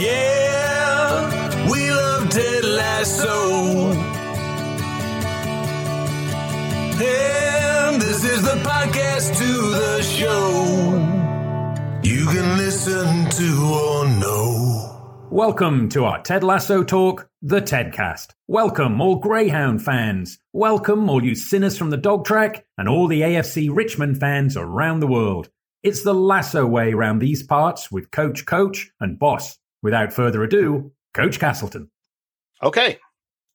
Yeah, we love Ted Lasso. And this is the podcast to the show. You can listen to or know. Welcome to our Ted Lasso talk, the Tedcast. Welcome, all Greyhound fans. Welcome, all you sinners from the dog track, and all the AFC Richmond fans around the world. It's the Lasso way round these parts with Coach Coach and Boss. Without further ado, Coach Castleton. Okay,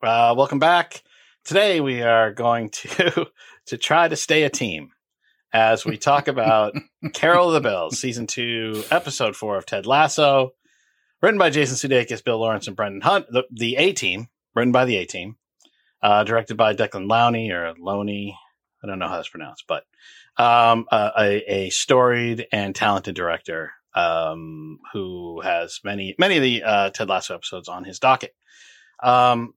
uh, welcome back. Today we are going to to try to stay a team as we talk about Carol of the Bells, season two, episode four of Ted Lasso, written by Jason Sudeikis, Bill Lawrence, and Brendan Hunt. The, the A Team, written by the A Team, uh, directed by Declan Lowney or Loney. I don't know how that's pronounced, but um, uh, a, a storied and talented director um, who has many many of the uh, Ted Lasso episodes on his docket. Um,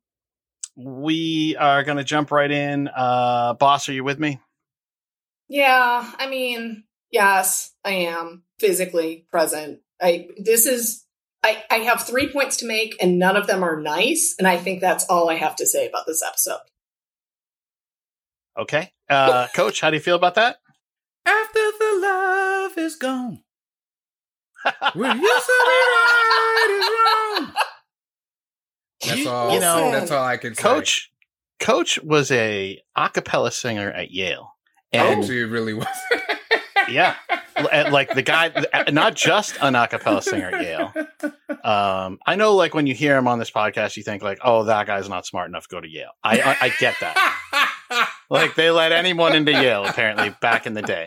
we are going to jump right in. Uh, boss, are you with me? Yeah, I mean, yes, I am physically present. I this is I I have 3 points to make and none of them are nice and I think that's all I have to say about this episode. Okay. Uh, Coach, how do you feel about that? After the love is gone. When you say right is wrong. That's all. You know, that's all I can say. Coach, Coach was a a cappella singer at Yale. And Actually, it really was. yeah, like the guy, not just an a cappella singer at Yale. Um, I know, like when you hear him on this podcast, you think like, "Oh, that guy's not smart enough to go to Yale." I I, I get that. like they let anyone into Yale apparently back in the day.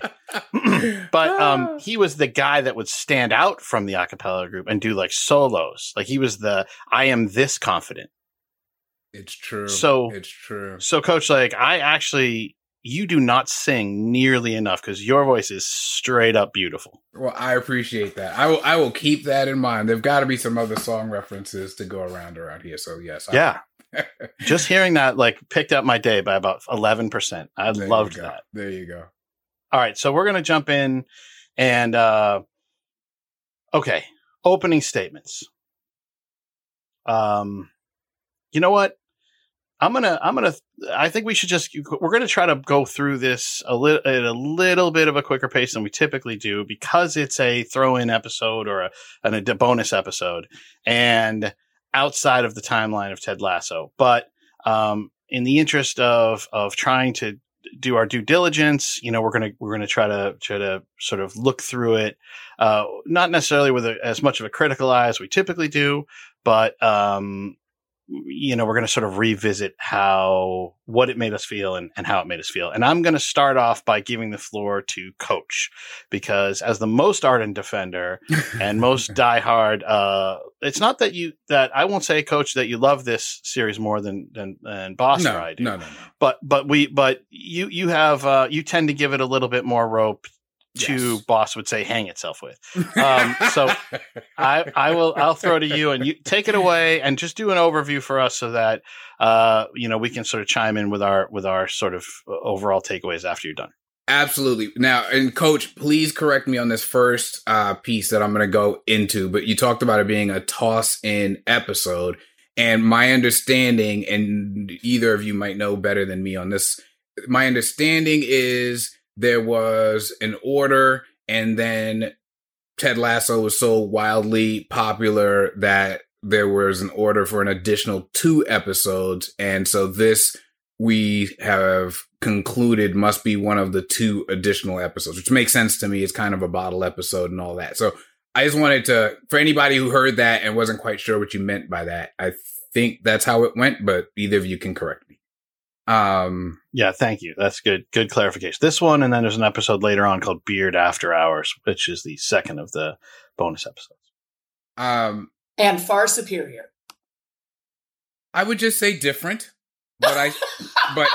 but um, he was the guy that would stand out from the a cappella group and do like solos. Like he was the I am this confident. It's true. So- it's true. So coach like I actually you do not sing nearly enough cuz your voice is straight up beautiful. Well, I appreciate that. I will. I will keep that in mind. There've got to be some other song references to go around around here. So yes. I- Yeah. Just hearing that like picked up my day by about 11%. I There loved that. There you go. All right, so we're going to jump in and uh okay, opening statements. Um you know what? I'm going to I'm going to I think we should just we're going to try to go through this a little at a little bit of a quicker pace than we typically do because it's a throw-in episode or a, an, a bonus episode and outside of the timeline of Ted Lasso. But um in the interest of of trying to do our due diligence. You know, we're gonna we're gonna try to try to sort of look through it, uh, not necessarily with a, as much of a critical eye as we typically do, but um, you know, we're gonna sort of revisit how what it made us feel and, and how it made us feel. And I'm gonna start off by giving the floor to Coach because as the most ardent defender and most diehard, uh, it's not that you that I won't say, Coach, that you love this series more than than, than Boss no, I do no, no, no. but but we but you you have uh you tend to give it a little bit more rope to Yes. boss would say hang itself with Um, so i i will i'll throw to you and you take it away and just do an overview for us so that uh you know we can sort of chime in with our with our sort of overall takeaways after you're done Absolutely. Now, and coach, please correct me on this first uh, piece that I'm going to go into, but you talked about it being a toss in episode. And my understanding, and either of you might know better than me on this, my understanding is there was an order, and then Ted Lasso was so wildly popular that there was an order for an additional two episodes. And so this we have concluded must be one of the two additional episodes, which makes sense to me. It's kind of a bottle episode and all that. So I just wanted to, for anybody who heard that and wasn't quite sure what you meant by that, I think that's how it went, but either of you can correct me. Um, yeah thank you that's good good clarification this one and then there's an episode later on called beard after hours which is the second of the bonus episodes um, And far superior. I would just say different, but I, but.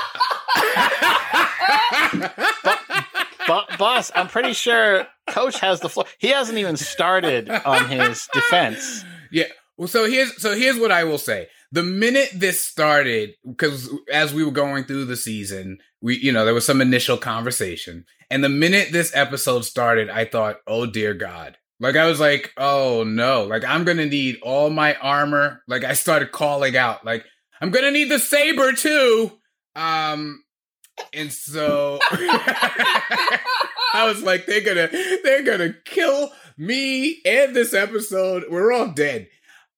But boss, I'm pretty sure coach has the floor. He hasn't even started on his defense. Yeah. Well, so here's so here's what I will say. The minute this started, because as we were going through the season, we you know there was some initial conversation, and the minute this episode started, I thought, oh dear God, Like I was like, oh no, like I'm gonna need all my armor. Like I started calling out, like I'm gonna need the saber too. Um, and so I was like, they're gonna they're gonna kill me and this episode. We're all dead.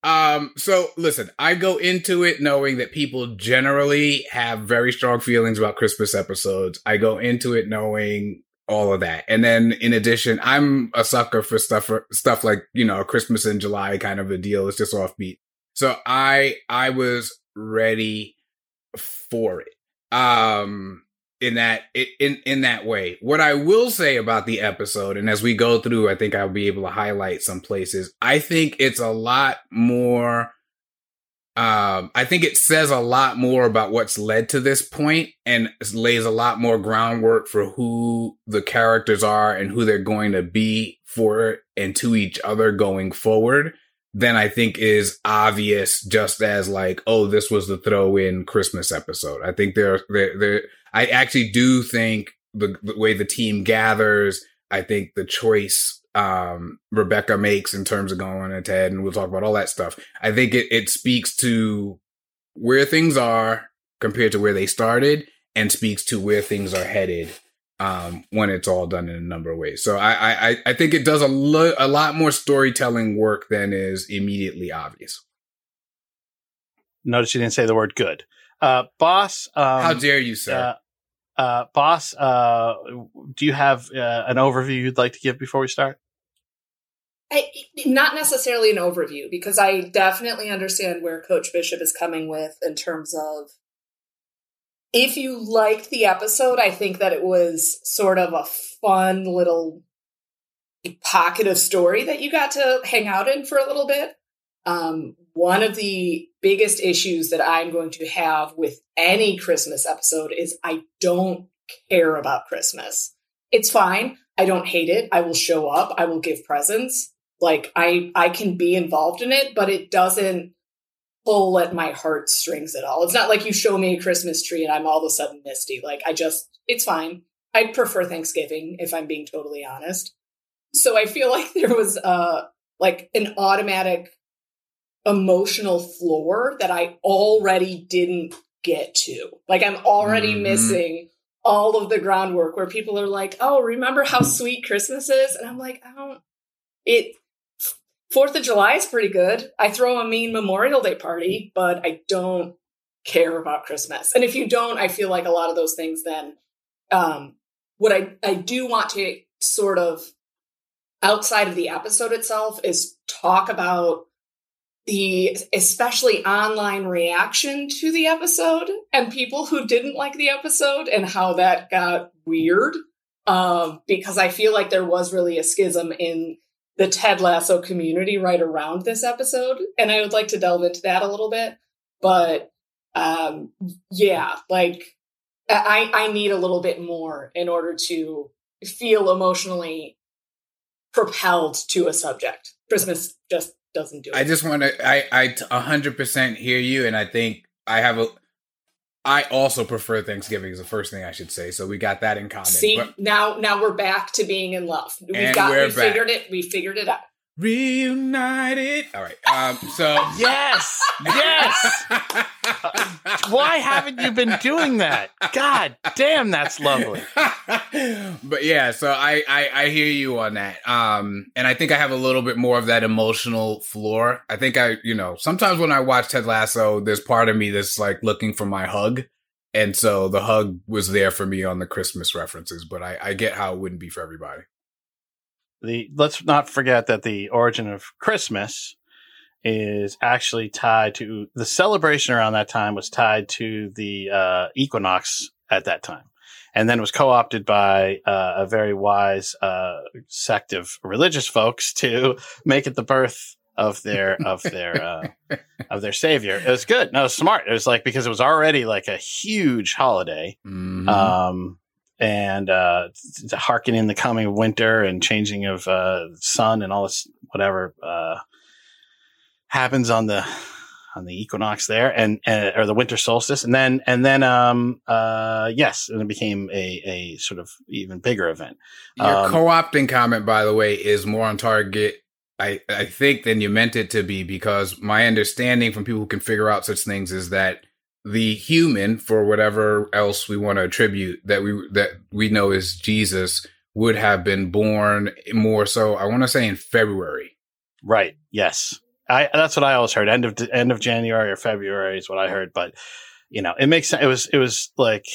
Um, so listen, I go into it knowing that people generally have very strong feelings about Christmas episodes. I go into it knowing all of that. And then in addition, I'm a sucker for stuff for stuff like, you know, Christmas in July kind of a deal. It's just offbeat. So I I was ready for it. Um in that in in that way. What I will say about the episode, and as we go through, I think I'll be able to highlight some places. I think it's a lot more. Um, I think it says a lot more about what's led to this point and lays a lot more groundwork for who the characters are and who they're going to be for and to each other going forward than I think is obvious just as like, oh, this was the throw in Christmas episode. I think there, there, there, I actually do think the, the way the team gathers, I think the choice um, Rebecca makes in terms of going to Ted, and we'll talk about all that stuff. I think it, it speaks to where things are compared to where they started and speaks to where things are headed um, when it's all done in a number of ways. So I I, I think it does a, lo- a lot more storytelling work than is immediately obvious. Notice you didn't say the word good. Uh, boss. Um, How dare you, sir? Uh, uh, boss, uh, do you have uh, an overview you'd like to give before we start? I, not necessarily an overview because I definitely understand where Coach Bishop is coming with in terms of if you liked the episode, I think that it was sort of a fun little pocket of story that you got to hang out in for a little bit. Um, one of the biggest issues that I'm going to have with any Christmas episode is I don't care about Christmas. It's fine. I don't hate it. I will show up. I will give presents. Like I I can be involved in it, but it doesn't pull at my heartstrings at all. It's not like you show me a Christmas tree and I'm all of a sudden misty. Like I just it's fine. I'd prefer Thanksgiving if I'm being totally honest. So I feel like there was uh like an automatic emotional floor that I already didn't get to. Like I'm already mm-hmm. missing all of the groundwork where people are like, "Oh, remember how sweet Christmas is?" And I'm like, "I don't it Fourth of July is pretty good. I throw a mean Memorial Day party, but I don't care about Christmas. And if you don't, I feel like a lot of those things then um what I I do want to sort of outside of the episode itself is talk about the especially online reaction to the episode and people who didn't like the episode and how that got weird um, because i feel like there was really a schism in the ted lasso community right around this episode and i would like to delve into that a little bit but um, yeah like i i need a little bit more in order to feel emotionally propelled to a subject christmas just doesn't do it. I just want to. I I a hundred percent hear you, and I think I have a. I also prefer Thanksgiving. Is the first thing I should say. So we got that in common. See but, now, now we're back to being in love. We've got. We figured it. We figured it out reunited. All right. Um, so yes, yes. Why haven't you been doing that? God damn, that's lovely. but yeah, so I, I I hear you on that. Um, and I think I have a little bit more of that emotional floor. I think I, you know, sometimes when I watch Ted Lasso, there's part of me that's like looking for my hug. And so the hug was there for me on the Christmas references, but I, I get how it wouldn't be for everybody the let's not forget that the origin of Christmas is actually tied to the celebration around that time was tied to the uh, equinox at that time, and then it was co-opted by uh, a very wise uh, sect of religious folks to make it the birth of their of their uh, of their savior. It was good. No, it was smart. It was like because it was already like a huge holiday. Mm-hmm. Um, and uh, harkening the coming of winter and changing of uh, sun and all this whatever uh, happens on the on the equinox there, and, and or the winter solstice, and then and then um uh yes, and it became a a sort of even bigger event. Your Um, co-opting comment, by the way, is more on target. I, I think than you meant it to be because my understanding from people who can figure out such things is that the human, for whatever else we want to attribute that we that we know is Jesus, would have been born more so. I want to say in February. Right. Yes. I that's what I always heard. End of end of January or February is what I heard. But you know, it makes sense. It was it was like,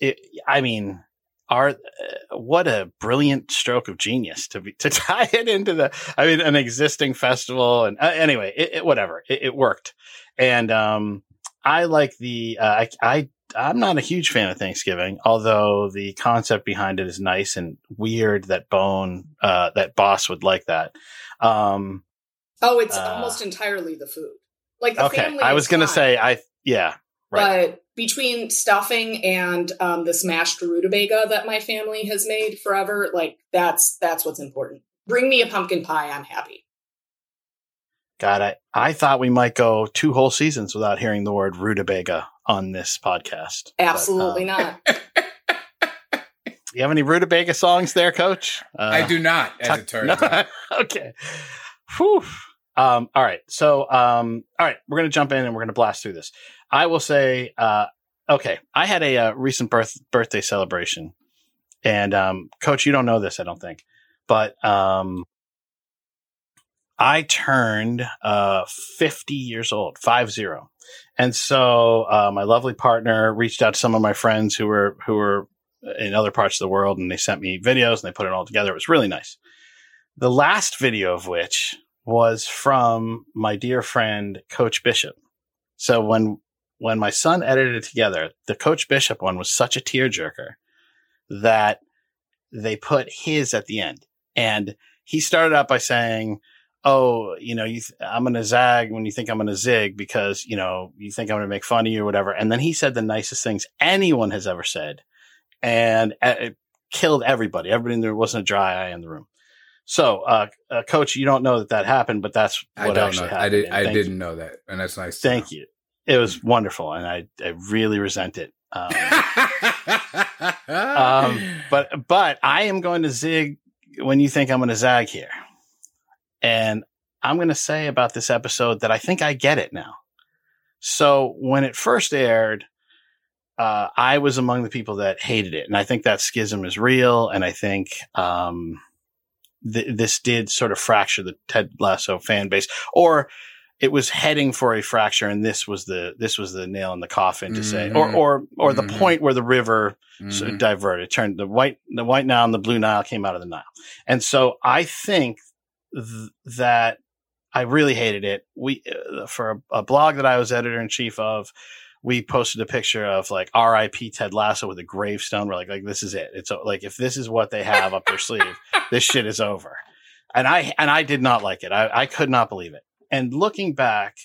it, I mean, our uh, what a brilliant stroke of genius to be to tie it into the. I mean, an existing festival and uh, anyway, it, it whatever it, it worked, and um, I like the uh, I I. I'm not a huge fan of Thanksgiving, although the concept behind it is nice and weird that Bone, uh, that boss would like that. Um, Oh, it's Uh, almost entirely the food. Like the okay, family I was gonna fine, say I yeah right but between stuffing and um, the smashed rutabaga that my family has made forever, like that's that's what's important. Bring me a pumpkin pie, I'm happy. God I I thought we might go two whole seasons without hearing the word rutabaga on this podcast. But, Absolutely um, not. You have any rutabaga songs there, Coach? Uh, I do not, as tuck- it turns no? out. okay. Whew. Um, all right. So, um, all right, we're going to jump in and we're going to blast through this. I will say, uh, okay, I had a, uh recent birth, birthday celebration and, um, coach, you don't know this, I don't think, but, um, I turned, uh, 50 years old, five zero. And so, uh, my lovely partner reached out to some of my friends who were, who were in other parts of the world and they sent me videos and they put it all together. It was really nice. The last video of which was from my dear friend Coach Bishop. So when when my son edited it together, the Coach Bishop one was such a tearjerker that they put his at the end. And he started out by saying, "Oh, you know, you th- I'm going to zag when you think I'm going to zig because you know you think I'm going to make fun of you or whatever." And then he said the nicest things anyone has ever said, and uh, it killed everybody. Everybody in there wasn't a dry eye in the room. So, uh, uh, coach, you don't know that that happened, but that's what I don't actually know. happened. I did, I didn't You. know that, and that's nice. Thank you. It was wonderful, and I, I really resent it. Um, um, but but I am going to zig when you think I'm going to zag here, and I'm going to say about this episode that I think I get it now. So when it first aired, uh, I was among the people that hated it, and I think that schism is real, and I think um, th- this did sort of fracture the Ted Lasso fan base, or it was heading for a fracture, and this was the this was the nail in the coffin to say, or Mhm. or or the Mhm. point where the river so Mhm. diverted, turned the white the white Nile and the blue Nile came out of the Nile, and so I think th- that I really hated it. We uh, for a, a blog that I was editor in chief of, we posted a picture of like R.I.P. Ted Lasso with a gravestone. We're like, like this is it. It's like if this is what they have up their sleeve, this shit is over. And I and I did not like it. I, I could not believe it. And looking back,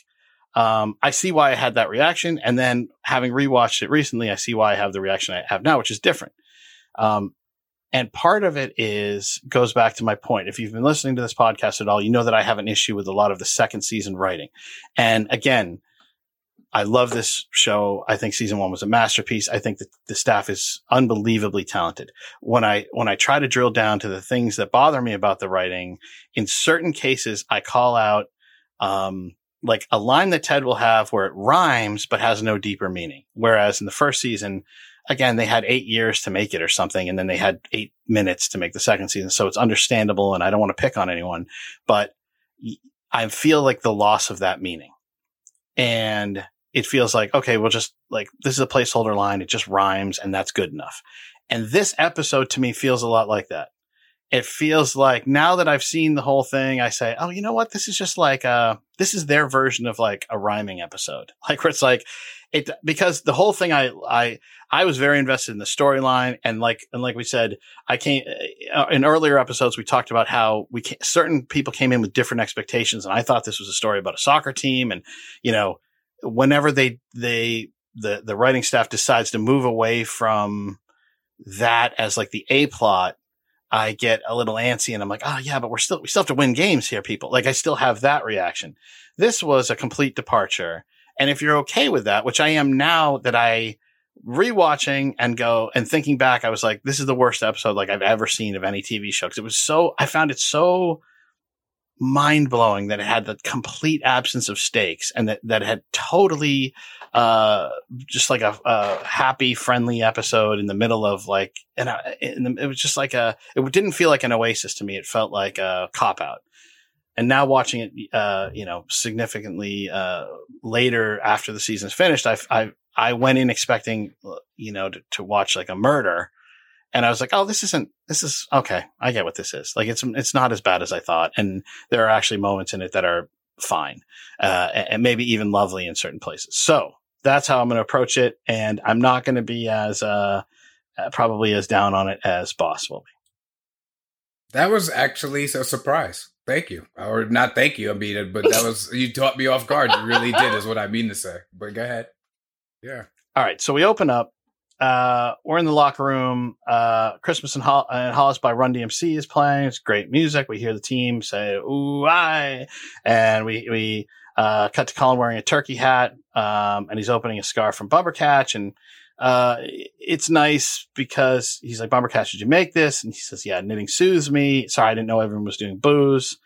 um, I see why I had that reaction. And then having rewatched it recently, I see why I have the reaction I have now, which is different. Um, and part of it is goes back to my point. If you've been listening to this podcast at all, you know that I have an issue with a lot of the second season writing. And again, I love this show. I think season one was a masterpiece. I think that the staff is unbelievably talented. When I, when I try to drill down to the things that bother me about the writing, in certain cases, I call out, um, like a line that Ted will have where it rhymes, but has no deeper meaning. Whereas in the first season, again, they had eight years to make it or something. And then they had eight minutes to make the second season. So it's understandable. And I don't want to pick on anyone, but I feel like the loss of that meaning. And it feels like, okay, we'll just like, this is a placeholder line. It just rhymes and that's good enough. And this episode to me feels a lot like that. It feels like now that I've seen the whole thing, I say, oh, you know what? This is just like, uh, this is their version of like a rhyming episode. Like where it's like, it, because the whole thing, I, I, I was very invested in the storyline. And like, and like we said, I came uh, in earlier episodes, we talked about how we certain people came in with different expectations. And I thought this was a story about a soccer team. And, you know, whenever they, they, the, the writing staff decides to move away from that as like the A plot, I get a little antsy and I'm like, oh yeah, but we're still, we still have to win games here, people. Like I still have that reaction. This was a complete departure. And if you're okay with that, which I am now that I rewatching and go and thinking back, I was like, this is the worst episode like I've ever seen of any TV show. Cause it was so, I found it so mind blowing that it had the complete absence of stakes and that, that had totally, uh, just like a, a happy, friendly episode in the middle of like, and I, the, it was just like a, it didn't feel like an oasis to me. It felt like a cop out. And now watching it, uh, you know, significantly, uh, later after the season's finished, I, I, I went in expecting, you know, to, to watch like a murder and I was like, "Oh, this isn't. This is okay. I get what this is. Like, it's it's not as bad as I thought, and there are actually moments in it that are fine, uh, and maybe even lovely in certain places. So that's how I'm going to approach it, and I'm not going to be as uh, uh, probably as down on it as Boss will be. That was actually a surprise. Thank you, or not thank you. I mean, but that was you taught me off guard. You really did, is what I mean to say. But go ahead. Yeah. All right. So we open up uh, we're in the locker room. Uh, Christmas and, Hol- in Hollis by Run DMC is playing. It's great music. We hear the team say "Ooh, I," and we we uh, cut to Colin wearing a turkey hat, um, and he's opening a scarf from Bumbercatch, and uh, it's nice because he's like, "Bumbercatch, did you make this?" And he says, "Yeah, knitting soothes me. Sorry, I didn't know everyone was doing booze."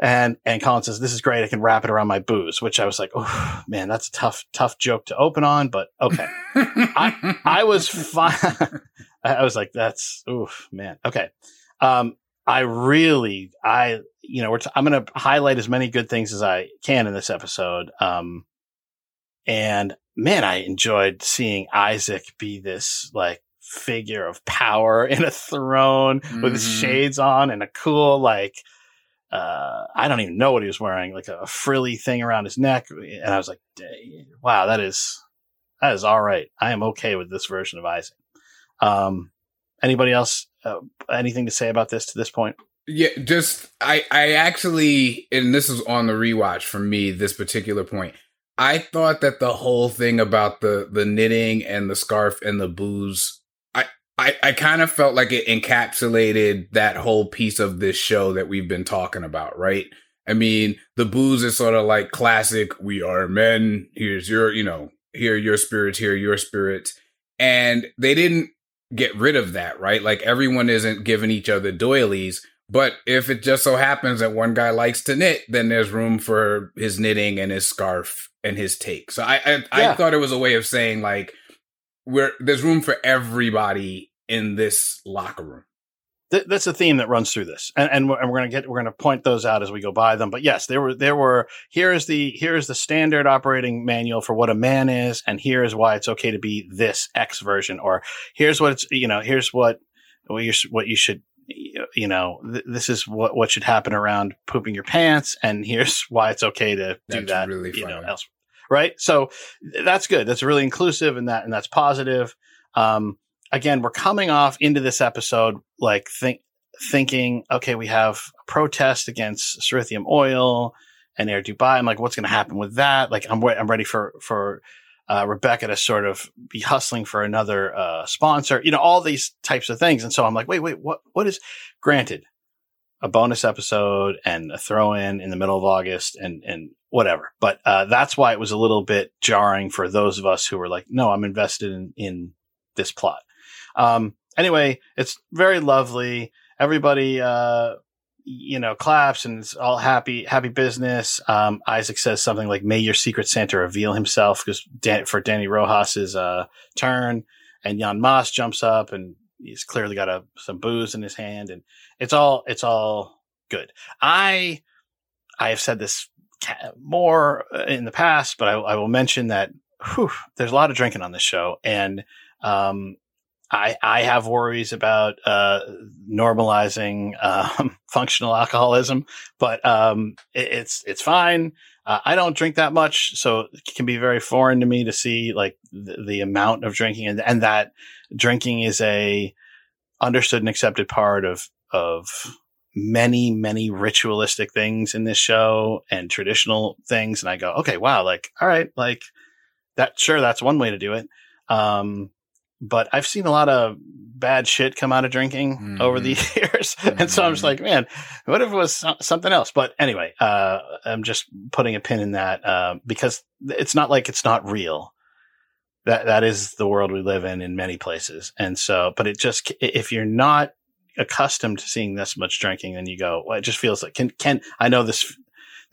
And and Colin says, "This is great. I can wrap it around my booze," which I was like, "Oh man, that's a tough tough joke to open on." But okay, I I was fine. I was like, "That's oof, man." Okay, um, I really I you know we're t- I'm going to highlight as many good things as I can in this episode. Um, and man, I enjoyed seeing Isaac be this like figure of power in a throne mm-hmm. with his mm-hmm. shades on and a cool like uh, I don't even know what he was wearing, like a frilly thing around his neck. And I was like, wow, that is, that is all right. I am okay with this version of Isaac. Um, anybody else, uh, anything to say about this to this point? Yeah, just, I, I actually, and this is on the rewatch for me, this particular point. I thought that the whole thing about the, the knitting and the scarf and the booze I, I kind of felt like it encapsulated that whole piece of this show that we've been talking about, right? I mean, the booze is sort of like classic, we are men, here's your, you know, here your spirits, here your spirits. And they didn't get rid of that, right? Like everyone isn't giving each other doilies. But if it just so happens that one guy likes to knit, then there's room for his knitting and his scarf and his take. So I I, yeah. I thought it was a way of saying like where there's room for everybody in this locker room. Th- that's a theme that runs through this, and, and we're, we're going to get we're going to point those out as we go by them. But yes, there were there were here is the here is the standard operating manual for what a man is, and here is why it's okay to be this X version, or here's what it's you know here's what what you what you should you know th- this is what what should happen around pooping your pants, and here's why it's okay to do that's that. Really you know, else, right? So that's good. That's really inclusive, and that and that's positive. Um, again, we're coming off into this episode like think thinking, okay, we have a protest against Cerithium oil and Air Dubai. I'm like, what's going to happen with that? Like, I'm I'm ready for for uh, Rebecca to sort of be hustling for another uh, sponsor. You know, all these types of things. And so I'm like, wait, wait, what? What is? Granted, a bonus episode and a throw in in the middle of August and and whatever. But uh, that's why it was a little bit jarring for those of us who were like, no, I'm invested in in this plot. Um, anyway, it's very lovely. Everybody, uh, you know, claps and it's all happy, happy business. Um, Isaac says something like, may your secret Santa reveal himself because Dan- for Danny Rojas's, uh, turn and Jan Maas jumps up and he's clearly got a, some booze in his hand and it's all, it's all good. I, I have said this more in the past, but I, I will mention that whew, there's a lot of drinking on this show and, um, I, I have worries about uh, normalizing um, functional alcoholism, but um, it, it's it's fine. Uh, I don't drink that much, so it can be very foreign to me to see like the, the amount of drinking and, and that drinking is a understood and accepted part of of many many ritualistic things in this show and traditional things. And I go, okay, wow, like all right, like that. Sure, that's one way to do it. Um, but I've seen a lot of bad shit come out of drinking mm-hmm. over the years. Mm-hmm. and so I'm just mm-hmm. like, man, what if it was something else? But anyway, uh, I'm just putting a pin in that, uh, because it's not like it's not real. That, that is the world we live in in many places. And so, but it just, if you're not accustomed to seeing this much drinking, then you go, well, it just feels like, can, can, I know this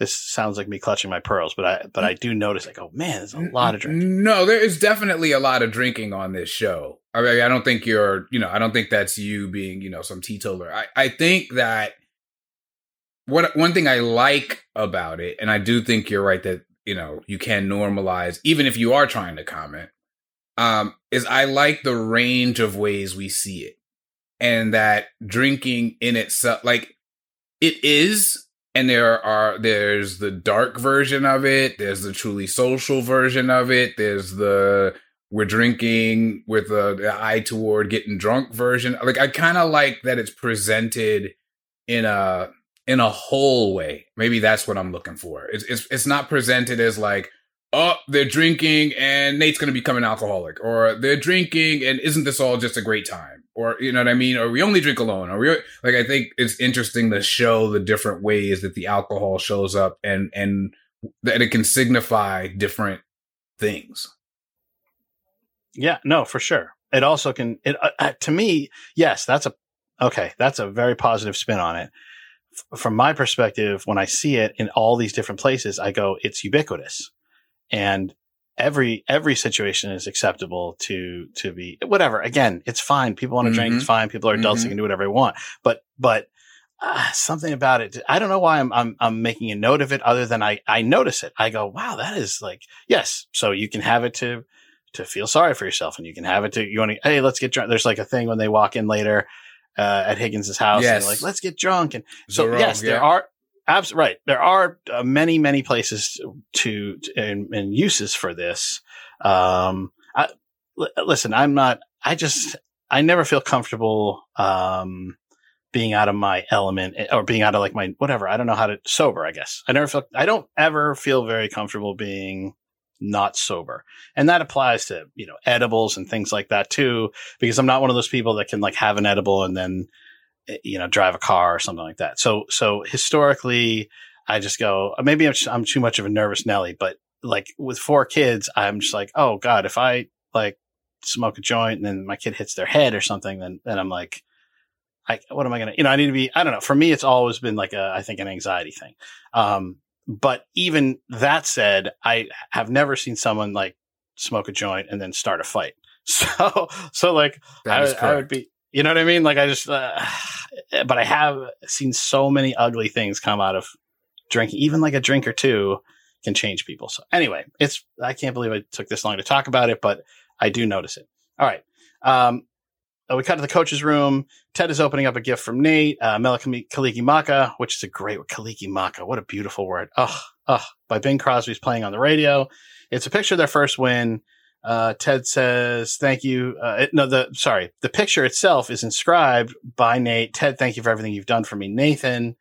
this sounds like me clutching my pearls, but I but I do notice like, oh man, there's a lot of drinking. No, there is definitely a lot of drinking on this show. I mean, I don't think you're, you know, I don't think that's you being, you know, some teetotaler. I, I think that what one thing I like about it, and I do think you're right that, you know, you can normalize, even if you are trying to comment, um, is I like the range of ways we see it. And that drinking in itself, like it is and there are there's the dark version of it there's the truly social version of it there's the we're drinking with the eye toward getting drunk version. Like i kind of like that it's presented in a in a whole way. Maybe that's what i'm looking for. It's it's, it's not presented as like oh, they're drinking and Nate's going to become an alcoholic, or they're drinking and isn't this all just a great time? Or, you know what I mean? Or we only drink alone. Or we, like, I think it's interesting to show the different ways that the alcohol shows up and, and that it can signify different things. Yeah, no, for sure. It also can, it, uh, uh to me, yes, that's a, okay, that's a very positive spin on it. F- from my perspective, when I see it in all these different places, I go, it's ubiquitous and every every situation is acceptable to to be whatever again it's fine people want to mm-hmm. drink it's fine people are adults mm-hmm. they can do whatever they want but but uh, something about it i don't know why I'm, I'm i'm making a note of it other than i i notice it i go wow that is like yes so you can have it to to feel sorry for yourself and you can have it to you want to hey let's get drunk there's like a thing when they walk in later uh, at Higgins's house yes. and like let's get drunk and so yes yeah. there are Abs- right. There are uh, many, many places to, to and, and, uses for this. Um, I, l- listen, I'm not, I just, I never feel comfortable, um, being out of my element eh, or being out of like my, whatever. I don't know how to sober, I guess. I never feel, I don't ever feel very comfortable being not sober. And that applies to, you know, edibles and things like that too, because I'm not one of those people that can like have an edible and then, you know, drive a car or something like that. So, so historically, I just go, maybe I'm, just, I'm too much of a nervous Nelly, but like with four kids, I'm just like, oh God, if I like smoke a joint and then my kid hits their head or something, then, then I'm like, I, what am I going to, you know, I need to be, I don't know. For me, it's always been like a, I think an anxiety thing. Um, but even that said, I have never seen someone like smoke a joint and then start a fight. So, so like I, I, would be, you know what I mean? Like I just, uh, but I have seen so many ugly things come out of drinking. Even like a drink or two can change people. So anyway, it's, I can't believe I took this long to talk about it, but I do notice it. All right. Um, uh, we cut to the coach's room. Ted is opening up a gift from Nate, uh, Kalikimaka, which is a great Kalikimaka. What a beautiful word. Oh, oh, by Bing Crosby's playing on the radio. It's a picture of their first win. Uh, Ted says, thank you. Uh, no, the, sorry, the picture itself is inscribed by Nate. Ted, thank you for everything you've done for me. Nathan,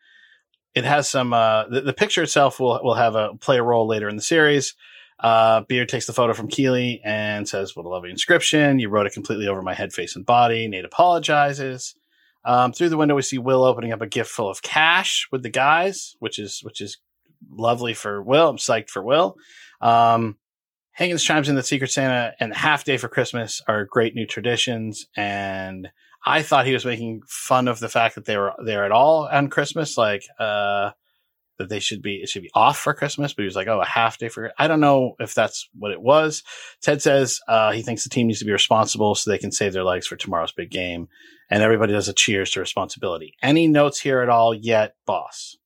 it has some, uh, the, the picture itself will, will have a play a role later in the series. Uh, Beard takes the photo from Keeley and says, what a lovely inscription. You wrote it completely over my head, face, and body. Nate apologizes. Um, through the window, we see Will opening up a gift full of cash with the guys, which is, which is lovely for Will. I'm psyched for Will. Um, Higgins chimes in that Secret Santa and the half day for Christmas are great new traditions. And I thought he was making fun of the fact that they were there at all on Christmas, like, uh, that they should be, it should be off for Christmas, but he was like, oh, a half day for, I don't know if that's what it was. Ted says, uh, he thinks the team needs to be responsible so they can save their legs for tomorrow's big game. And everybody does a cheers to responsibility. Any notes here at all yet, boss?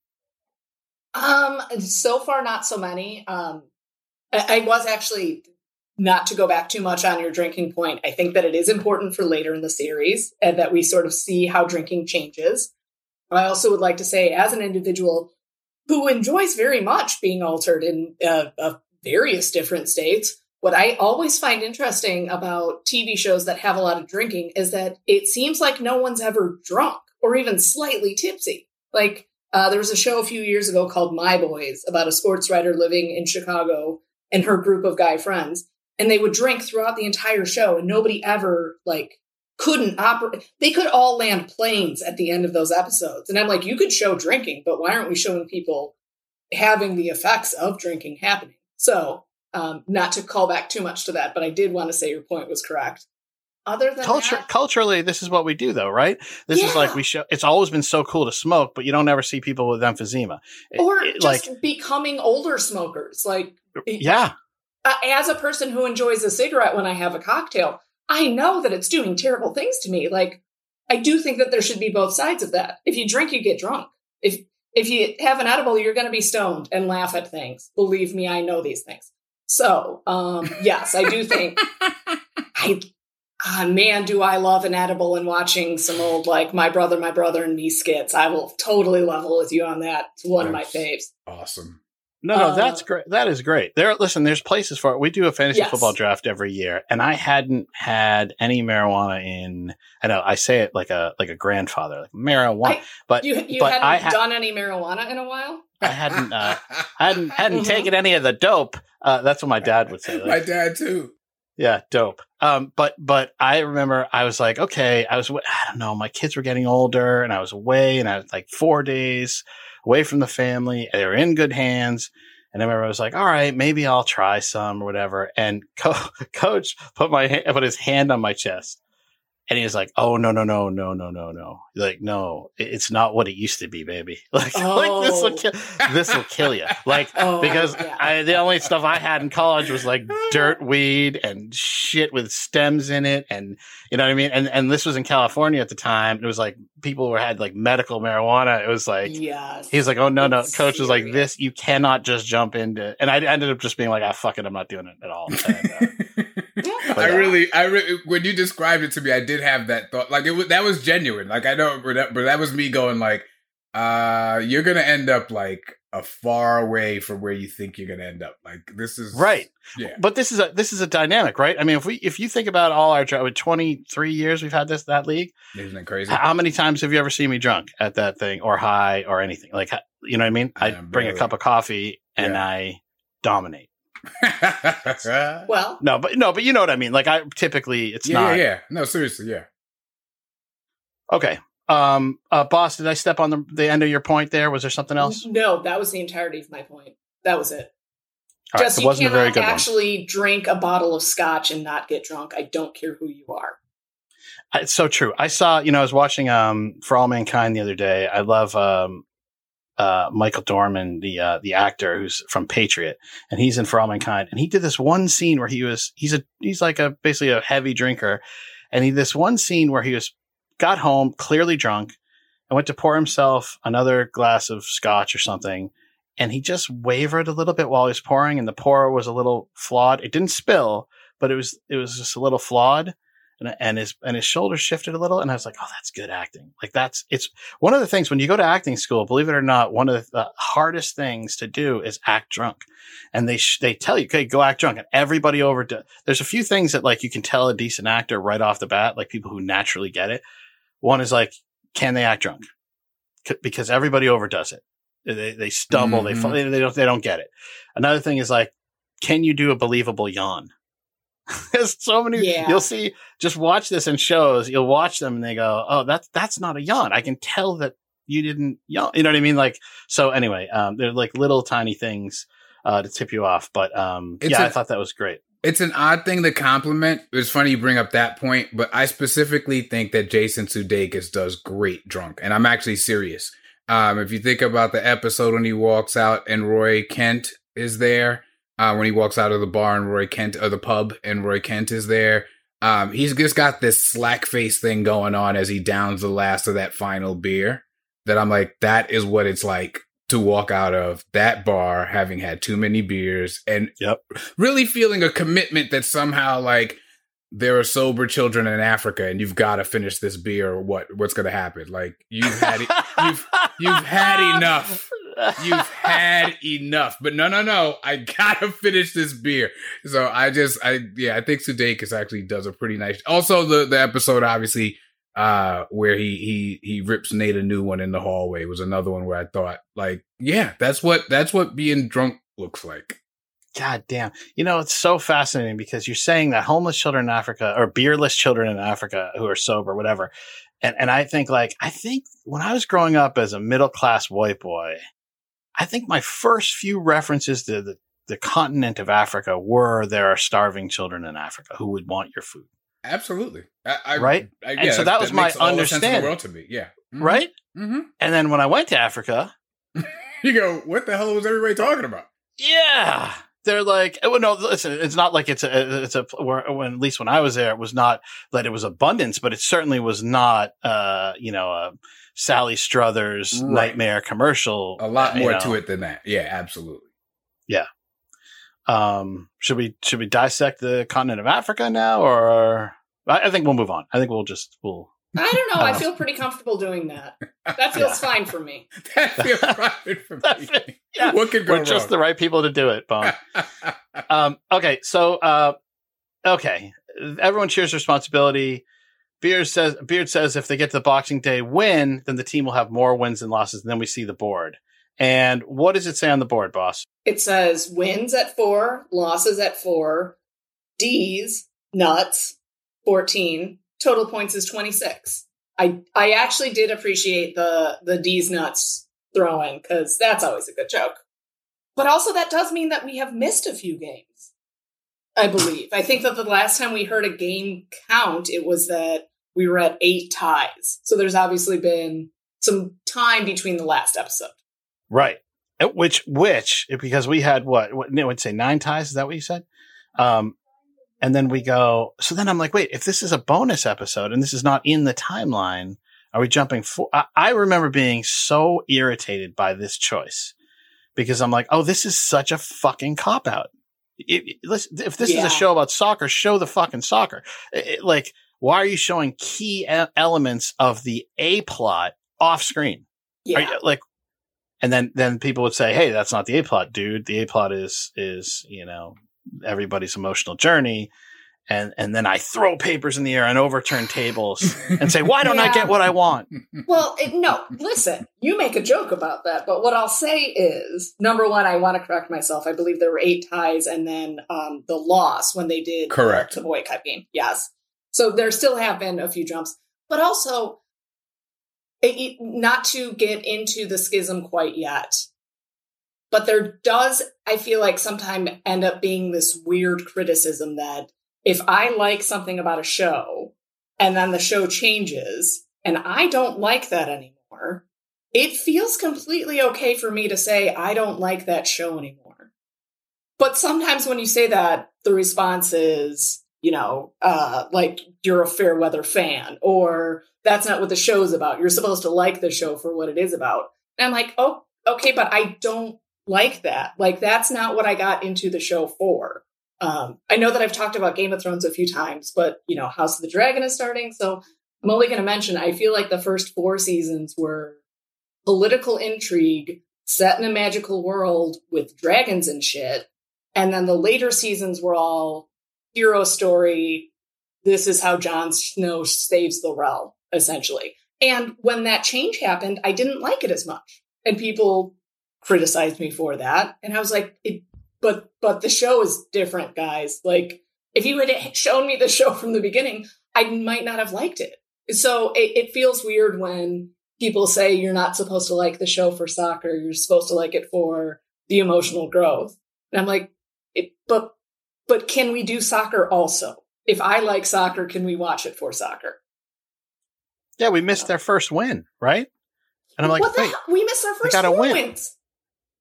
Um, so far, not so many. Um, I, was actually not to go back too much on your drinking point. I think that it is important for later in the series and that we sort of see how drinking changes. I also would like to say, as an individual who enjoys very much being altered in uh, uh, various different states, what I always find interesting about TV shows that have a lot of drinking is that it seems like no one's ever drunk or even slightly tipsy. Like uh, there was a show a few years ago called My Boys about a sports writer living in Chicago and her group of guy friends. and they would drink throughout the entire show and nobody ever like couldn't operate they could all land planes at the end of those episodes and i'm like you could show drinking but why aren't we showing people having the effects of drinking happening so um, not to call back too much to that but i did want to say your point was correct other than Culture, that, culturally, this is what we do, though, right? This is like we show. It's always been so cool to smoke, but you don't ever see people with emphysema. It- or it- just becoming older smokers like yeah, as a person who enjoys a cigarette when I have a cocktail, I know that it's doing terrible things to me. Like, I do think that there should be both sides of that. If you drink, you get drunk. If if you have an edible, you're going to be stoned and laugh at things. Believe me, I know these things. So, um, yes, I do think I. Ah, man, do I love an edible and watching some old like my brother, my brother and me skits. I will totally level with you on that. It's one of my faves. Awesome. No, no, Uh, that's great. That is great. There, listen. There's places for it. We do a fantasy Yes. football draft every year, and I hadn't had any marijuana in. I know I say it like a like a grandfather, like marijuana, I- but You you but hadn't I ha- done any marijuana in a while? I hadn't uh, hadn't hadn't Mhm. taken any of the dope. Uh, that's what my dad would say. like, My dad too. Yeah, dope. Um, but but I remember I was like, okay, I was I don't know, my kids were getting older, and I was away, and I was like four days away from the family. They were in good hands, and I remember I was like, all right, maybe I'll try some or whatever. And co- coach put my ha- put his hand on my chest, and he was like, oh no no no no no no no, like no, it's not what it used to be, baby. Like like this will Oh. kill this will kill you. Like Oh, because yeah. I, the only stuff I had in college was like dirt weed and shit with stems in it, and you know what I mean. And and this was in California at the time. It was like people were had like medical marijuana. It was like yes. he was like, oh no no. It's Coach was like, this you cannot just jump into. And I ended up just being like, ah fuck it, I'm not doing it at all. And, uh, I really, I really, when you described it to me, I did have that thought. Like it was, that was genuine. Like I know, but that, but that was me going like, uh, you're gonna end up like a far away from where you think you're gonna end up. Like this is Right. Yeah. but this is a this is a dynamic, right? I mean, if we if you think about all our with 23 years we've had this that league. Isn't it crazy? How many times have you ever seen me drunk at that thing or high or anything? Like, you know what I mean? I Yeah, bring a cup of coffee and Yeah. I dominate. well, No, but no, but you know what I mean? Like, I typically, it's yeah, not. yeah. Yeah. No, seriously, yeah. Okay. Um, uh, boss, did I step on the, the end of your point there? Was there something else? no, that was the entirety of my point. That was it. All right, Just it you wasn't a cannot very good one. actually drink a bottle of scotch and not get drunk. I don't care who you are. It's so true. I saw, you know, I was watching um For All Mankind the other day. I love um uh Michael Dorman, the uh the actor who's from Patriot, and he's in For All Mankind. And he did this one scene where he was he's a he's like a basically a heavy drinker. And he this one scene where he was got home, clearly drunk, and went to pour himself another glass of scotch or something. And he just wavered a little bit while he was pouring, and the pour was a little flawed. It didn't spill, but it was it was just a little flawed and, and his and his shoulders shifted a little and i was like oh that's good acting. Like that's it's one of the things when you go to acting school believe it or not one of the hardest things to do is act drunk. And they sh- they tell you okay go act drunk and everybody over there's a few things that like you can tell a decent actor right off the bat like people who naturally get it. One is like can they act drunk? C- because everybody overdoes it. They, they stumble they, Mhm. fall, they they don't they don't get it. Another thing is like can you do a believable yawn there's so many Yeah. you'll see just watch this in shows you'll watch them and they go oh that's that's not a yawn i can tell that you didn't yawn you know what i mean like so anyway um they're like little tiny things uh to tip you off but um It's yeah I a- thought that was great It's an odd thing to compliment. It's funny you bring up that point, but I specifically think that Jason Sudeikis does great drunk, and I'm actually serious. Um, if you think about the episode when he walks out and Roy Kent is there, uh, when he walks out of the bar and Roy Kent or the pub and Roy Kent is there, um, he's just got this slack face thing going on as he downs the last of that final beer. That I'm like, that is what it's like to walk out of that bar having had too many beers and Yep. really feeling a commitment that somehow like there are sober children in Africa and you've got to finish this beer or what what's going to happen like you've had it, you've you've had enough you've had enough but no no no I got to finish this beer so I just I yeah I think Sudeikis actually does a pretty nice also the the episode obviously uh where he he he rips Nate a new one in the hallway was another one where I thought like yeah that's what that's what being drunk looks like God damn. You know, it's so fascinating because you're saying that homeless children in Africa or beerless children in Africa who are sober, whatever. And, and I think like, I think when I was growing up as a middle class white boy, I think my first few references to the, the continent of Africa were there are starving children in Africa who would want your food. Absolutely. I, I, Right? I, And so that was my the sense in the understanding. world to me. Yeah. Mhm. Right. Mm-hmm. And then when I went to Africa, You go, what the hell was everybody talking about? Yeah. They're like, well, no, listen, it's not like it's a, it's a, where, when, at least when I was there, it was not that it was abundance, but it certainly was not, uh, you know, a Sally Struthers Right. nightmare commercial. A lot more know. to it than that. Yeah, absolutely. Yeah. Um, should we, should we dissect the continent of Africa now or I, I think we'll move on. I think we'll just, we'll, I don't know. I Uh, feel pretty comfortable doing that. That feels fine for me. That feels right for me. yeah, What could go we're just the right people to do it, Bon. um, okay, so uh, okay, everyone shares responsibility. Beard says Beard says if they get to the Boxing Day win, then the team will have more wins than losses. And then we see the board. And what does it say on the board, boss? It says wins at four, losses at four, D's, nuts, 14, total points is 26. I, I actually did appreciate the, the D's nuts throw in because that's always a good joke. But also, that does mean that we have missed a few games, I believe. I think that the last time we heard a game count, it was that we were at eight ties. So there's obviously been some time between the last episode. Right. Uh, Which which because we had what what no, would say nine ties. Is that what you said? Um, and then we go. So then I'm like, wait, if this is a bonus episode and this is not in the timeline, are we jumping? For- I, I remember being so irritated by this choice because I'm like, oh, this is such a fucking cop out. listen, if this is a show about soccer, show the fucking soccer. It- it- like, why are you showing key elements of the A plot off screen? Are Yeah. you- like, and then then people would say, "Hey, that's not the A plot, dude. The A plot is is you know everybody's emotional journey." And and then I throw papers in the air and overturn tables and say, "Why don't I get what I want?" Well, it, no, listen, you make a joke about that, but what I'll say is number one, I want to correct myself. I believe there were eight ties and then um, the loss when they did Correct. the, Boy Cup game. Yes. So there still have been a few jumps, but also it, not to get into the schism quite yet. But there does, I feel like, sometime end up being this weird criticism that if I like something about a show and then the show changes and I don't like that anymore, it feels completely okay for me to say I don't like that show anymore. But sometimes when you say that, the response is, you know, uh, like you're a fair weather fan, or that's not what the show's about. You're supposed to like the show for what it is about. And I'm like, oh, okay, but I don't like that. Like that's not what I got into the show for. Um, I know that I've talked about Game of Thrones a few times, but you know, House of the Dragon is starting, so I'm only going to mention. I feel like the first four seasons were political intrigue set in a magical world with dragons and shit, and then the later seasons were all hero story. This is how Jon Snow saves the realm, essentially. And when that change happened, I didn't like it as much, and people criticized me for that. And I was like, but but the show is different guys like if you had shown me the show from the beginning i might not have liked it so it, it feels weird when people say you're not supposed to like the show for soccer you're supposed to like it for the emotional growth and i'm like it, but but can we do soccer also if i like soccer can we watch it for soccer Yeah, we missed their first win, right? And I'm like, what the wait, hell? we missed our first win. wins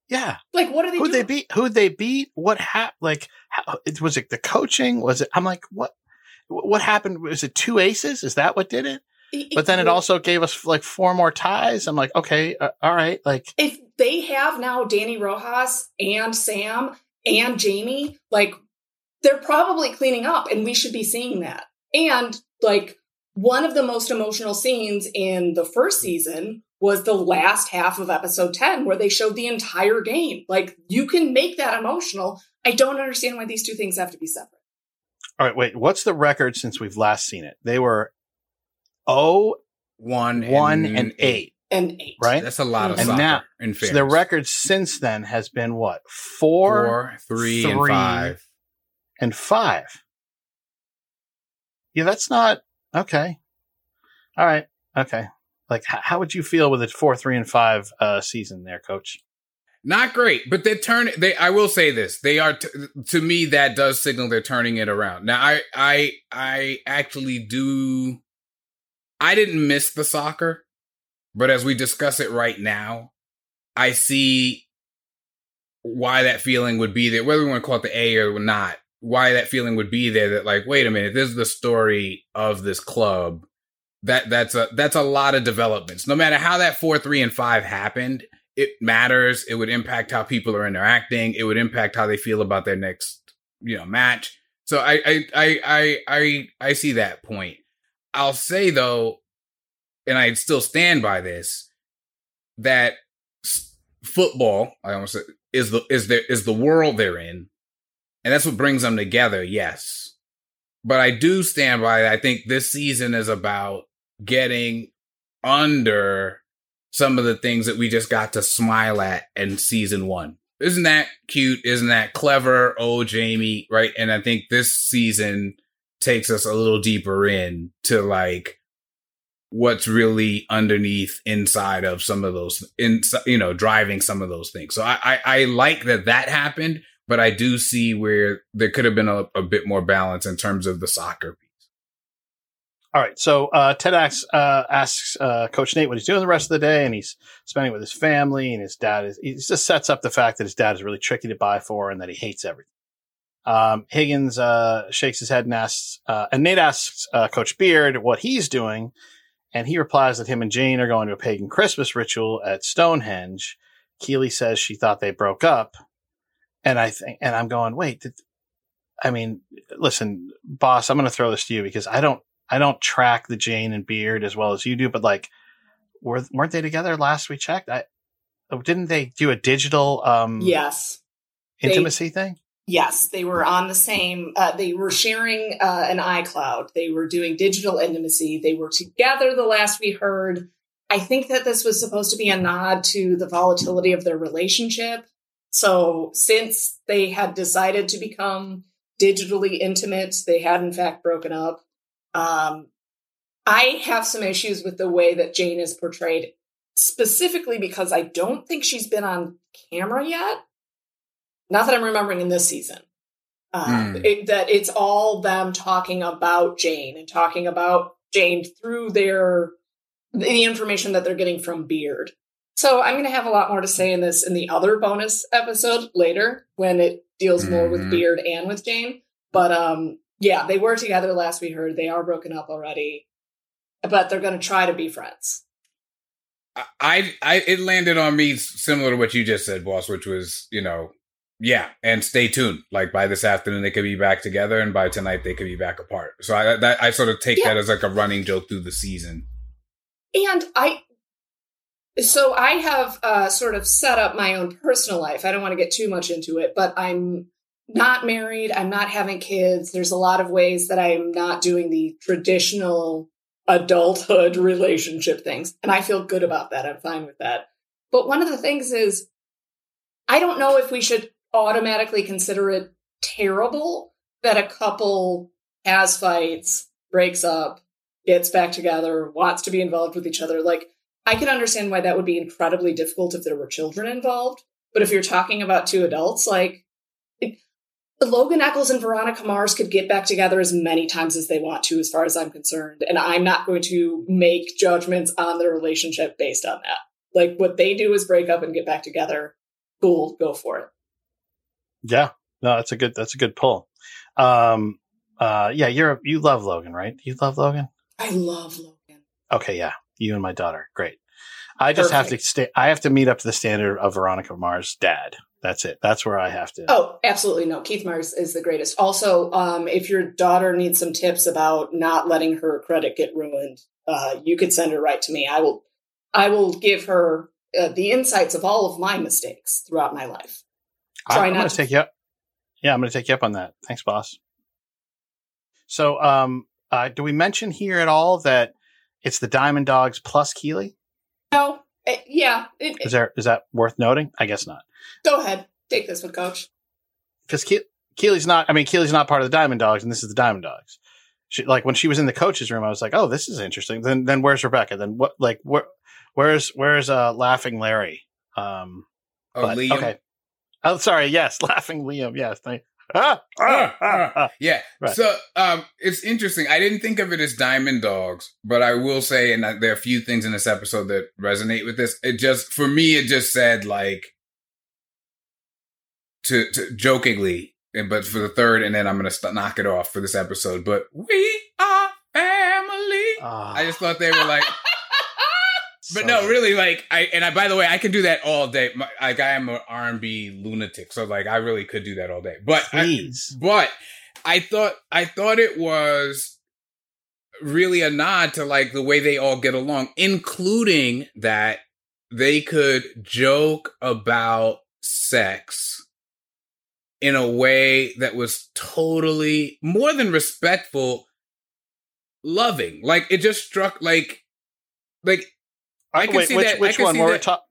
yeah. like what are they Who'd they beat? Who'd they beat? What happened? Like, how, it- was it the coaching? Was it? I'm like, what? What happened? Was it two aces? Is that what did it? But then it also gave us like four more ties. I'm like, okay, uh, all right. Like, if they have now Dani Rojas and Sam and Jamie, like they're probably cleaning up and we should be seeing that. And like one of the most emotional scenes in the first season was the last half of episode 10 where they showed the entire game. Like you can make that emotional. I don't understand why these two things have to be separate. all right, wait, what's the record since we've last seen it? They were oh One, one and eight. and eight. right? That's a lot of And soccer. now- in So the record since then has been what four, four, three, and three, five. And five. Yeah, that's not okay. All right, okay. Like, h- how would you feel with a four, three, and five uh, season there, Coach? Not great, but they turn. They, I will say this: they are t- to me that does signal they're turning it around. Now, I, I, I actually do. I didn't miss the soccer, but as we discuss it right now, I see why that feeling would be there. Whether we want to call it the A or not, why that feeling would be there. That like, wait a minute, this is the story of this club. That that's a that's a lot of developments. No matter how that four, three, and five happened, it matters. It would impact how people are interacting. It would impact how they feel about their next, you know, match. So I I I I I, I see that point. I'll say though, and I still stand by this, that football, I almost said, is the is there is the world they're in, and that's what brings them together. Yes, but I do stand by. I think this season is about getting under some of the things that we just got to smile at in season one. Isn't that cute? Isn't that clever? Oh, Jamie, right? And I think this season takes us a little deeper in to like what's really underneath inside of some of those in you know driving some of those things so I, I i like that that happened but i do see where there could have been a, a bit more balance in terms of the soccer piece All right. So uh, Ted asks, uh, asks uh, Coach Nate what he's doing the rest of the day, and he's spending it with his family. And his dad is he just sets up the fact that his dad is really tricky to buy for, and that he hates everything. Um, Higgins uh, shakes his head and asks, uh, and Nate asks uh, Coach Beard what he's doing, and he replies that him and Jane are going to a pagan Christmas ritual at Stonehenge. Keeley says she thought they broke up, and I think, and I'm going, wait, did, I mean, listen, boss, I'm going to throw this to you because I don't. I don't track the Jane and Beard as well as you do, but like, were weren't they together last we checked? I oh, didn't they do a digital um Yes. They- intimacy thing? Yes, they were on the same. Uh, they were sharing uh, an iCloud. They were doing digital intimacy. They were together. The last we heard, I think that this was supposed to be a nod to the volatility of their relationship. So, since they had decided to become digitally intimate, they had in fact broken up. Um, I have some issues with the way that Jane is portrayed, specifically because I don't think she's been on camera yet. Not that I'm remembering in this season. Uh, Hmm. it, that it's all them talking about Jane and talking about Jane through their the information that they're getting from Beard. So I'm going to have a lot more to say in this in the other bonus episode later when it deals more with Mhm. Beard and with Jane. But um, yeah, they were together last we heard. They are broken up already, but they're going to try to be friends. I, I, it landed on me similar to what you just said, boss, which was, you know, yeah, and stay tuned. Like by this afternoon, they could be back together, and by tonight, they could be back apart. So I, that, I sort of take Yeah. that as like a running joke through the season. And I, so I have uh, sort of set up my own personal life. I don't want to get too much into it, but I'm not married. I'm not having kids. There's a lot of ways that I'm not doing the traditional adulthood relationship things. And I feel good about that. I'm fine with that. But one of the things is, I don't know if we should automatically consider it terrible that a couple has fights, breaks up, gets back together, wants to be involved with each other. Like, I can understand why that would be incredibly difficult if there were children involved. But if you're talking about two adults, like, Logan Echolls and Veronica Mars could get back together as many times as they want to, as far as I'm concerned. And I'm not going to make judgments on their relationship based on that. Like, what they do is break up and get back together. Cool, go for it. Yeah, no, that's a good that's a good pull. Um, uh, yeah, you're you love Logan, right? You love Logan? I love Logan. Okay, yeah, you and my daughter, great. I just have to stay. I have to meet up to the standard of Veronica Mars' dad. That's it. That's where I have to. Oh, absolutely no. Keith Mars is the greatest. Also, um, if your daughter needs some tips about not letting her credit get ruined, uh, you could send her right to me. I will, I will give her uh, the insights of all of my mistakes throughout my life. Try I'm going to- to take you up. Yeah, I'm going to take you up on that. Thanks, boss. So, um, uh, do we mention here at all that it's the Diamond Dogs plus Keeley? No, Uh, yeah. It, Is there is that worth noting? I guess not. go ahead. Take this one, coach. because Ke- Keeley's not. I mean, Keeley's not part of the Diamond Dogs, and this is the Diamond Dogs. She, like when she was in the coach's room, I was like, "Oh, this is interesting." Then, then where's Rebecca? Then what? Like, where, where's where's uh Laughing Larry? Um, Oh, but- Liam. Okay. Oh, sorry. Yes, Laughing Liam. Yes. Thank. Ah, ah, ah, ah. Yeah. Right. So um, it's interesting. I didn't think of it as Diamond Dogs, but I will say, and there are a few things in this episode that resonate with this. It just, for me, it just said like, to, to jokingly, and but for the third, and then I'm gonna st- knock it off for this episode. But we are family. Ah, I just thought they were like, but so no, really, like I and I. By the way, I can do that all day. My, like I am an R and B lunatic, so like I really could do that all day. But I, but I thought I thought it was really a nod to like the way they all get along, including that they could joke about sex in a way that was totally more than respectful, loving. Like it just struck like like I oh, can Wait, see which that- which one? We're ta-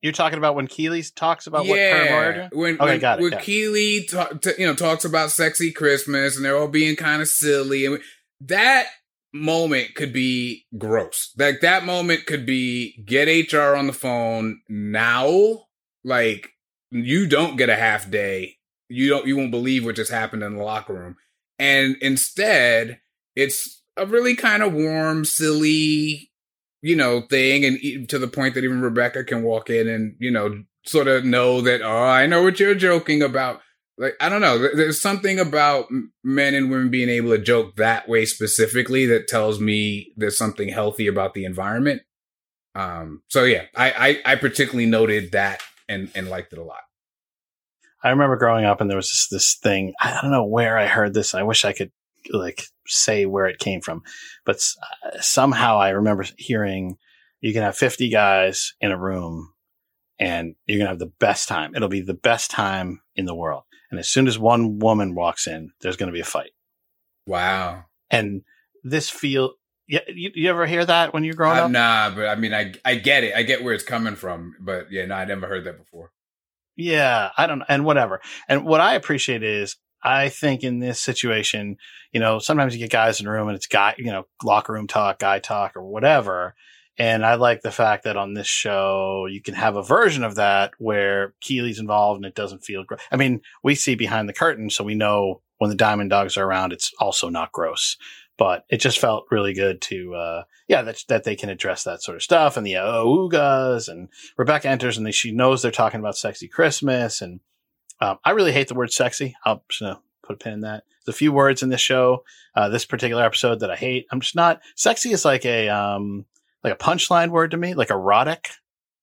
you're talking about when Keeley talks about what Laura are doing? when Okay, when, got it, when got it. Keeley t- you know talks about sexy Christmas and they're all being kind of silly and that moment could be gross. Like that moment could be get HR on the phone now. Like you don't get a half day. You don't. You won't believe what just happened in the locker room. And instead, it's a really kind of warm, silly, you know, thing, and to the point that even Rebecca can walk in and you know sort of know that oh, I know what you're joking about. Like I don't know. There's something about men and women being able to joke that way specifically that tells me there's something healthy about the environment. Um. So yeah, I I, I particularly noted that and and liked it a lot. I remember growing up and there was this, this thing. I don't know where I heard this. I wish I could like say where it came from, but s- uh, somehow I remember hearing you can have 50 guys in a room and you're going to have the best time. It'll be the best time in the world. And as soon as one woman walks in, there's going to be a fight. Wow. And this feel, yeah, you, you ever hear that when you're growing Uh, up? nah, but I mean, I I get it. I get where it's coming from. But yeah, no, I never heard that before. Yeah, I don't and whatever. And what I appreciate is I think in this situation, you know, sometimes you get guys in a room and it's guy, you know, locker room talk, guy talk or whatever. And I like the fact that on this show, you can have a version of that where Keeley's involved and it doesn't feel gross. I mean, we see behind the curtain, so we know when the Diamond Dogs are around, it's also not gross. But it just felt really good to, uh, yeah, that, that they can address that sort of stuff and the oogas and Rebecca enters and they, she knows they're talking about sexy Christmas. And um, I really hate the word sexy. I'll just gonna put a pin in that. There's a few words in this show, uh, this particular episode that I hate. I'm just not sexy is like a, um, like a punchline word to me, like erotic.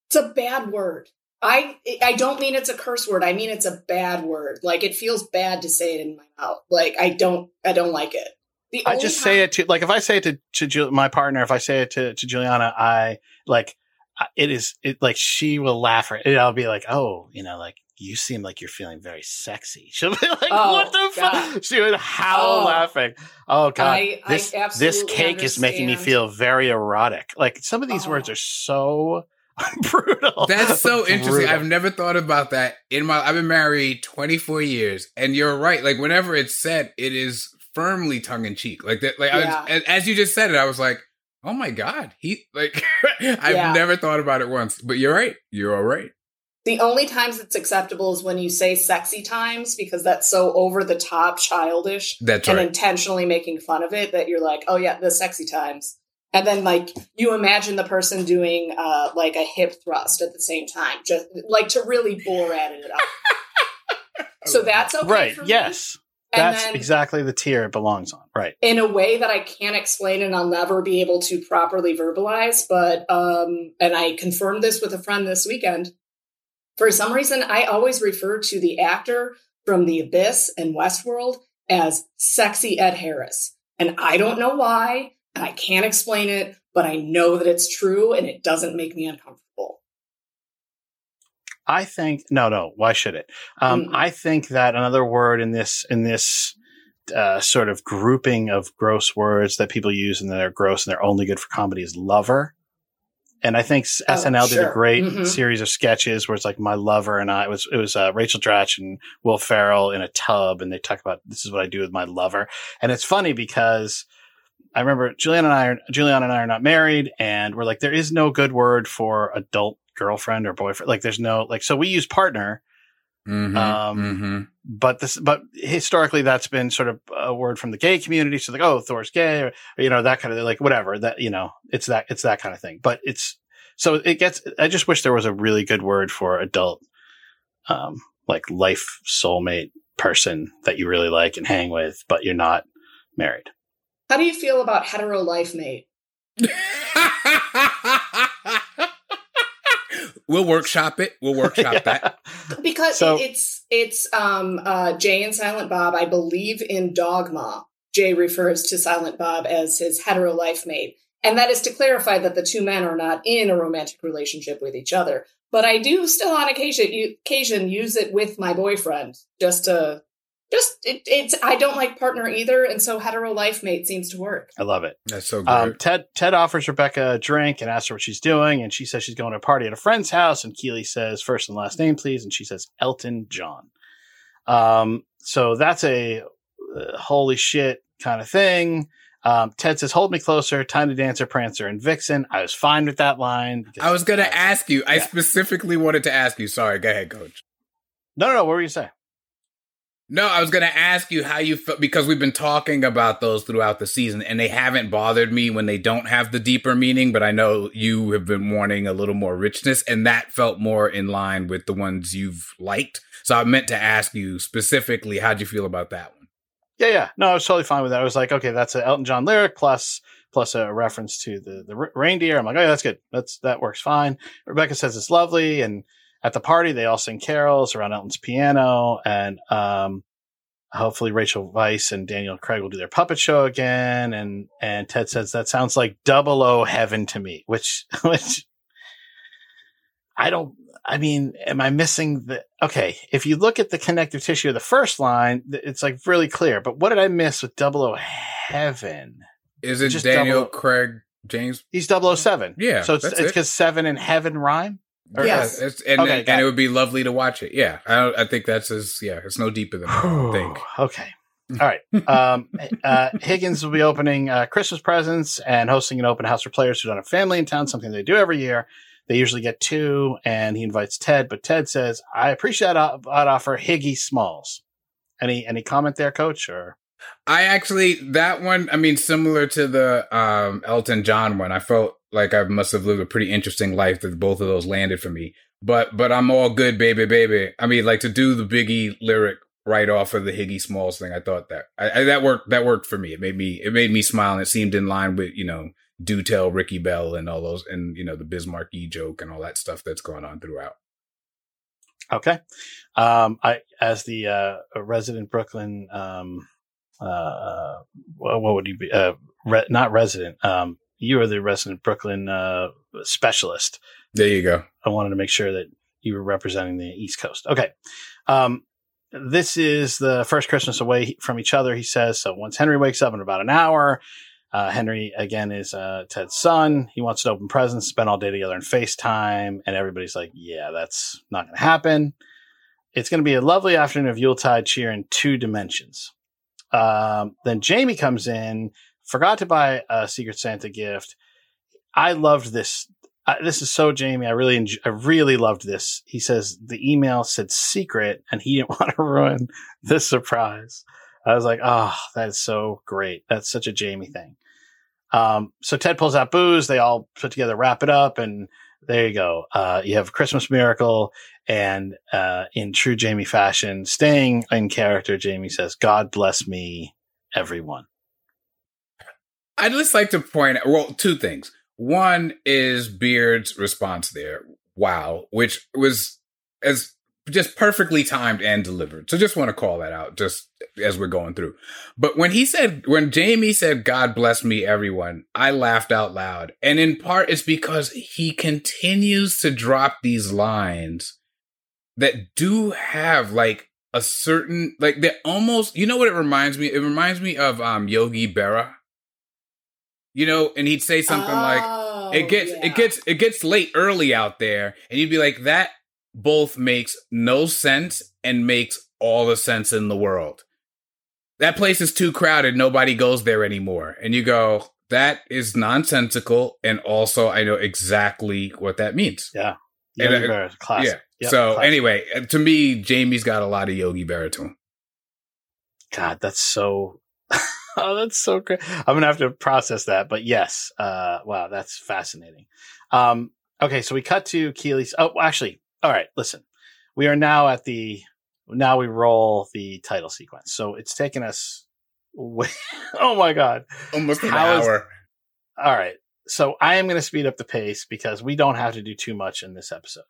It's a bad word. I I don't mean it's a curse word. I mean it's a bad word. Like it feels bad to say it in my mouth. Like I don't I don't like it. The I just time- say it to, like, if I say it to, to Ju- my partner, if I say it to, to Juliana, I like, it is, it like, she will laugh or I'll be like, oh, you know, like, you seem like you're feeling very sexy. She'll be like, Oh, what the fuck? She would howl Oh. laughing. Oh God. I- I this, this absolutely cake is making me feel very erotic. Like some of these Oh. words are so brutal. That's so interesting. I've never thought about that in my. I've been married 24 years, and you're right. Like whenever it's said, it is firmly tongue in cheek. Like that. Like Yeah. was, as you just said it, I was like, oh my god, he like. I've Yeah. never thought about it once, but you're right. You're all right. The only times it's acceptable is when you say sexy times because that's so over the top childish That's and right. intentionally making fun of it that you're like, oh yeah, the sexy times. And then like you imagine the person doing uh like a hip thrust at the same time, just like to really bore at it up. so that's okay. right. for. Yes. And That's then exactly the tier it belongs on. Right. in a way that I can't explain and I'll never be able to properly verbalize. But um, and I confirmed this with a friend this weekend. For some reason, I always refer to the actor from The Abyss and Westworld as sexy Ed Harris. And I don't know why, and I can't explain it, but I know that it's true and it doesn't make me uncomfortable. I think no, no. Why should it? Um, Mm. I think that another word in this in this uh, sort of grouping of gross words that people use and that are gross and they're only good for comedy is lover. And I think Oh, SNL did a sure. great Mhm. series of sketches where it's like my lover and I. It was it was uh, Rachel Dratch and Will Ferrell in a tub, and they talk about this is what I do with my lover, and it's funny because I remember Julian and I are Julian and I are not married, and we're like there is no good word for adult girlfriend or boyfriend. Like there's no like so we use partner, Mhm, Um, mhm. but this but historically that's been sort of a word from the gay community so like oh thor's gay or, or, you know that kind of like whatever that you know it's that it's that kind of thing but it's so it gets i just wish there was a really good word for adult um like life soulmate person that you really like and hang with but you're not married How do you feel about hetero life mate? we'll workshop it. We'll workshop Yeah. that. Because So- it's it's um uh Jay and Silent Bob, I believe in Dogma. Jay refers to Silent Bob as his hetero life mate. And that is to clarify that the two men are not in a romantic relationship with each other. But I do still on occasion you, occasion use it with my boyfriend just to just it, it's I don't like partner either, and so hetero life mate seems to work. i love it That's so good. um, ted ted offers rebecca a drink and asks her what she's doing and she says she's going to a party at a friend's house and keely says first and last name please and she says elton john um, so that's a uh, holy shit kind of thing um, ted says hold me closer time to dancer prancer and vixen i was fine with that line I was gonna ask you. I specifically wanted to ask you. Sorry, go ahead, Coach. no no no what were you saying No, I was going to ask you how you felt because we've been talking about those throughout the season and they haven't bothered me when they don't have the deeper meaning, but I know you have been wanting a little more richness and that felt more in line with the ones you've liked. So I meant to ask you specifically, how'd you feel about that one? Yeah, yeah. No, I was totally fine with that. I was like, okay, that's an Elton John lyric plus plus a reference to the the re- reindeer. I'm like, oh, yeah, that's good. That's that works fine. Rebecca says it's lovely, and at the party they all sing carols around Elton's piano, and um, hopefully Rachel Weisz and Daniel Craig will do their puppet show again. And and Ted says that sounds like Double O Heaven to me, which which I don't. I mean, am I missing the? Okay, if you look at the connective tissue of the first line, it's like really clear. But what did I miss with Double O Heaven? Is it Just Daniel double- Craig James? He's 007. Yeah, So it's it's it. because seven and heaven rhyme. Or- Yes. it's- and, Okay, and, got it it. would be lovely to watch it. Yeah, I, I think that's as yeah, it's no deeper than. I think. okay. All right. Um, uh, Higgins will be opening uh, Christmas presents and hosting an open house for players who don't have family in town, something they do every year. They usually get two, and he invites Ted, but Ted says, "I appreciate that that offer, Higgy Smalls." Any any comment there, Coach? Or I actually that one. I mean, similar to the um, Elton John one. I felt like I must have lived a pretty interesting life that both of those landed for me. But but I'm all good, baby, baby. I mean, like to do the Biggie lyric right off of the Higgy Smalls thing. I thought that I, I, that worked. That worked for me. It made me it made me smile, and it seemed in line with you know do tell Ricky Bell and all those and you know the Bismarck E joke and all that stuff that's going on throughout. Okay. Um, I, as the, uh, resident Brooklyn, um, uh, what, what would you be? Uh, re- not resident. Um, you are the resident Brooklyn, uh, specialist. There you go. I wanted to make sure that you were representing the East Coast. Okay. Um, this is the first Christmas away from each other, he says. So once Henry wakes up in about an hour, uh, Henry again is uh, Ted's son. He wants to open presents, spend all day together in FaceTime, and everybody's like, "Yeah, that's not going to happen." It's going to be a lovely afternoon of Yuletide cheer in two dimensions. Um, then Jamie comes in, forgot to buy a Secret Santa gift. I loved this. I, this is so Jamie. I really, enj- I really loved this. He says the email said secret, and he didn't want to ruin this surprise. I was like, oh, that is so great. That's such a Jamie thing. Um, so Ted pulls out booze. They all put together, wrap it up, and there you go. Uh, you have Christmas miracle, and uh, in true Jamie fashion, staying in character, Jamie says, "God bless me, everyone." I'd just like to point out, well, two things. One is Beard's response there, wow, which was as just perfectly timed and delivered. So just want to call that out just as we're going through. But when he said, when Jamie said, God bless me, everyone, I laughed out loud. And in part, it's because he continues to drop these lines that do have like a certain, like they're almost, you know what it reminds me? It reminds me of um Yogi Berra you know, and he'd say something like, Oh, it gets yeah. it gets it gets late early out there, and you'd be like, that both makes no sense and makes all the sense in the world. That place is too crowded, nobody goes there anymore. And you go, that is nonsensical, and also I know exactly what that means. Yeah. And, Yogi uh, Berra, classic. Yeah. Yep, so classic. anyway, uh, to me, Jamie's got a lot of Yogi Berra to him. God, that's so. oh, that's so great. I'm gonna have to process that, but yes. Uh, wow, that's fascinating. Um, okay, so we cut to Keeley's. Oh, actually, all right. Listen, we are now at the. Now we roll the title sequence. So it's taken us. Way, oh my god! Almost an How is- hour. All right, so I am going to speed up the pace because we don't have to do too much in this episode.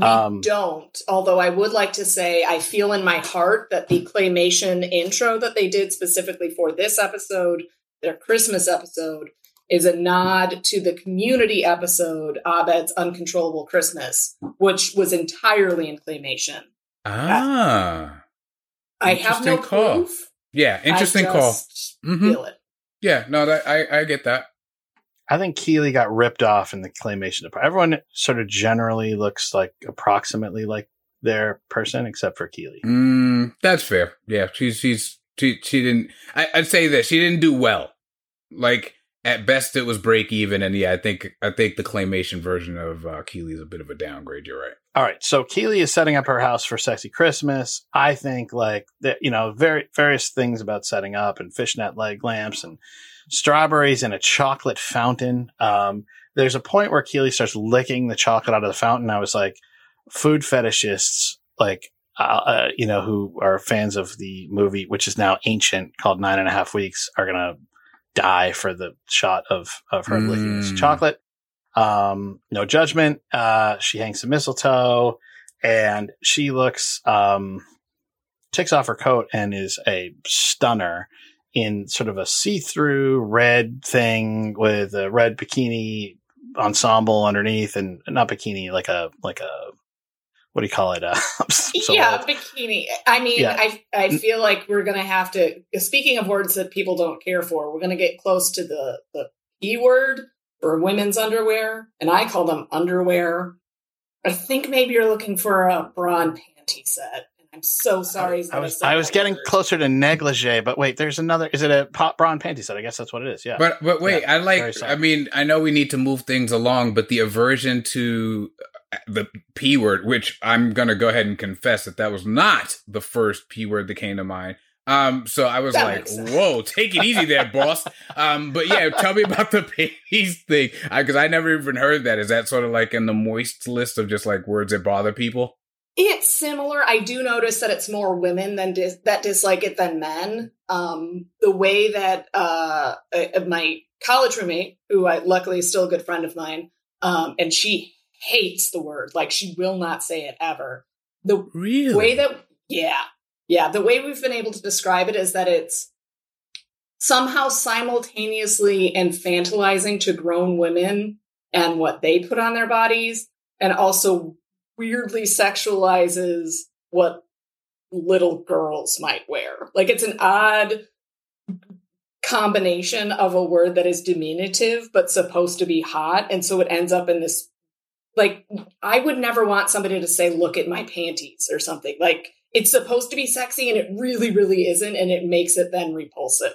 We Um, don't. Although I would like to say, I feel in my heart that the claymation intro that they did specifically for this episode, their Christmas episode, is a nod to the community episode, Abed's Uncontrollable Christmas, which was entirely in claymation. Ah, I have no call. proof. yeah, interesting I call. Mhm. Feel it. Yeah, no, that, I I get that. I think Keeley got ripped off in the claymation department. Everyone sort of generally looks like approximately like their person, except for Keeley. Mm, that's fair. Yeah, she's she's she she didn't. I, I'd say that she didn't do well. Like at best, it was break even, and yeah, I think I think the claymation version of uh, is a bit of a downgrade. You're right. All right, so Keeley is setting up her house for sexy Christmas. I think like that, you know, very various things about setting up and fishnet leg lamps and strawberries in a chocolate fountain. Um, there's a point where Keeley starts licking the chocolate out of the fountain. I was like, food fetishists, like uh, uh, you know, who are fans of the movie, which is now ancient, called Nine and a Half Weeks, are gonna die for the shot of of her licking this Mm. chocolate. Um, no judgment. Uh, she hangs some mistletoe, and she looks um, takes off her coat and is a stunner in sort of a see-through red thing with a red bikini ensemble underneath, and not bikini, like a like a what do you call it? Uh, so yeah, old. bikini. I mean, Yeah. I I feel like we're gonna have to. Speaking of words that people don't care for, we're gonna get close to the the e word for women's underwear, and I call them underwear. I think maybe you're looking for a bra and panty set. And I'm so sorry. I was I was getting closer to negligee, but wait, there's another. Is it a pop bra and panty set? I guess that's what it is. Yeah. But but wait, Yeah, I like. I mean, I know we need to move things along, but the aversion to uh, the p word, which I'm gonna go ahead and confess that that was not the first p word that came to mind. Um, so I was That like, "Whoa, take it easy there, boss." Um, but yeah, tell me about the panties thing because I never even heard that. Is that sort of like in the moist list of just like words that bother people? It's similar. I do notice that it's more women than dis- that dislike it than men. Um, the way that uh, uh, my college roommate, who I luckily is still a good friend of mine, um, and she hates the word, like she will not say it ever. The Really? way that yeah yeah the way we've been able to describe it is that it's somehow simultaneously infantilizing to grown women and what they put on their bodies and also weirdly sexualizes what little girls might wear like it's an odd combination of a word that is diminutive but supposed to be hot and so it ends up in this like I would never want somebody to say, look at my panties or something. Like it's supposed to be sexy and it really, really isn't. And it makes it then repulsive.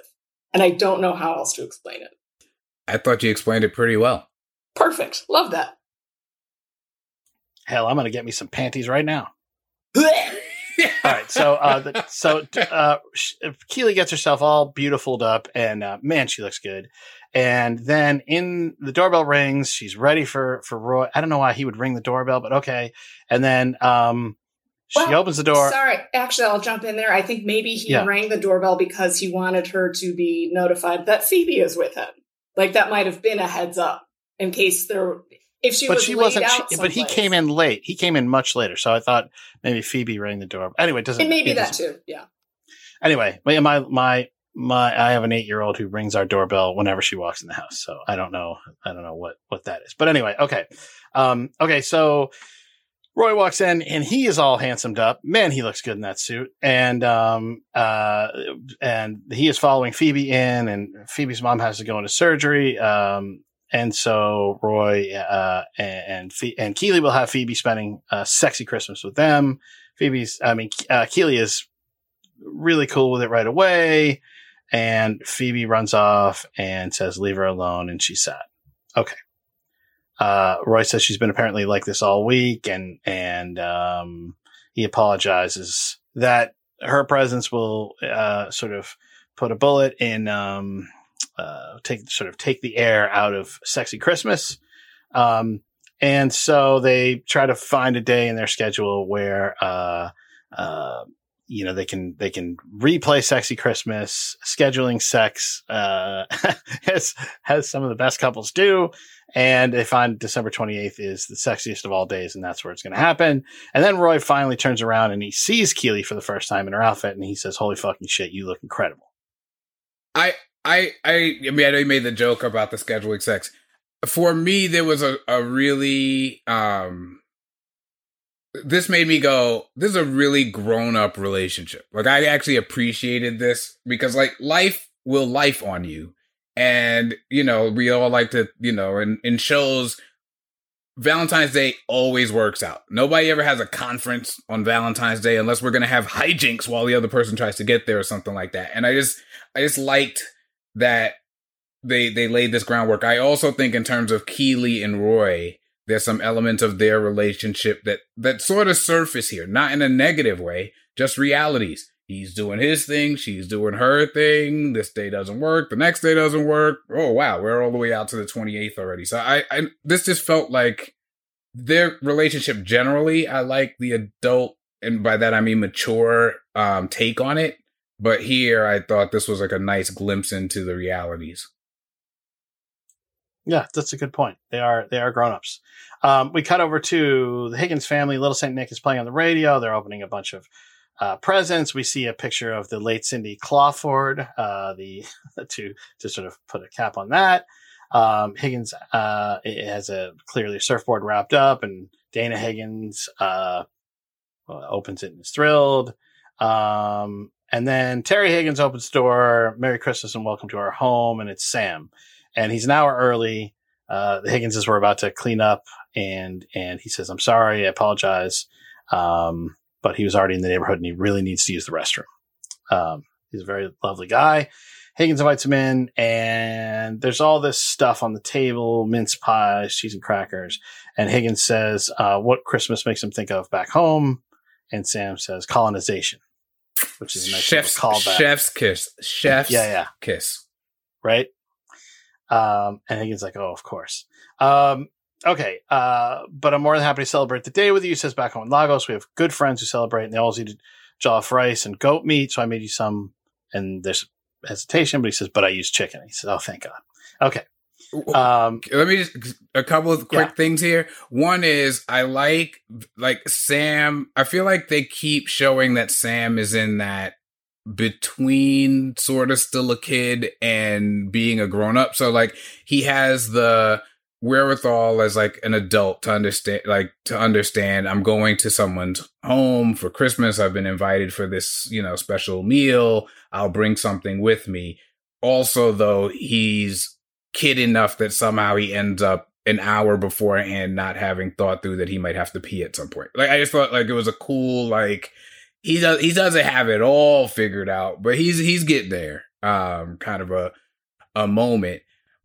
And I don't know how else to explain it. I thought you explained it pretty well. Perfect. Love that. Hell, I'm gonna get me some panties right now. All right, so uh, the, so uh, Keeley gets herself all beautifuled up, and uh, man, she looks good. And then in the doorbell rings, she's ready for for Roy. I don't know why he would ring the doorbell, but okay. And then um, she Well, opens the door. Sorry. Actually, I'll jump in there. I think maybe he Yeah. rang the doorbell because he wanted her to be notified that Phoebe is with him. Like that might have been a heads up in case there, if she but was she wasn't. She, but he came in late. He came in much later, so I thought maybe Phoebe rang the door. Anyway, it doesn't. It may be that doesn't- too. Yeah. Anyway, my my my my I have an eight year old who rings our doorbell whenever she walks in the house. So I don't know I don't know what what that is. But anyway, okay. Um okay, so Roy walks in and he is all handsomed up. Man, he looks good in that suit. And um uh and he is following Phoebe in and Phoebe's mom has to go into surgery. Um and so Roy uh, and and, Keeley will have Phoebe spending a sexy Christmas with them. Phoebe's, I mean, uh, Keeley is really cool with it right away, and Phoebe runs off and says, "Leave her alone," and she's sad. Okay. Uh, Roy says she's been apparently like this all week, and and um, he apologizes that her presence will uh, sort of put a bullet in um, uh, take sort of take the air out of sexy Christmas. Um, and so they try to find a day in their schedule where, uh, uh, you know, they can, they can replay sexy Christmas scheduling sex, uh, has, has some of the best couples do. And they find December 28th is the sexiest of all days. And that's where it's going to happen. And then Roy finally turns around and he sees Keeley for the first time in her outfit. And he says, holy fucking shit, you look incredible. I, I, I, I mean, I know you made the joke about the scheduling sex. For me, there was a, a really, um, this made me go, this is a really grown up relationship. Like, I actually appreciated this because, like, life will life on you. And, you know, we all like to, you know, in, in shows, Valentine's Day always works out. Nobody ever has a conference on Valentine's Day unless we're going to have hijinks while the other person tries to get there or something like that. And I just, I just liked that they they laid this groundwork. I also think in terms of Keeley and Roy, there's some elements of their relationship that that sort of surface here, not in a negative way, just realities. He's doing his thing, she's doing her thing. This day doesn't work, the next day doesn't work. Oh wow, we're all the way out to the 28th already. So I, I this just felt like their relationship generally. I like the adult, and by that I mean mature um, take on it. But here, I thought this was like a nice glimpse into the realities. Yeah, that's a good point. They are they are grown ups. Um, we cut over to the Higgins family. Little Saint Nick is playing on the radio. They're opening a bunch of uh, presents. We see a picture of the late Cindy Clawford. Uh, the to to sort of put a cap on that. Um, Higgins uh, has a clearly surfboard wrapped up, and Dana Higgins uh, opens it and is thrilled. Um, and then Terry Higgins opens the door. Merry Christmas and welcome to our home. And it's Sam. And he's an hour early. Uh, the Higginses were about to clean up and, and he says, I'm sorry. I apologize. Um, but he was already in the neighborhood and he really needs to use the restroom. Um, he's a very lovely guy. Higgins invites him in and there's all this stuff on the table, mince pies, cheese and crackers. And Higgins says, uh, what Christmas makes him think of back home? And Sam says colonization which is a nice chef's callback. Chef's kiss. Chef's yeah, yeah. kiss. Right. Um, and Higgins like, oh, of course. Um, okay. Uh, but I'm more than happy to celebrate the day with you. Says back home in Lagos, we have good friends who celebrate and they always eat jollof rice and goat meat. So I made you some and there's hesitation, but he says, but I use chicken. He says, oh, thank God. Okay. Um, Let me just a couple of quick yeah. things here. One is I like like Sam. I feel like they keep showing that Sam is in that between sort of still a kid and being a grown up. So like he has the wherewithal as like an adult to understand like to understand I'm going to someone's home for Christmas. I've been invited for this, you know, special meal. I'll bring something with me. Also though, he's kid enough that somehow he ends up an hour beforehand not having thought through that he might have to pee at some point. Like I just thought like it was a cool like he does he doesn't have it all figured out, but he's he's getting there. Um kind of a a moment.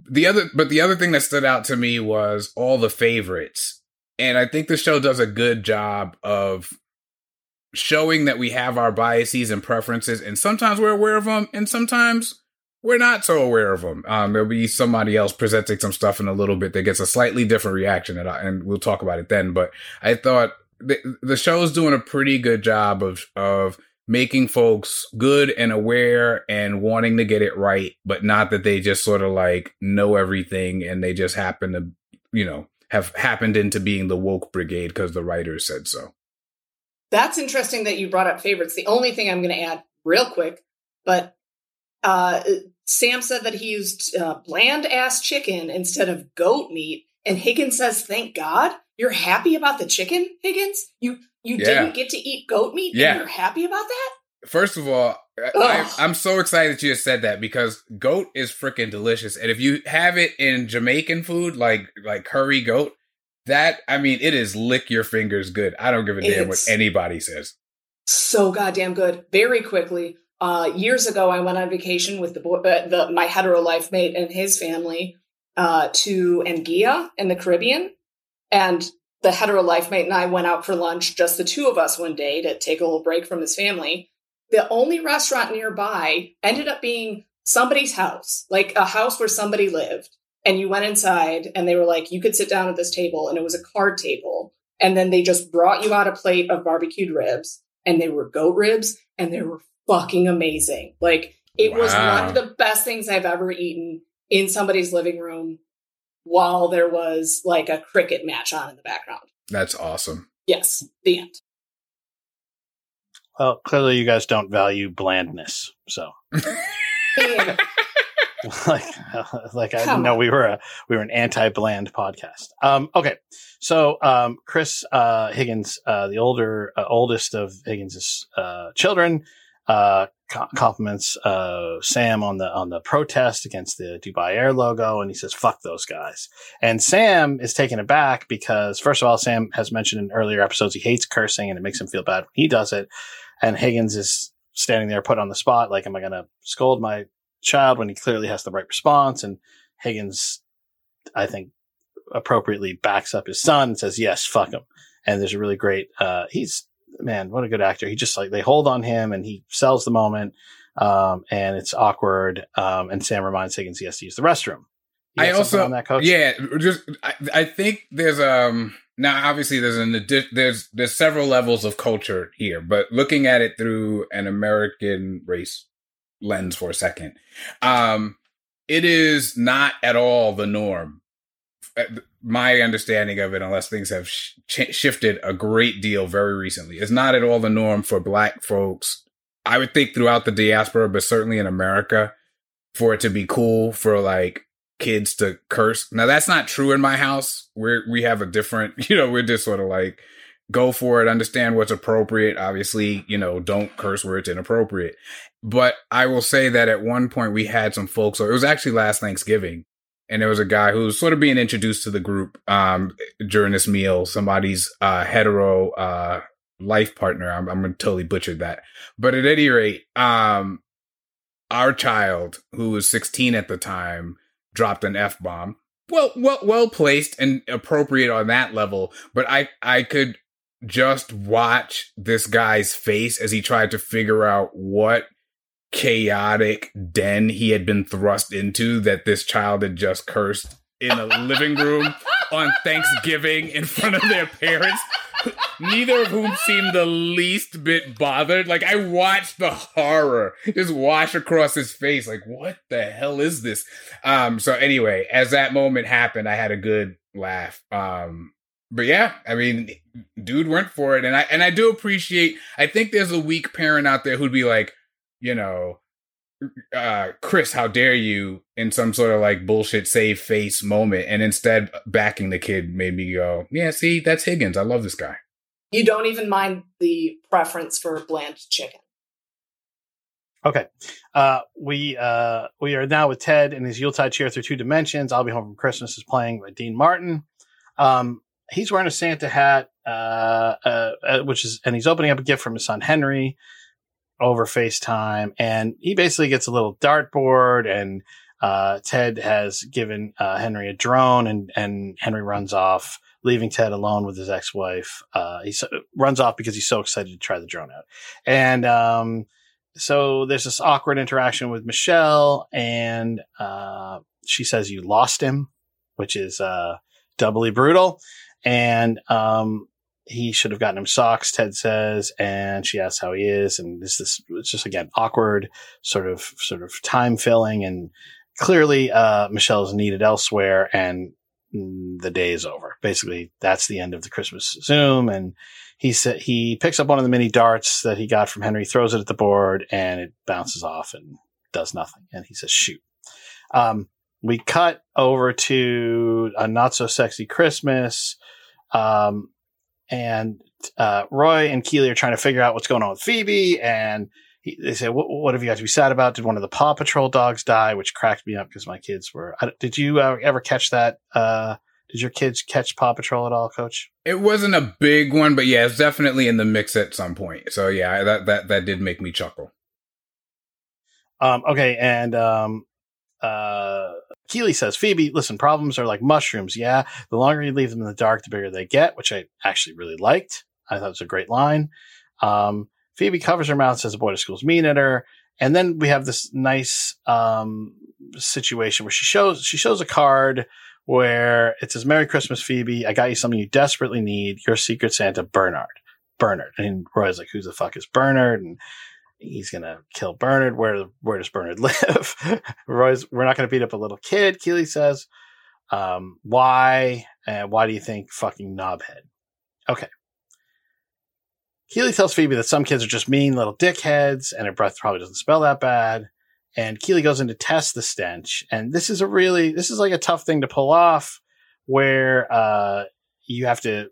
The other but the other thing that stood out to me was all the favorites. And I think the show does a good job of showing that we have our biases and preferences and sometimes we're aware of them and sometimes we're not so aware of them. Um, there'll be somebody else presenting some stuff in a little bit that gets a slightly different reaction, and, I, and we'll talk about it then. But I thought the, the show's doing a pretty good job of of making folks good and aware and wanting to get it right, but not that they just sort of like know everything and they just happen to, you know, have happened into being the woke brigade because the writers said so. That's interesting that you brought up favorites. The only thing I'm going to add real quick, but uh, Sam said that he used uh, bland ass chicken instead of goat meat, and Higgins says, "Thank God you're happy about the chicken, Higgins. You you yeah. didn't get to eat goat meat, yeah. and you're happy about that." First of all, I, I'm so excited that you just said that because goat is freaking delicious, and if you have it in Jamaican food, like like curry goat, that I mean, it is lick your fingers good. I don't give a damn what anybody says. so goddamn good. Very quickly, uh, years ago, I went on vacation with the boy, uh, the my hetero life mate and his family uh, to Anguilla in the Caribbean, and the hetero life mate and I went out for lunch, just the two of us, one day to take a little break from his family. The only restaurant nearby ended up being somebody's house, like a house where somebody lived. And you went inside, and they were like, you could sit down at this table, and it was a card table. And then they just brought you out a plate of barbecued ribs and they were goat ribs and they were fucking amazing. Like it was one of the best things I've ever eaten in somebody's living room while there was like a cricket match on in the background. That's awesome. Yes, the end. Well, clearly you guys don't value blandness. So, like, like I didn't know we were a we were an anti-bland podcast. Um, okay, so um, Chris uh, Higgins, uh, the older uh, oldest of Higgins's uh, children, uh, co- compliments uh, Sam on the on the protest against the Dubai Air logo, and he says, "Fuck those guys." And Sam is taken aback because, first of all, Sam has mentioned in earlier episodes he hates cursing and it makes him feel bad when he does it. And Higgins is standing there put on the spot, like, am I going to scold my child when he clearly has the right response? And Higgins, I think, appropriately backs up his son and says, yes, fuck him. And there's a really great, uh, he's, man, what a good actor. He just like, they hold on him and he sells the moment. Um, and it's awkward. Um, and Sam reminds Higgins he has to use the restroom. I also on that coach. yeah, just I, I think there's um now obviously there's an addi- there's there's several levels of culture here, but looking at it through an American race lens for a second, um, it is not at all the norm. Uh, My understanding of it, unless things have sh- shifted a great deal very recently, is not at all the norm for Black folks. I would think throughout the diaspora, but certainly in America, for it to be cool for like kids to curse. Now that's not true in my house. We're we have a different, you know, we're just sort of like go for it, understand what's appropriate. Obviously, you know, don't curse where it's inappropriate. But I will say that at one point we had some folks, so it was actually last Thanksgiving, and there was a guy who was sort of being introduced to the group um during this meal, somebody's uh hetero uh life partner. I'm, I'm totally butcher that. But at any rate, um our child, who was 16 at the time, dropped an f bomb. Well, well, well placed and appropriate on that level. But I, I could just watch this guy's face as he tried to figure out what chaotic den he had been thrust into that this child had just cursed in a living room on Thanksgiving in front of their parents, neither of whom seemed the least bit bothered. Like I watched the horror just wash across his face. Like, what the hell is this? Um, so anyway, as that moment happened, I had a good laugh. Um, but yeah, I mean, dude went for it, and I and I do appreciate. I think there's a weak parent out there who'd be like, you know, uh, Chris, how dare you, in some sort of like bullshit save face moment, and instead backing the kid made me go, yeah, see, that's Higgins. I love this guy. You don't even mind the preference for bland chicken. Okay. Uh, we uh, we are now with Ted in his Yuletide cheer through two dimensions. I'll be home from Christmas is playing with Dean Martin. Um, he's wearing a Santa hat, uh, uh, uh, which is, and he's opening up a gift from his son Henry over FaceTime, and he basically gets a little dartboard, and uh, Ted has given uh, Henry a drone, and and Henry runs off, leaving Ted alone with his ex-wife. Uh, he so, runs off because he's so excited to try the drone out, and um, so there's this awkward interaction with Michelle, and uh, she says you lost him, which is uh, doubly brutal. And um, he should have gotten him socks, Ted says, and she asks how he is, and this it's just again awkward, sort of sort of time filling, and clearly uh, Michelle is needed elsewhere, and the day is over. Basically, that's the end of the Christmas Zoom, and he said he picks up one of the mini darts that he got from Henry, throws it at the board, and it bounces off and does nothing. And he says, "Shoot." Um, we cut over to a not so sexy Christmas, um, and uh, Roy and Keeley are trying to figure out what's going on with Phoebe, and he, they say, what, what have you got to be sad about? Did one of the Paw Patrol dogs die? Which cracked me up because my kids were. I, did you uh, ever catch that? Uh, did your kids catch Paw Patrol at all, Coach? It wasn't a big one, but yeah, it's definitely in the mix at some point. So yeah, that that that did make me chuckle. Um, okay, and um, uh, Keeley says, Phoebe, listen, problems are like mushrooms. Yeah, the longer you leave them in the dark, the bigger they get, which I actually really liked. I thought it was a great line. Um, Phoebe covers her mouth, says the boy to school's mean at her. And then we have this nice um, situation where she shows she shows a card where it says "Merry Christmas, Phoebe. I got you something you desperately need. Your Secret Santa, Bernard." Bernard, and Roy's like, "Who the fuck is Bernard?" And he's gonna kill Bernard. Where where does Bernard live? Roy's, we're not gonna beat up a little kid. Keeley says, um, "Why? And why do you think fucking knobhead?" Okay. Keeley tells Phoebe that some kids are just mean little dickheads, and her breath probably doesn't smell that bad. And Keeley goes in to test the stench, and this is a really this is like a tough thing to pull off, where uh, you have to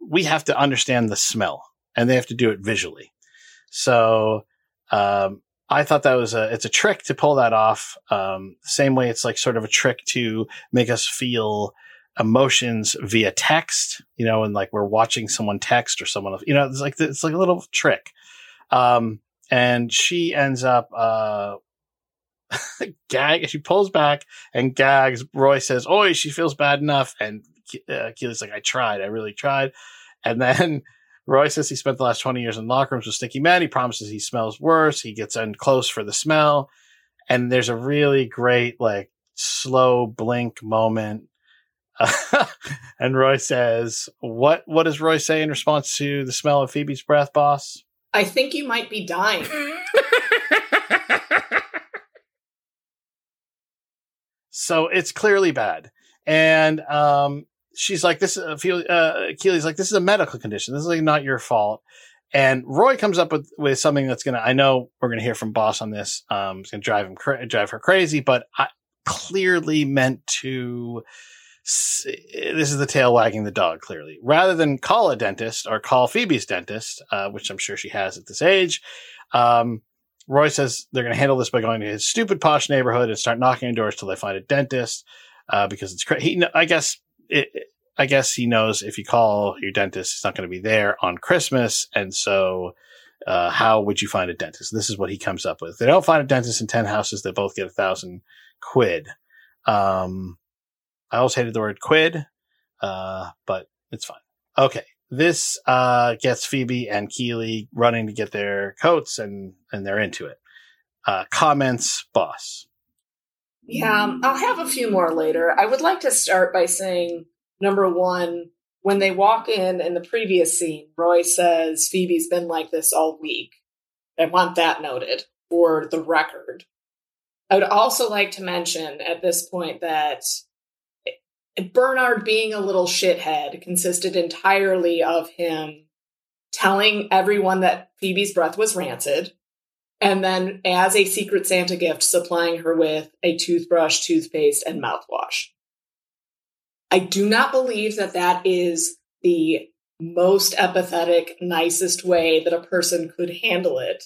we have to understand the smell, and they have to do it visually. So um, I thought that was a it's a trick to pull that off. Um, same way it's like sort of a trick to make us feel emotions via text, you know, and like we're watching someone text or someone, you know, it's like it's like a little trick. Um, and she ends up uh, gag. She pulls back and gags. Roy says, "Oi, she feels bad enough." And uh, Keeley's like, "I tried. I really tried." And then Roy says he spent the last twenty years in locker rooms with stinky men. He promises he smells worse. He gets in close for the smell, and there's a really great like slow blink moment and Roy says, "What? What does Roy say in response to the smell of Phoebe's breath, boss?" I think you might be dying. so it's clearly bad, and um, she's like, "This." Uh, uh, Keeley's like, "This is a medical condition. This is like not your fault." And Roy comes up with, with something that's gonna. I know we're gonna hear from Boss on this. Um, it's gonna drive him cra- drive her crazy, but I, clearly meant to this is the tail wagging the dog, clearly. Rather than call a dentist or call Phoebe's dentist, uh, which I'm sure she has at this age, um, Roy says they're going to handle this by going to his stupid posh neighborhood and start knocking on doors till they find a dentist, uh, because it's crazy. I guess it, I guess he knows if you call your dentist, it's not going to be there on Christmas. And so, uh, how would you find a dentist? This is what he comes up with. They don't find a dentist in 10 houses, they both get a thousand quid. Um, I always hated the word quid, uh, but it's fine. Okay. This uh, gets Phoebe and Keeley running to get their coats, and and they're into it. Uh, comments, boss. Yeah, um, I'll have a few more later. I would like to start by saying number one, when they walk in in the previous scene, Roy says Phoebe's been like this all week. I want that noted for the record. I would also like to mention at this point that Bernard being a little shithead consisted entirely of him telling everyone that Phoebe's breath was rancid, and then as a secret Santa gift, supplying her with a toothbrush, toothpaste, and mouthwash. I do not believe that that is the most empathetic, nicest way that a person could handle it.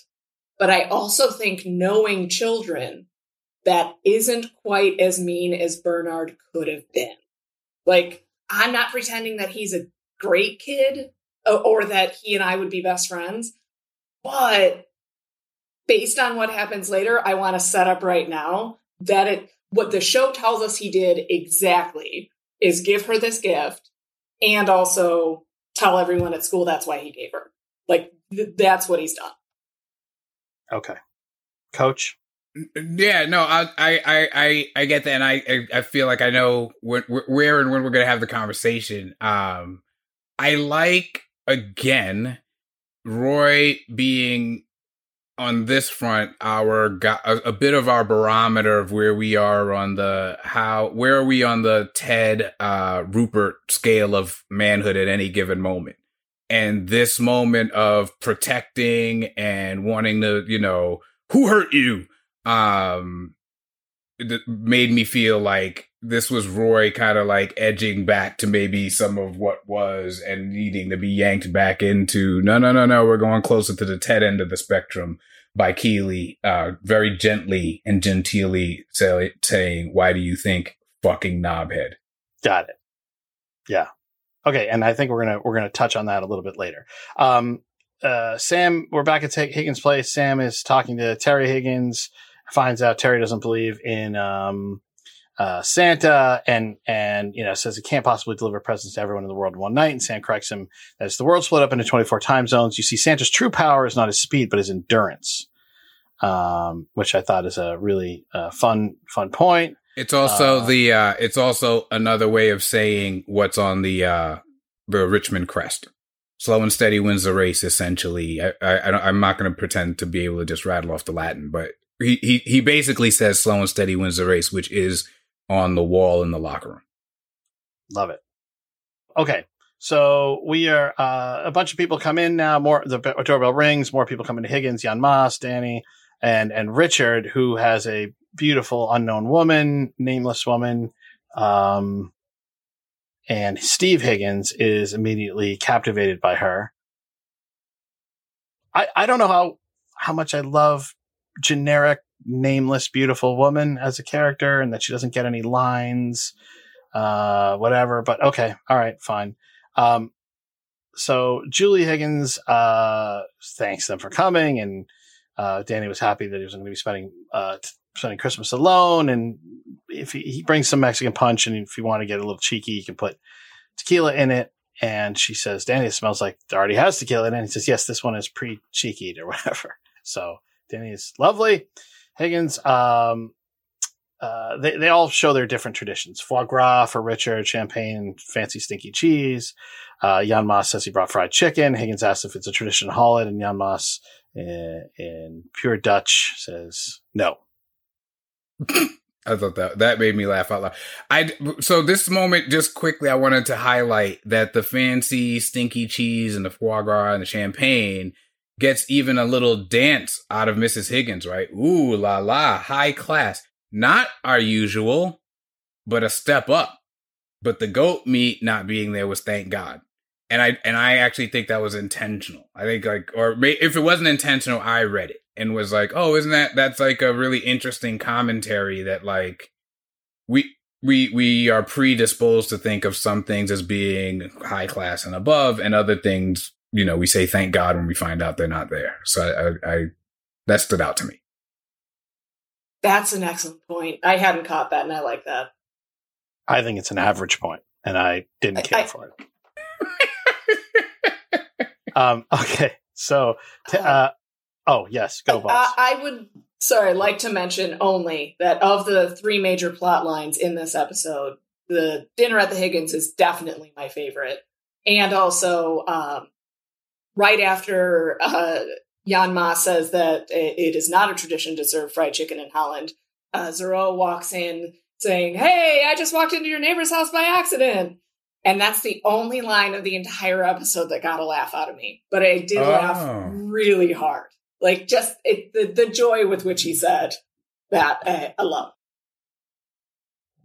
But I also think knowing children, that isn't quite as mean as Bernard could have been. Like, I'm not pretending that he's a great kid uh, or that he and I would be best friends, but based on what happens later, I want to set up right now that it what the show tells us he did exactly is give her this gift and also tell everyone at school that's why he gave her. Like th- that's what he's done. Okay. Coach yeah, no, I, I, I, I get that, and I, I feel like I know where, where and when we're gonna have the conversation. Um, I like again Roy being on this front our a, bit of our barometer of where we are on the how where are we on the Ted uh, Rupert scale of manhood at any given moment, and this moment of protecting and wanting to you know who hurt you um made me feel like this was Roy kind of like edging back to maybe some of what was and needing to be yanked back into no no no no we're going closer to the Ted end of the spectrum by Keeley, uh, very gently and genteelly say, saying, "Why do you think fucking knobhead?" Got it. Yeah. Okay, and I think we're gonna we're gonna touch on that a little bit later. Um, uh, Sam, we're back at Higgins' place. Sam is talking to Terry Higgins. Finds out Terry doesn't believe in um, uh, Santa, and and you know says he can't possibly deliver presents to everyone in the world in one night. And Sam corrects him it's the world split up into twenty four time zones. You see, Santa's true power is not his speed, but his endurance, um, which I thought is a really uh, fun fun point. It's also Uh, the uh it's also another way of saying what's on the uh the Richmond crest. Slow and steady wins the race. Essentially, I, I, I don't, I'm not going to pretend to be able to just rattle off the Latin, but he, he he basically says slow and steady wins the race, which is on the wall in the locker room. Love it. Okay. So we are uh, a bunch of people come in now. More the doorbell rings. More people come into Higgins, Jan Maas, Dani, and and Richard, who has a beautiful unknown woman, nameless woman. Um, and Steve Higgins is immediately captivated by her. I I don't know how how much I love generic nameless beautiful woman as a character, and that she doesn't get any lines uh, whatever. But okay, all right, fine. Um, so Julie Higgins uh, thanks them for coming, and uh, Dani was happy that he was going to be spending uh, t- spending Christmas alone. And if he, he brings some Mexican punch, and if you want to get a little cheeky, you can put tequila in it. And she says, Dani, it smells like it already has tequila in it. And he says, yes, this one is pre cheekied or whatever. So Dani is lovely. Higgins, um, uh, they, they all show their different traditions. Foie gras for Richard, champagne, fancy stinky cheese. Uh, Jan Maas says he brought fried chicken. Higgins asks if it's a tradition Holland, and Jan Maas in, in pure Dutch says no. I thought that that made me laugh out loud. I so this moment just quickly I wanted to highlight that the fancy stinky cheese and the foie gras and the champagne gets even a little dance out of Mrs. Higgins, right? Ooh la la, high class. Not our usual, but a step up. But the goat meat not being there was thank God. And I and I actually think that was intentional. I think like or if it wasn't intentional, I read it and was like, "Oh, isn't that that's like a really interesting commentary that like we we we are predisposed to think of some things as being high class and above and other things, you know, we say thank God when we find out they're not there." So I, I, I that stood out to me. That's an excellent point. I hadn't caught that, and I like that. I think it's an average point, and I didn't care I- for it. um, okay, so t- uh, oh yes, go Buzz. I, I would, sorry, like to mention only that of the three major plot lines in this episode, the dinner at the Higgins is definitely my favorite, and also um, right after uh, Jan Maas says that it, is not a tradition to serve fried chicken in Holland, uh, Zoreaux walks in saying, "Hey, I just walked into your neighbor's house by accident." And that's the only line of the entire episode that got a laugh out of me. But I did Oh. laugh really hard. Like just it, the, the joy with which he said that, I, I love.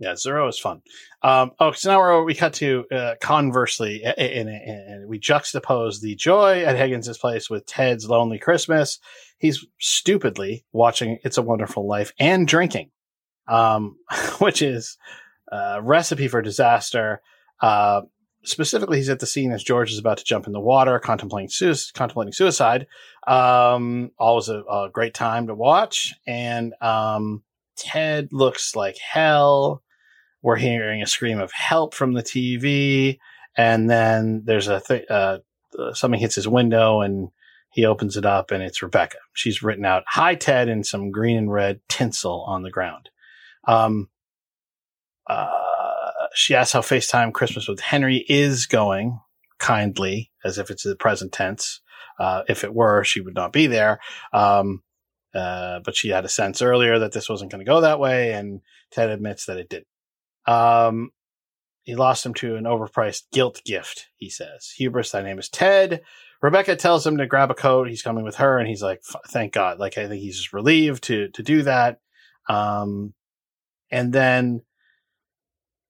Yeah, Zoreaux is fun. Um, oh, so now we're, we cut to uh, conversely, and, we juxtapose the joy at Higgins' place with Ted's lonely Christmas. He's stupidly watching It's a Wonderful Life and drinking, um, which is a recipe for disaster. Uh, specifically, he's at the scene as George is about to jump in the water, contemplating, sui- contemplating suicide. Um, always a, a great time to watch. And um, Ted looks like hell. We're hearing a scream of help from the TV, and then there's a th- uh, uh, something hits his window, and he opens it up, and it's Rebecca. She's written out "Hi Ted" in some green and red tinsel on the ground. Um, uh, she asks how FaceTime Christmas with Henry is going, kindly, as if it's the present tense. Uh, if it were, she would not be there. Um, uh, but she had a sense earlier that this wasn't going to go that way, and Ted admits that it did. Um, he lost him to an overpriced guilt gift, he says. Hubris, thy name is Ted. Rebecca tells him to grab a coat. He's coming with her, and he's like, thank God. Like, I think he's just relieved to, to do that. Um, and then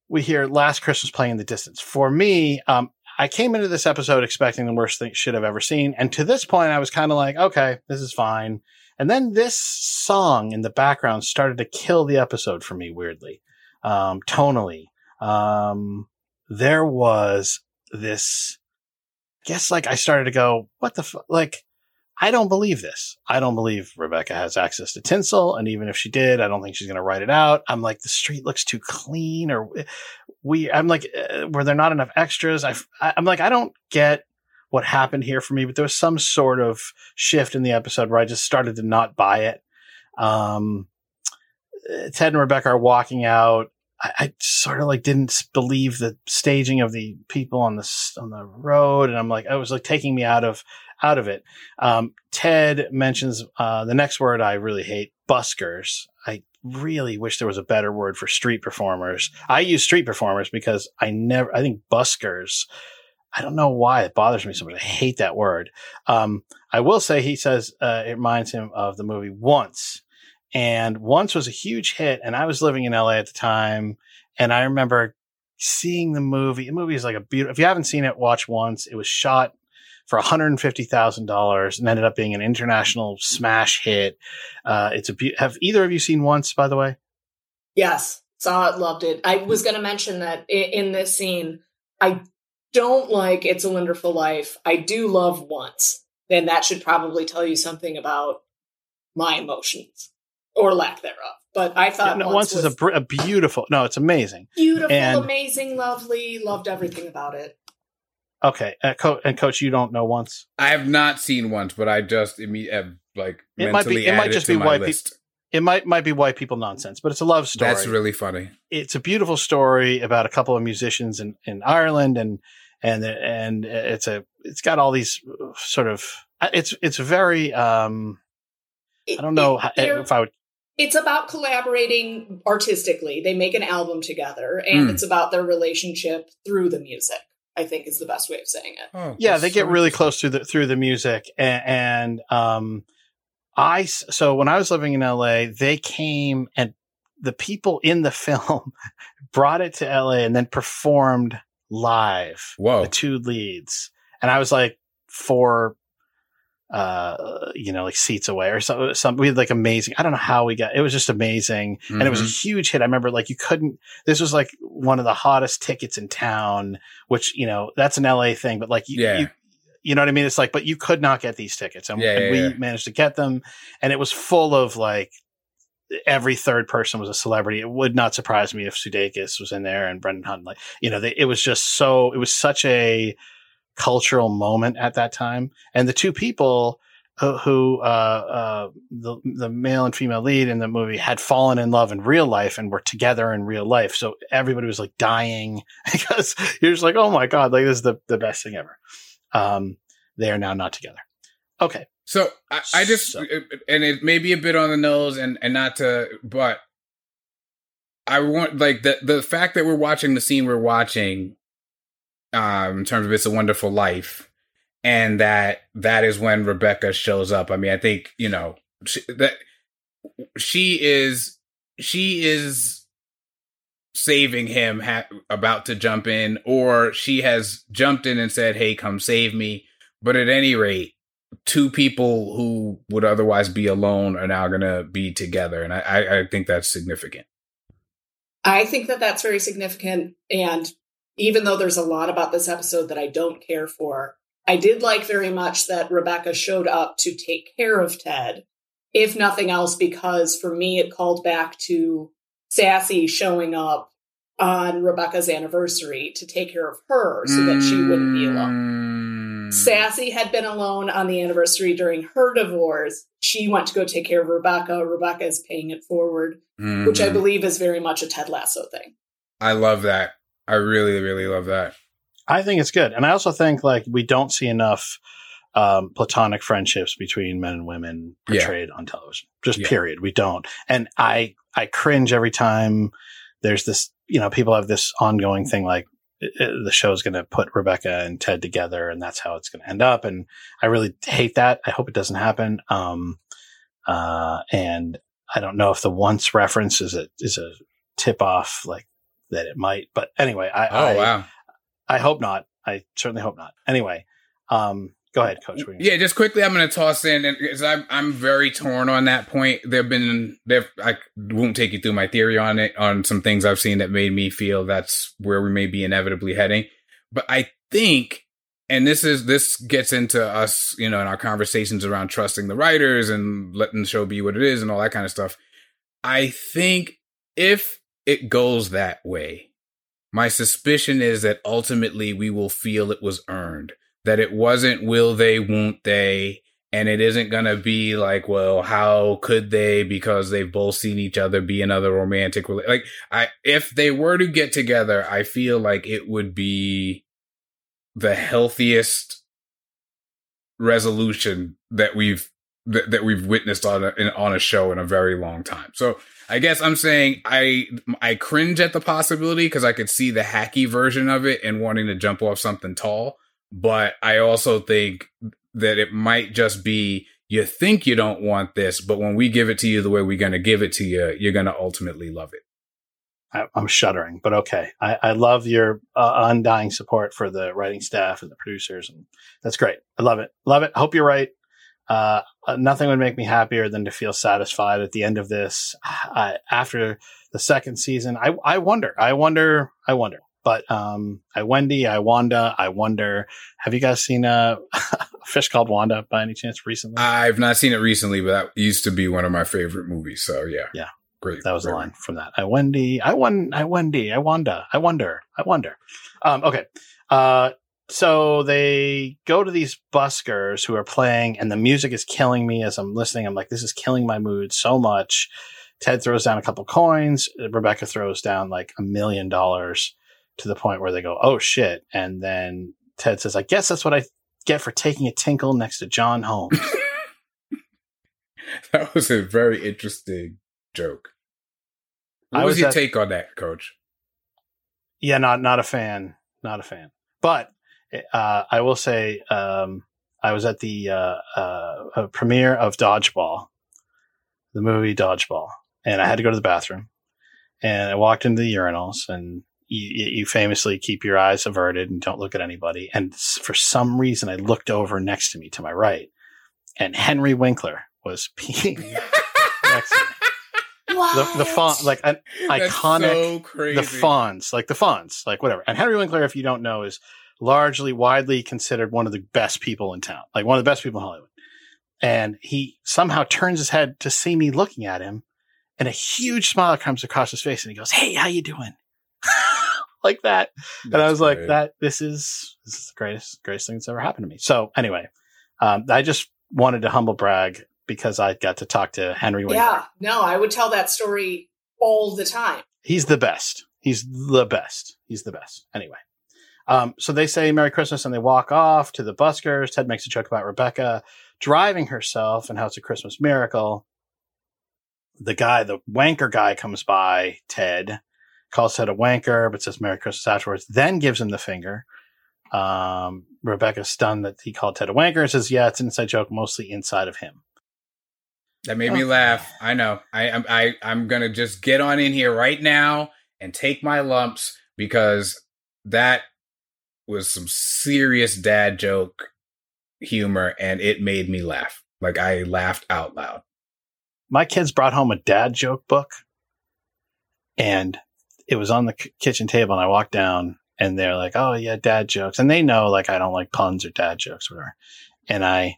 we hear Last Christmas playing in the distance. For me, um, I came into this episode expecting the worst thing shit I've ever seen. And to this point, I was kind of like, okay, this is fine. And then this song in the background started to kill the episode for me weirdly, um, tonally. Um, there was this, I guess like I started to go, what the fuck? Like, I don't believe this. I don't believe Rebecca has access to tinsel. And even if she did, I don't think she's going to write it out. I'm like, the street looks too clean or we, I'm like, uh, were there not enough extras? I, I'm like, I don't get what happened here for me, but there was some sort of shift in the episode where I just started to not buy it. Um, Ted and Rebecca are walking out. I, I, sort of like didn't believe the staging of the people on the on the road, and I'm like, I was like taking me out of out of it. Um, Ted mentions uh, the next word I really hate, buskers. I really wish there was a better word for street performers. I use street performers because I never. I think buskers. I don't know why it bothers me so much. I hate that word. Um, I will say he says uh, it reminds him of the movie Once and Once was a huge hit. And I was living in LA at the time. And I remember seeing the movie. The movie is like a beautiful, if you haven't seen it, watch Once. It was shot for $150,000 and ended up being an international smash hit. Uh, it's a, be- have either of you seen Once, by the way? Yes. Saw it, loved it. I was going to mention that in, in this scene, I don't like It's a Wonderful Life. I do love Once. Then that should probably tell you something about my emotions or lack thereof. But I thought yeah, no, once, once is a, a, beautiful. No, it's amazing. Beautiful, and, amazing, lovely. Loved everything about it. Okay, uh, Co- and coach, you don't know once. I have not seen once, but I just have like it might be. It might just be white people. It might might be white people nonsense, but it's a love story. That's really funny. It's a beautiful story about a couple of musicians in, in Ireland, and and and it's a it's got all these sort of it's it's very um I don't know it, if I would it's about collaborating artistically. They make an album together, and mm. it's about their relationship through the music. I think is the best way of saying it. Oh, yeah, they get really close through the through the music, and, and um, I so when I was living in LA, they came and the people in the film brought it to LA and then performed live. Whoa, the two leads, and I was like four uh, you know, like seats away or something. Some we had like amazing. I don't know how we got. It was just amazing, mm-hmm. and it was a mm-hmm. huge hit. I remember like you couldn't. This was like one of the hottest tickets in town, which you know that's an LA thing, but like you, yeah. you you know what I mean? It's like, but you could not get these tickets, and, yeah, and yeah, we managed to get them, and it was full of like every third person was a celebrity. It would not surprise me if Sudeikis was in there and Brendan Hunt. Like, you know, they, it was just so. It was such a cultural moment at that time. And the two people who, who uh, uh, the the male and female lead in the movie had fallen in love in real life and were together in real life. So everybody was like dying because you're just like, oh my god, like this is the the best thing ever. Um, they are now not together. Okay. So I, I just so. and it may be a bit on the nose and and not to, but I want like the the fact that we're watching the scene we're watching um, in terms of It's a Wonderful Life, and that that is when Rebecca shows up. I mean, I think you know she, that she is she is saving him, ha- about to jump in, or she has jumped in and said, "Hey, come save me." But at any rate, two people who would otherwise be alone are now going to be together, and I, I think that's significant. I think that that's very significant, and even though there's a lot about this episode that I don't care for, I did like very much that Rebecca showed up to take care of Ted, if nothing else, because for me, it called back to Sassy showing up on Rebecca's anniversary to take care of her so that she wouldn't be alone. Mm. Sassy had been alone on the anniversary during her divorce. She went to go take care of Rebecca. Rebecca is paying it forward, mm. which I mm-hmm. believe is very much a Ted Lasso thing. I love that. I really, really love that. I think it's good. And I also think like we don't see enough um, platonic friendships between men and women portrayed yeah. on television. Just yeah. period. We don't. And I, I cringe every time there's this, you know, people have this ongoing thing like it, it, the show's going to put Rebecca and Ted together and that's how it's going to end up. And I really hate that. I hope it doesn't happen. Um, uh, and I don't know if the once reference is a, is a tip off like that it might. But anyway, I oh I, wow, I hope not. I certainly hope not. Anyway, um, Go ahead, Coach. Are Yeah, just quickly, I'm going to toss in because I'm I'm very torn on that point. There've been there. I won't take you through my theory on it on some things I've seen that made me feel that's where we may be inevitably heading. But I think, and this is this gets into us, you know, in our conversations around trusting the writers and letting the show be what it is and all that kind of stuff. I think if it goes that way, my suspicion is that ultimately we will feel it was earned that it wasn't will they, won't they, and it isn't going to be like, well, how could they because they've both seen each other be another romantic rela- like I if they were to get together, I feel like it would be the healthiest resolution that we've that, that we've witnessed on a in, on a show in a very long time. So I guess I'm saying I I cringe at the possibility because I could see the hacky version of it and wanting to jump off something tall but I also think that it might just be you think you don't want this, but when we give it to you the way we're going to give it to you, you're going to ultimately love it. I, I'm shuddering, but okay. I, I love your uh, undying support for the writing staff and the producers, and that's great. I love it. Love it. Hope you're right. Uh, uh, nothing would make me happier than to feel satisfied at the end of this. I, after the second season, I, I wonder, I wonder, I wonder. But um, I Wendy, I Wanda, I wonder. Have you guys seen uh, a fish called Wanda by any chance recently? I've not seen it recently, but that used to be one of my favorite movies. So yeah, Yeah. great. That was the great. line from that. I Wendy, I won, I Wendy, I Wanda, I wonder, I wonder. Um, okay. Uh, so they go to these buskers who are playing, and the music is killing me as I'm listening. I'm like, this is killing my mood so much. Ted throws down a couple coins. Rebecca throws down like a million dollars to the point where they go, oh shit. And then Ted says, I guess that's what I get for taking a tinkle next to John Holmes. That was a very interesting joke. What I was, was your at- take on that, Coach? yeah, not not a fan, not a fan. But uh, I will say, um, I was at the uh, uh, uh, premiere of Dodgeball, the movie Dodgeball, and I had to go to the bathroom. And I walked into the urinals, and you, you famously keep your eyes averted and don't look at anybody. And for some reason, I looked over next to me to my right, and Henry Winkler was peeing next to me. The, the Fonz, like an That's iconic so crazy. the Fonz, like the Fonz, like whatever. And Henry Winkler, if you don't know, is largely widely considered one of the best people in town, like one of the best people in Hollywood. And he somehow turns his head to see me looking at him, and a huge smile comes across his face, and he goes, "Hey, how you doing?" like that. and I That's was like, "That this is this is the greatest greatest thing that's ever happened to me." So anyway, um, I just wanted to humble brag because I got to talk to Henry Winkler. Yeah, no, I would tell that story all the time. He's the best. He's the best. He's the best. Anyway. Um, so they say Merry Christmas and they walk off to the buskers. Ted makes a joke about Rebecca driving herself and how it's a Christmas miracle. The guy, the wanker guy comes by Ted, calls Ted a wanker, but says Merry Christmas afterwards, then gives him the finger. Um, Rebecca's stunned that he called Ted a wanker and says, yeah, it's an inside joke, mostly inside of him. That made me Oh. laugh. I know. I am. I I'm gonna just get on in here right now and take my lumps because that was some serious dad joke humor, and it made me laugh. Like I laughed out loud. my kids brought home a dad joke book and it was on the k- kitchen table and I walked down and they're like, Oh yeah, dad jokes. And they know like I don't like puns or dad jokes or whatever. And I,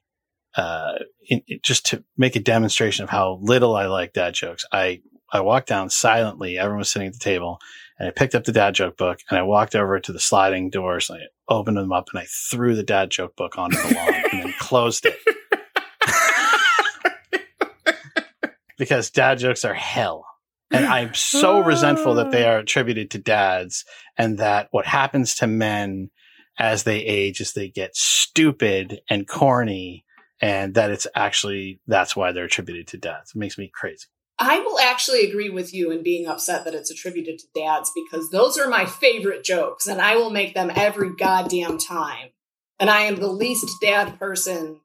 uh, in, just to make a demonstration of how little I like dad jokes, I, I walked down silently. Everyone was sitting at the table and I picked up the dad joke book and I walked over to the sliding doors and I opened them up and I threw the dad joke book onto the lawn and then closed it. because dad jokes are hell. And I'm so resentful that they are attributed to dads and that what happens to men as they age is they get stupid and corny and that it's actually that's why they're attributed to dads. It makes me crazy. I will actually agree with you in being upset that it's attributed to dads because those are my favorite jokes and I will make them every goddamn time. And I am the least dad person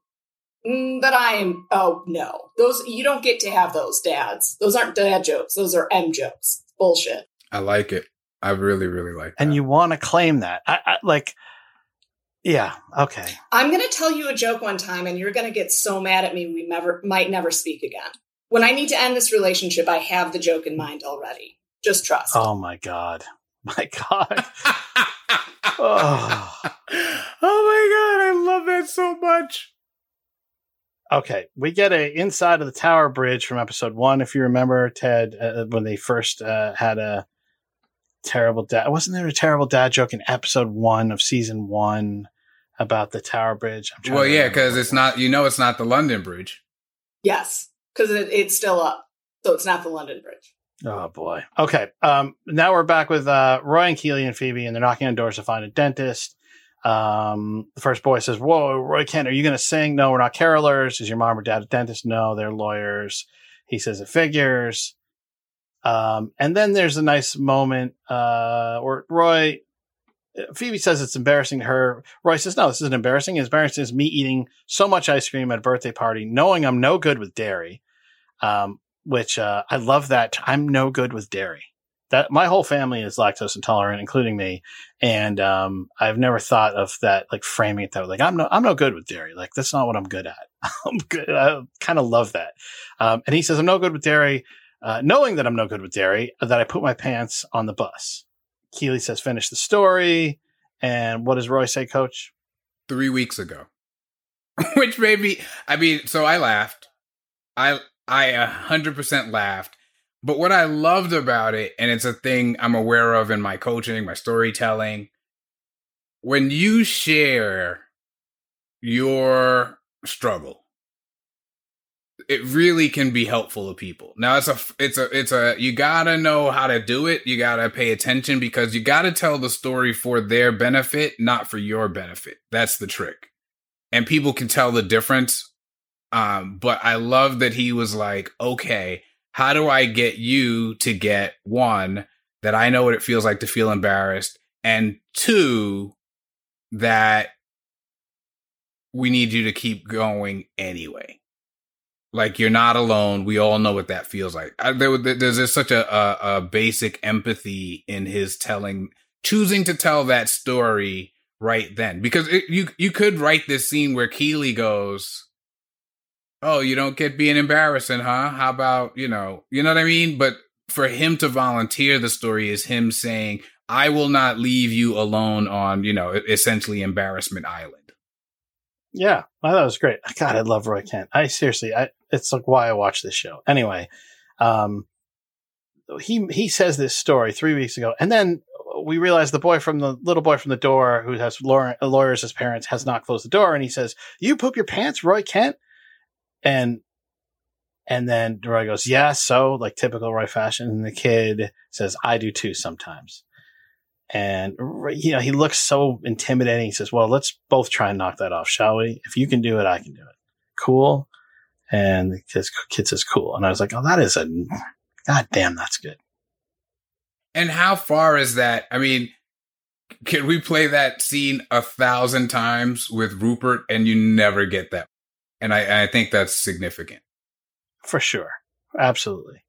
mm, that I am. Oh, no. Those, you don't get to have those dads. Those aren't dad jokes. Those are M jokes. Bullshit. I like it. I really, really like. It. And that. you want to claim that. I, I like Yeah. Okay. I'm going to tell you a joke one time, and you're going to get so mad at me we never might never speak again. When I need to end this relationship, I have the joke in mind already. Just trust. Oh my god. My god. oh. oh my god, I love that so much. Okay, we get a inside of the tower bridge from episode one. If you remember, Ted, uh, when they first uh, had a terrible dad, wasn't there a terrible dad joke in episode one of season one about the tower bridge? I'm Well, to yeah, because it's not, you know, it's not the London Bridge. Yes, because it, it's still up, so it's not the London Bridge. Oh boy. Okay. Um, now we're back with uh, Roy and Keeley and Phoebe, and they're knocking on doors to find a dentist. Um, the first boy says, "Whoa, Roy Kent, are you going to sing? No, we're not carolers. Is your mom or dad a dentist? No, they're lawyers." He says, "It figures." Um, and then there's a nice moment uh, where Roy, Phoebe says it's embarrassing to her. Roy says, "No, this isn't embarrassing. It's embarrassing is me eating so much ice cream at a birthday party, knowing I'm no good with dairy." Um, which uh, I love that I'm no good with dairy. That my whole family is lactose intolerant, including me, and um, I've never thought of that like framing it that way. Like I'm no I'm no good with dairy. Like that's not what I'm good at. I'm good. I kind of love that. Um, and he says I'm no good with dairy, uh, knowing that I'm no good with dairy. That I put my pants on the bus. Keeley says finish the story, and what does Roy say, Coach? three weeks ago, which made me. I mean, so I laughed. I I a hundred percent laughed. But what I loved about it, and it's a thing I'm aware of in my coaching, my storytelling, when you share your struggle, it really can be helpful to people. Now it's a it's a it's a you gotta know how to do it. You gotta pay attention because you gotta tell the story for their benefit, not for your benefit. That's the trick. And people can tell the difference. Um, but I love that he was like, okay, how do I get you to get one that I know what it feels like to feel embarrassed, and two that we need you to keep going anyway. Like you're not alone. We all know what that feels like. I, there, there's just such a, a, a basic empathy in his telling, choosing to tell that story right then, because it, you you could write this scene where Keeley goes, "Oh, you don't get being embarrassing, huh? How about you know, you know what I mean?" But for him to volunteer the story is him saying, "I will not leave you alone on you know essentially embarrassment island." Yeah, I thought was great. God, I love Roy Kent. I seriously, I it's like why I watch this show. Anyway, um, he he says this story three weeks ago, and then we realize the boy from the little boy from the door who has lawyer, lawyers as parents has not closed the door, and he says, "You poop your pants, Roy Kent," and and then Roy goes, "Yeah, so like typical Roy fashion," and the kid says, "I do too sometimes." And you know he looks so intimidating. He says, "Well, let's both try and knock that off, shall we? If you can do it, I can do it. Cool." And the kid, kid says, "Cool." And I was like, "Oh, that is a god damn, that's good." And how far is that? I mean, can we play that scene a thousand times with Rupert and you never get that? And I, I think that's significant. For sure. Absolutely.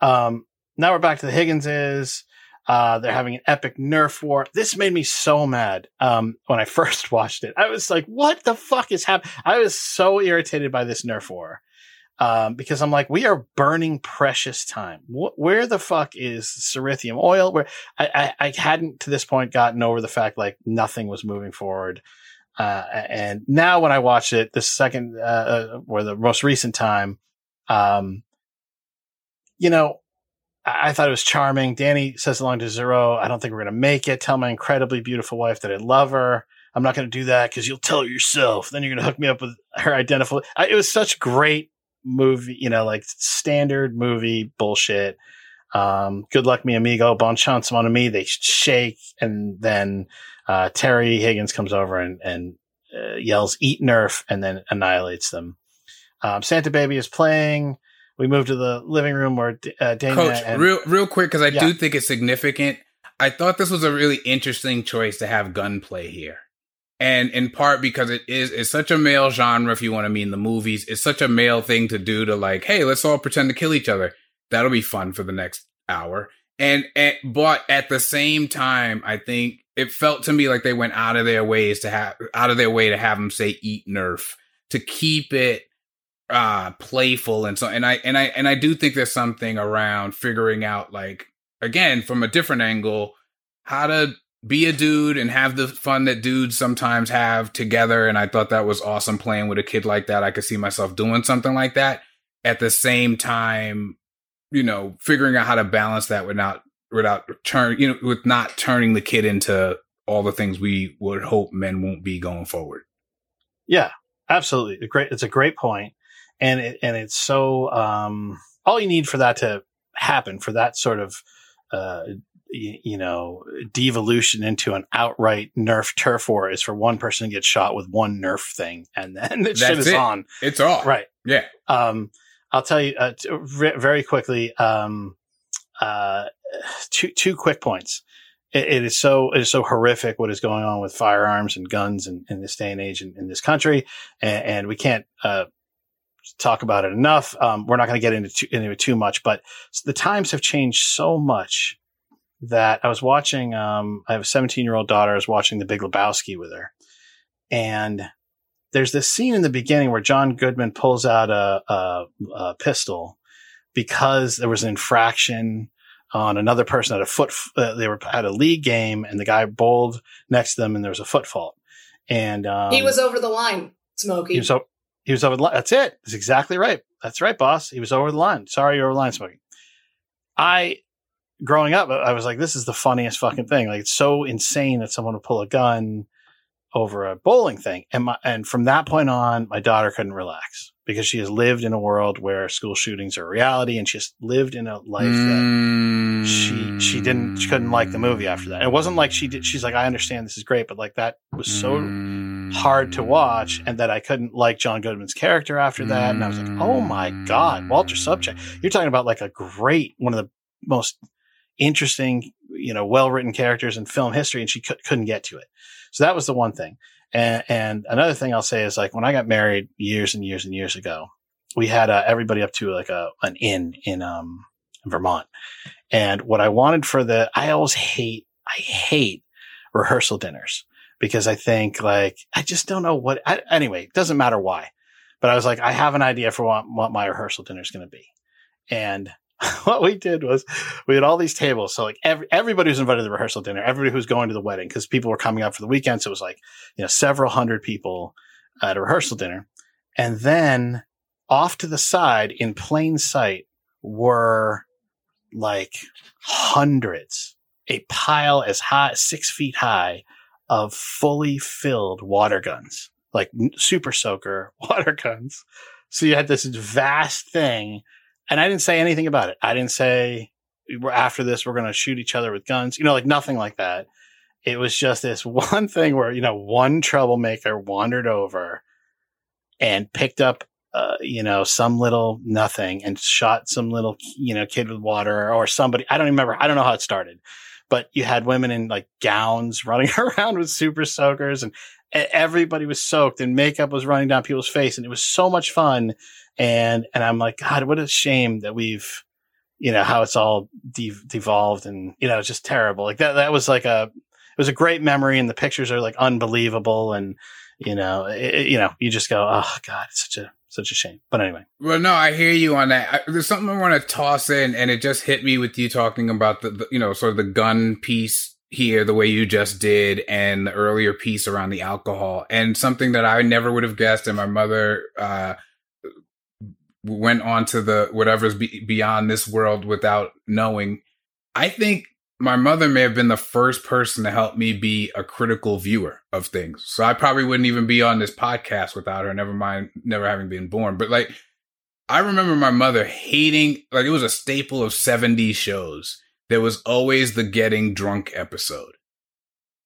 Um, now we're back to the Higginses. Uh, they're having an epic Nerf war. This made me so mad. Um, when I first watched it, I was like, what the fuck is happening? I was so irritated by this Nerf war. Um, because I'm like, we are burning precious time. Wh- where the fuck is Cerithium oil? Where I, I, I hadn't to this point gotten over the fact like nothing was moving forward. Uh, and now when I watched it, the second, uh, uh, or the most recent time, um, you know, I, I thought it was charming. Dani says along to Zoreaux, I don't think we're going to make it. Tell my incredibly beautiful wife that I love her. I'm not going to do that because you'll tell her yourself. Then you're going to hook me up with her identical. I, it was such great movie, you know, like standard movie bullshit. Um, good luck, mi amigo. Bon chance, mon ami. They shake, and then uh, Terry Higgins comes over and, and uh, yells, "Eat Nerf," and then annihilates them. Um, Santa Baby is playing. We move to the living room where uh, Dana Coach, and real real quick because I Yeah. do think it's significant. I thought this was a really interesting choice to have gunplay here, and in part because it is it's such a male genre. If you want to mean the movies, it's such a male thing to do. To like, hey, let's all pretend to kill each other. That'll be fun for the next hour. And, and but at the same time, I think it felt to me like they went out of their ways to have out of their way to have him say eat nerf to keep it uh playful and so and I and I and I do think there's something around figuring out like again from a different angle how to be a dude and have the fun that dudes sometimes have together and I thought that was awesome playing with a kid like that. I could see myself doing something like that. At the same time you know figuring out how to balance that without without turn you know with not turning the kid into all the things we would hope men won't be going forward Yeah, absolutely. A great. It's a great point, and it, and it's so um, all you need for that to happen for that sort of uh, y- you know devolution into an outright nerf turf war is for one person to get shot with one nerf thing, and then the shit is it. on. it's all Right. yeah Um, I'll tell you uh, t- re- very quickly. Um, uh, two two quick points. It, it is so it is so horrific what is going on with firearms and guns in, in this day and age in, in this country, and, and we can't uh, talk about it enough. Um, we're not going to get into too, into it too much, but the times have changed so much that I was watching. Um, I have a 17 year old daughter. I was watching The Big Lebowski with her, and there's this scene in the beginning where John Goodman pulls out a, a, a pistol because there was an infraction on another person at a foot. Uh, they were at a league game, and the guy bowled next to them, and there was a foot fault. And um, he was over the line, Smokey. he was o- he was over the line. That's it. That's exactly right. That's right, boss. He was over the line. Sorry, you're over the line, Smokey. I, growing up, I was like, this is the funniest fucking thing. Like, it's so insane that someone would pull a gun over a bowling thing. And my, and from that point on, my daughter couldn't relax because she has lived in a world where school shootings are reality, and she has lived in a life that she she didn't she couldn't like the movie after that. It wasn't like she did. She's like, I understand this is great, but like that was so hard to watch and that I couldn't like John Goodman's character after that. And I was like, oh my God, Walter Sobchak. You're talking about like a great, one of the most interesting, you know, well written characters in film history. And she cou- couldn't get to it. So that was the one thing. And, and another thing I'll say is like when I got married years and years and years ago, we had uh, everybody up to like a, an inn in, um, Vermont. And what I wanted for the, I always hate, I hate rehearsal dinners because I think like I just don't know what. I, anyway, it doesn't matter why, but I was like, I have an idea for what, what my rehearsal dinner is going to be, and what we did was we had all these tables. So like every, everybody was invited to the rehearsal dinner, everybody who was going to the wedding because people were coming up for the weekend. So it was like you know several hundred people at a rehearsal dinner, and then off to the side in plain sight were like hundreds, a pile as high, six feet high of fully filled water guns, like super soaker water guns. So you had this vast thing, and I didn't say anything about it. I didn't say we're after this we're going to shoot each other with guns, you know, like nothing like that. It was just this one thing where you know one troublemaker wandered over and picked up. Uh, you know, some little nothing and shot some little, you know, kid with water or somebody. I don't remember. I don't know how it started but you had women in like gowns running around with super soakers and everybody was soaked and makeup was running down people's face and it was so much fun and and i'm like god what a shame that we've you know how it's all de- devolved and you know it's just terrible. Like that that was like a it was a great memory and the pictures are like unbelievable and you know it, you know you just go oh god it's such a such a shame. But anyway. Well, no, I hear you on that. I, there's something I want to toss in, and it just hit me with you talking about the, the, you know, sort of the gun piece here, the way you just did, and the earlier piece around the alcohol, and something that I never would have guessed, and my mother uh, went on to the whatever's be- beyond this world without knowing. I think my mother may have been the first person to help me be a critical viewer of things. So I probably wouldn't even be on this podcast without her, never mind never having been born. But like I remember my mother hating like it was a staple of 70s shows. There was always the getting drunk episode.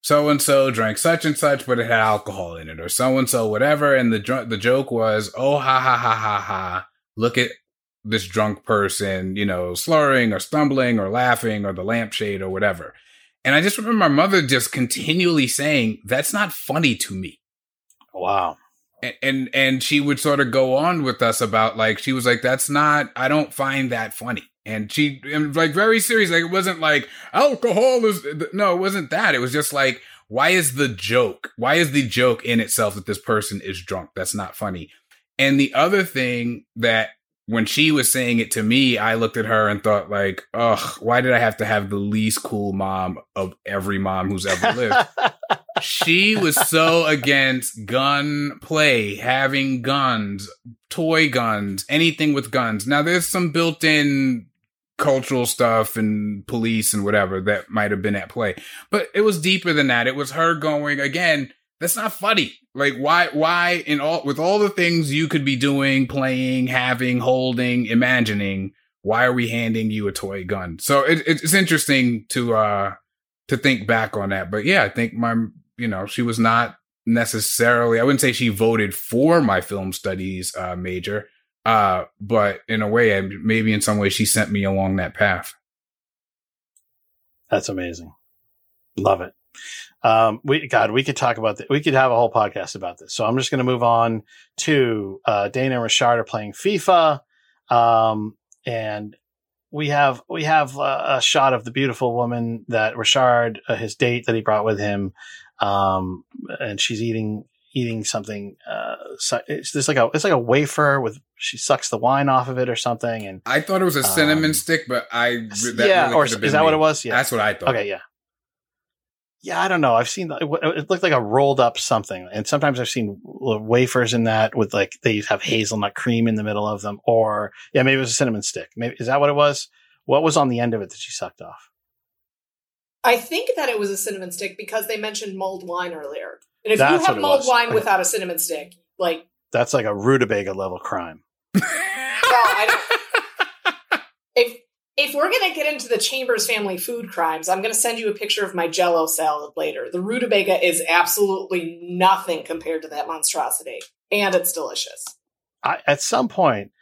So and so drank such and such, but it had alcohol in it, or so and so whatever. And the dr- the joke was, oh ha ha ha ha ha! Look at this drunk person, you know, slurring or stumbling or laughing or the lampshade or whatever. And I just remember my mother just continually saying, "That's not funny to me." wow and, and and she would sort of go on with us about like she was like that's not i don't find that funny And she, and like very serious. Like it wasn't like alcohol is, no, it wasn't that. It was just like, why is the joke? Why is the joke in itself that this person is drunk? That's not funny. And the other thing that when she was saying it to me, I looked at her and thought like, ugh, why did I have to have the least cool mom of every mom who's ever lived? she was so against gun play, having guns, toy guns, anything with guns. Now there's some built-in cultural stuff and police and whatever that might have been at play. But it was deeper than that. It was her going again, that's not funny. Like why why in all with all the things you could be doing, playing, having, holding, imagining, why are we handing you a toy gun? So it, it's interesting to uh to think back on that. But yeah, I think my you know, she was not necessarily I wouldn't say she voted for my film studies uh major uh, but in a way, maybe in some way, she sent me along that path. That's amazing. Love it. Um, we God, we could talk about that. We could have a whole podcast about this. So I'm just going to move on to uh, Dani and Richard are playing FIFA, um, and we have we have a, a, shot of the beautiful woman that Richard, uh, his date that he brought with him, um, and she's eating eating something. Uh, it's just like a it's like a wafer with she sucks the wine off of it or something. And I thought it was a cinnamon um, stick, but I yeah, really or is that me. what it was? Yeah, that's what I thought. Okay, yeah, yeah. I don't know. I've seen it looked like a rolled up something, and sometimes I've seen wafers in that with like they have hazelnut cream in the middle of them, or yeah, maybe it was a cinnamon stick. Maybe is that what it was? What was on the end of it that she sucked off? I think that it was a cinnamon stick because they mentioned mulled wine earlier. And if That's you have mulled wine without a cinnamon stick, like that's like a rutabaga level crime. no, I don't. if if we're gonna get into the Chambers family food crimes, I'm gonna send you a picture of my Jello salad later. The rutabaga is absolutely nothing compared to that monstrosity, and it's delicious. I, at some point,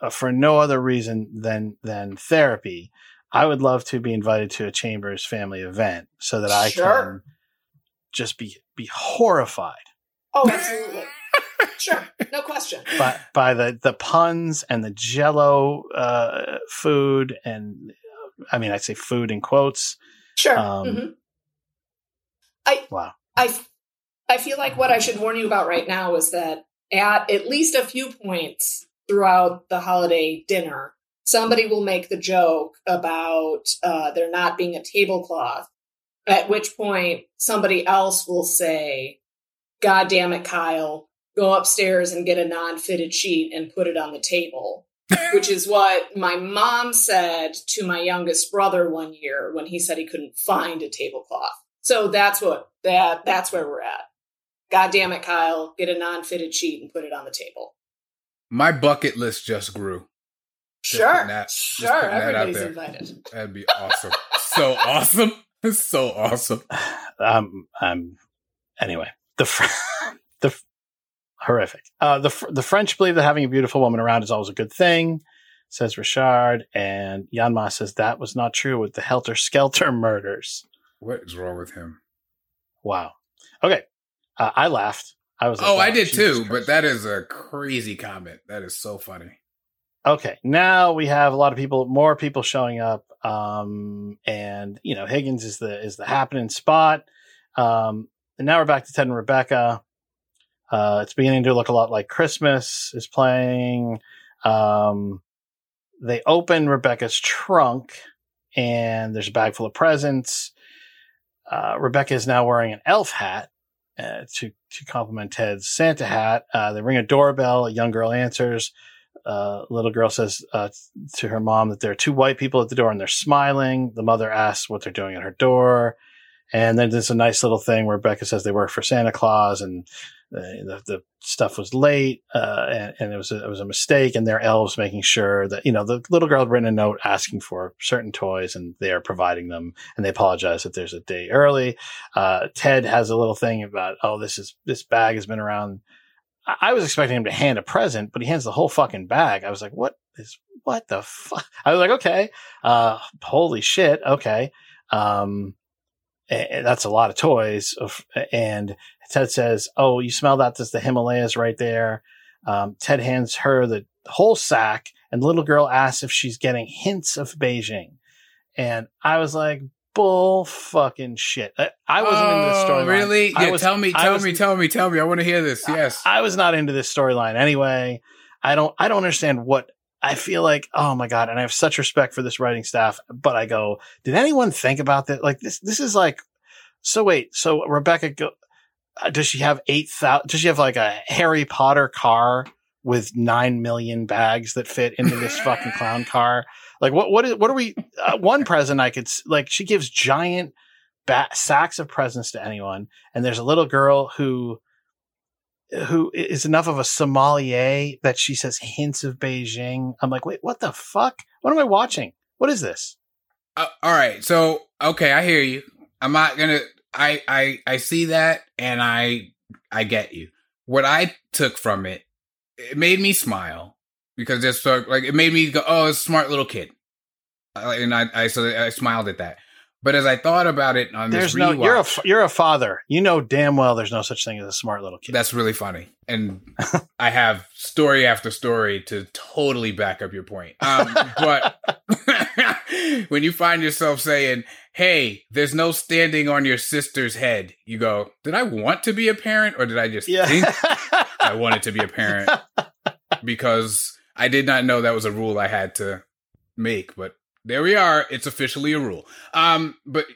uh, for no other reason than than therapy, I would love to be invited to a Chambers family event so that I sure. can just be be horrified. Oh, absolutely. Sure, no question. By, by the the puns and the Jello uh, food, and I mean, I say food in quotes. Sure. Um, mm-hmm. I wow. I I feel like what I should warn you about right now is that at at least a few points throughout the holiday dinner, somebody will make the joke about uh, there not being a tablecloth at which point somebody else will say, God damn it, Kyle, go upstairs and get a non fitted sheet and put it on the table. which is what my mom said to my youngest brother one year when he said he couldn't find a tablecloth. So that's what that that's where we're at. God damn it, Kyle, get a non-fitted sheet and put it on the table. My bucket list just grew. Sure, that, sure. Everybody's invited. That'd be awesome. so awesome. It's so awesome. Um, um, anyway, the fr- the horrific. Uh, the the French believe that having a beautiful woman around is always a good thing, says Richard, and Jan Maas says that was not true with the Helter Skelter murders. What is wrong with him? Wow. Okay, uh, I laughed. I was. Like, oh, wow, I did too. But that is a crazy comment. That is so funny. Okay, now we have a lot of people, more people showing up, um, and you know Higgins is the is the happening spot. Um, and now we're back to Ted and Rebecca. Uh, it's beginning to look a lot like Christmas is playing. Um, they open Rebecca's trunk, and there's a bag full of presents. Uh, Rebecca is now wearing an elf hat uh, to to complement Ted's Santa hat. Uh, they ring a doorbell. A young girl answers uh, little girl says uh, to her mom that there are two white people at the door and they're smiling. The mother asks what they're doing at her door. And then there's a nice little thing where Becca says they work for Santa Claus and the, the, stuff was late uh, and, and, it was a, it was a mistake. And their elves making sure that you know the little girl had written a note asking for certain toys and they are providing them. And they apologize that there's a day early. Uh, Ted has a little thing about oh this is this bag has been around I was expecting him to hand a present, but he hands the whole fucking bag. I was like, what is, what the fuck? I was like, okay, uh, holy shit. Okay. Um, that's a lot of toys. And Ted says, oh, you smell that? That's the Himalayas right there. Um, Ted hands her the whole sack and the little girl asks if she's getting hints of Beijing. And I was like, bull fucking shit. I, I wasn't into this Oh, storyline. Really? Yeah, was- tell me, tell was- me, tell me, tell me. I want to hear this. Yes. I, I was not into this storyline anyway. I don't I don't understand what I feel like, oh my God, and I have such respect for this writing staff, but I go, did anyone think about that? Like this this is like so wait, so Rebecca go does she have eight thousand does she have like a Harry Potter car with nine million bags that fit into this fucking clown car? Like what what is what are we uh, one present I could like she gives giant ba- sacks of presents to anyone and there's a little girl who who is enough of a sommelier that she says hints of Beijing. I'm like, wait, what the fuck? What am I watching? What is this? Uh, all right. So, okay, I hear you. I'm not gonna. I I I see that, and I I get you. What I took from it, it made me smile because it's so like it made me go, oh, it's a smart little kid, and I I so I smiled at that. But as I thought about it on There's this no. You're a you're a father. You know damn well there's no such thing as a smart little kid. That's really funny. And I have story after story to totally back up your point. Um, but when you find yourself saying, Hey, there's no standing on your sister's head, you go, Did I want to be a parent or did I just yeah. think I wanted to be a parent? Because I did not know that was a rule I had to make, but there we are. It's officially a rule. Um, but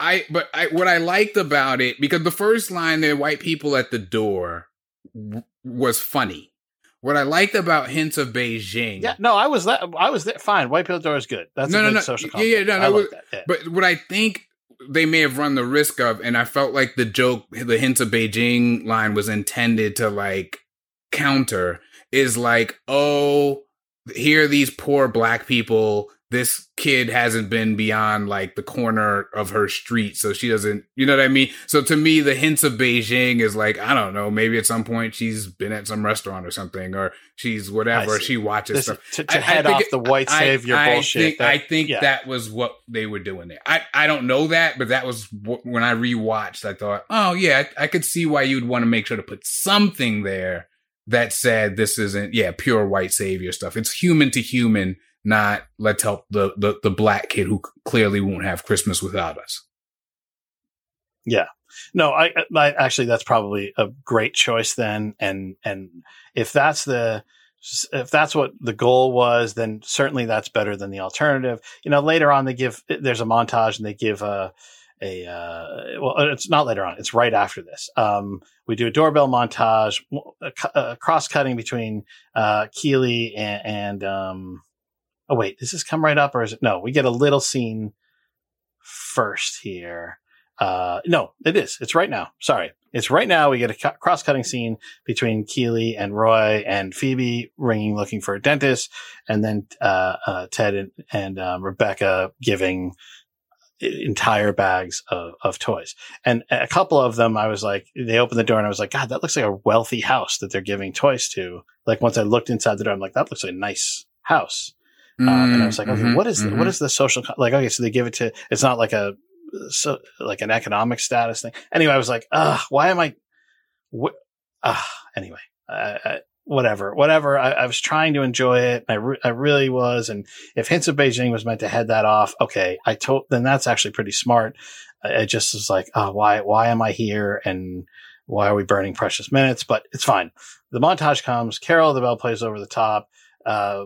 I, but I, what I liked about it, because the first line there, white people at the door, w- was funny. What I liked about hints of Beijing, yeah. No, I was that. I was there. Fine. White pill door is good. That's No, a no, good no. social. Yeah, yeah, no, like was-. Yeah. But what I think they may have run the risk of, and I felt like the joke, the hints of Beijing line was intended to like counter, is like, oh, here are these poor black people. This kid hasn't been beyond like the corner of her street, so she doesn't, you know what I mean? So to me, the hints of Beijing is like, I don't know, maybe at some point she's been at some restaurant or something, or she's whatever, she watches This, stuff. to, to I- I head think off it- the white I- savior I bullshit. Think, that- I think yeah. that was what they were doing there. I, I don't know that, but that was what, when I rewatched. I thought, oh yeah, I, I could see why you'd want to make sure to put something there that said this isn't yeah pure white savior stuff. It's human to human, not let's help the the, the black kid who clearly won't have Christmas without us. Yeah. No, I, I actually that's probably a great choice then. And and if that's the if that's what the goal was, then certainly that's better than the alternative. You know, later on they give there's a montage and they give a a uh, well, it's not later on. It's right after this. Um, we do a doorbell montage, a, a cross cutting between uh, Keeley and, and um, oh wait, does this come right up or is it no? We get a little scene first here. Uh, no, it is. It's right now. Sorry. It's right now. We get a cross cutting scene between Keeley and Roy and Phoebe ringing, looking for a dentist. And then, uh, uh, Ted and, and, um, Rebecca giving entire bags of, of toys. And a couple of them, I was like, they opened the door and I was like, God, that looks like a wealthy house that they're giving toys to. Like once I looked inside the door, I'm like, that looks like a nice house. Um, and I was like, okay, Mhm, what is the, mhm. what is the social co- like? Okay, so they give it to. It's not like a so like an economic status thing. Anyway, I was like, ah, why am I? What? Ah, anyway, I, I, whatever, whatever. I, I was trying to enjoy it. I re- I really was. And if Hints of Beijing was meant to head that off, okay, I told. Then that's actually pretty smart. I, I just was like, oh, why why am I here? And why are we burning precious minutes? But it's fine. The montage comes. Carol the bell plays over the top. Uh,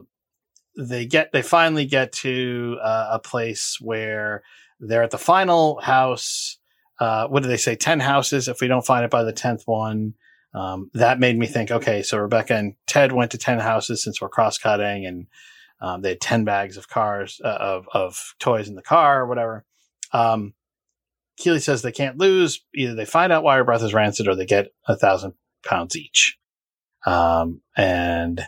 they get they finally get to uh, a place where they're at the final house. Uh, what do they say? Ten houses. If we don't find it by the tenth one, um, that made me think. Okay, so Rebecca and Ted went to ten houses since we're cross cutting, and um, they had ten bags of cars uh, of of toys in the car or whatever. Um, Keeley says they can't lose. Either they find out why her breath is rancid, or they get a thousand pounds each. Um, and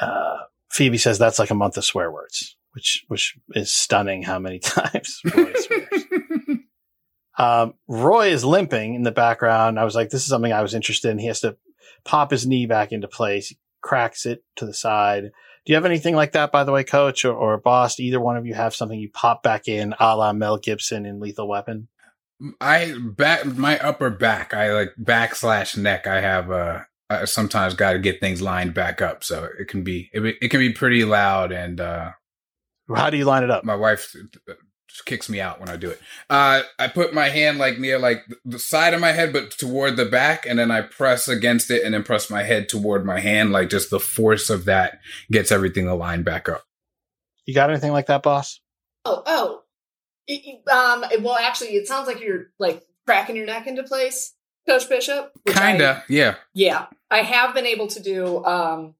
uh, Phoebe says that's like a month of swear words, which which is stunning. How many times Roy swears. Um, Roy is limping in the background. I was like, this is something I was interested in. He has to pop his knee back into place, cracks it to the side. Do you have anything like that, by the way, coach or, or boss? Either one of you have something you pop back in a la Mel Gibson in Lethal Weapon? I back my upper back. I like backslash neck. I have a I sometimes got to get things lined back up. So it can be it, it can be pretty loud, and uh, How do you line it up? my wife just kicks me out when I do it. Uh, I put my hand like near like the side of my head, but toward the back, and then I press against it, and then press my head toward my hand. Like just the force of that gets everything aligned back up. You got anything like that, boss? Oh, oh. Y- y- Um, well, actually, it sounds like you're like cracking your neck into place, Coach Bishop. Kinda, yeah. yeah, I have been able to do. Um,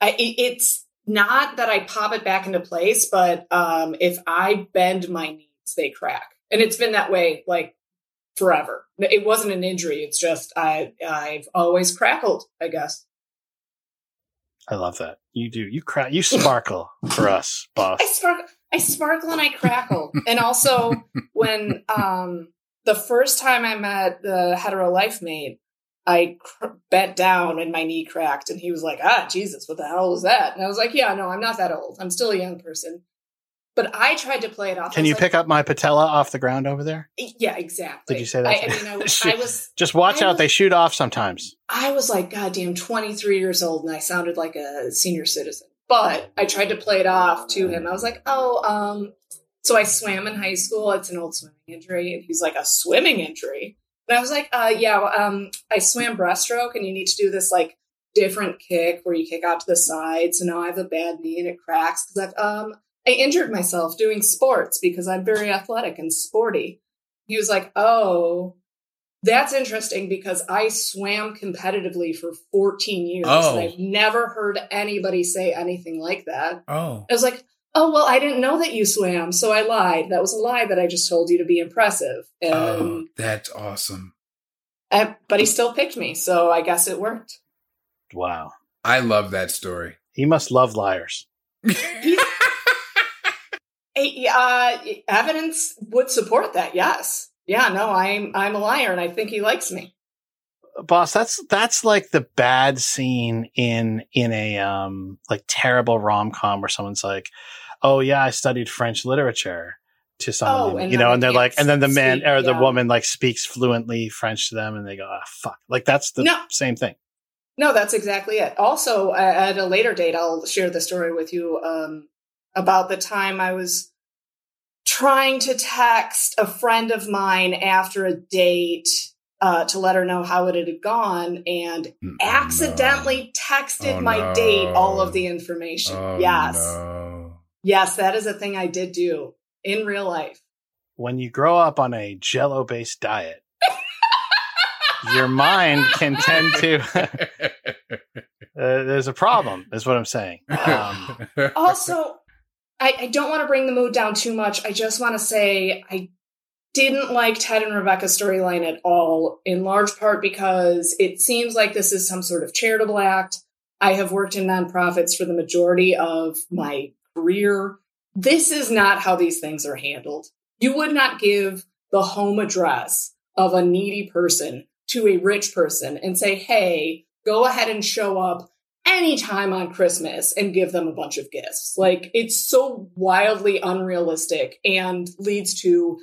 I, it, it's not that I pop it back into place, but um, if I bend my knees, they crack, and it's been that way like forever. It wasn't an injury; it's just I I've always crackled. I guess I love that. You do. You crack. You sparkle for us, boss. I sparkle, I sparkle, and I crackle. and also, when um, the first time I met the hetero life mate, I cr- bent down and my knee cracked, and he was like, "Ah, Jesus, what the hell was that?" And I was like, "Yeah, no, I'm not that old. I'm still a young person." But I tried to play it off. Can you like, pick up my patella off the ground over there? Yeah, exactly. Did you say that? I, I mean, I was, I was, Just watch I out. was- They shoot off sometimes. I was like, goddamn, 23 years old, and I sounded like a senior citizen. But I tried to play it off to him. I was like, oh, um, so I swam in high school. It's an old swimming injury. And he's like, a swimming injury? And I was like, uh, yeah, um, I swam breaststroke, and you need to do this like different kick where you kick out to the side. So now I have a bad knee and it cracks because I've um I injured myself doing sports because I'm very athletic and sporty. He was like, oh, that's interesting because I swam competitively for 14 years Oh. and I've never heard anybody say anything like that. Oh. I was like, oh, well, I didn't know that you swam, so I lied. That was a lie that I just told you to be impressive. And, Oh, that's awesome. and- but he still picked me, so I guess it worked. Wow. I love that story. He must love liars. Eh, Uh, evidence would support that. Yes. Yeah. No, I'm I'm a liar, and I think he likes me. boss that's that's like the bad scene in in a um like terrible rom-com where someone's like oh yeah i studied french literature to someone Oh, you know and they're like and then the man speak, or the yeah. woman like speaks fluently french to them and they go ah fuck like that's the No. same thing No, that's exactly it. Also, at a later date, I'll share the story with you um, about the time I was trying to text a friend of mine after a date uh, to let her know how it had gone and accidentally texted Oh, my no. date all of the information. Oh, yes. no. Yes, that is a thing I did do in real life. when you grow up on a jello based diet your mind can tend to uh, there's a problem is what i'm saying um, also, I, I don't want to bring the mood down too much. I just want to say I didn't like Ted and Rebecca's storyline at all, in large part because it seems like this is some sort of charitable act. I have worked in nonprofits for the majority of my career. This is not how these things are handled. You would not give the home address of a needy person to a rich person and say, hey, go ahead and show up anytime on Christmas and give them a bunch of gifts. Like it's so wildly unrealistic and leads to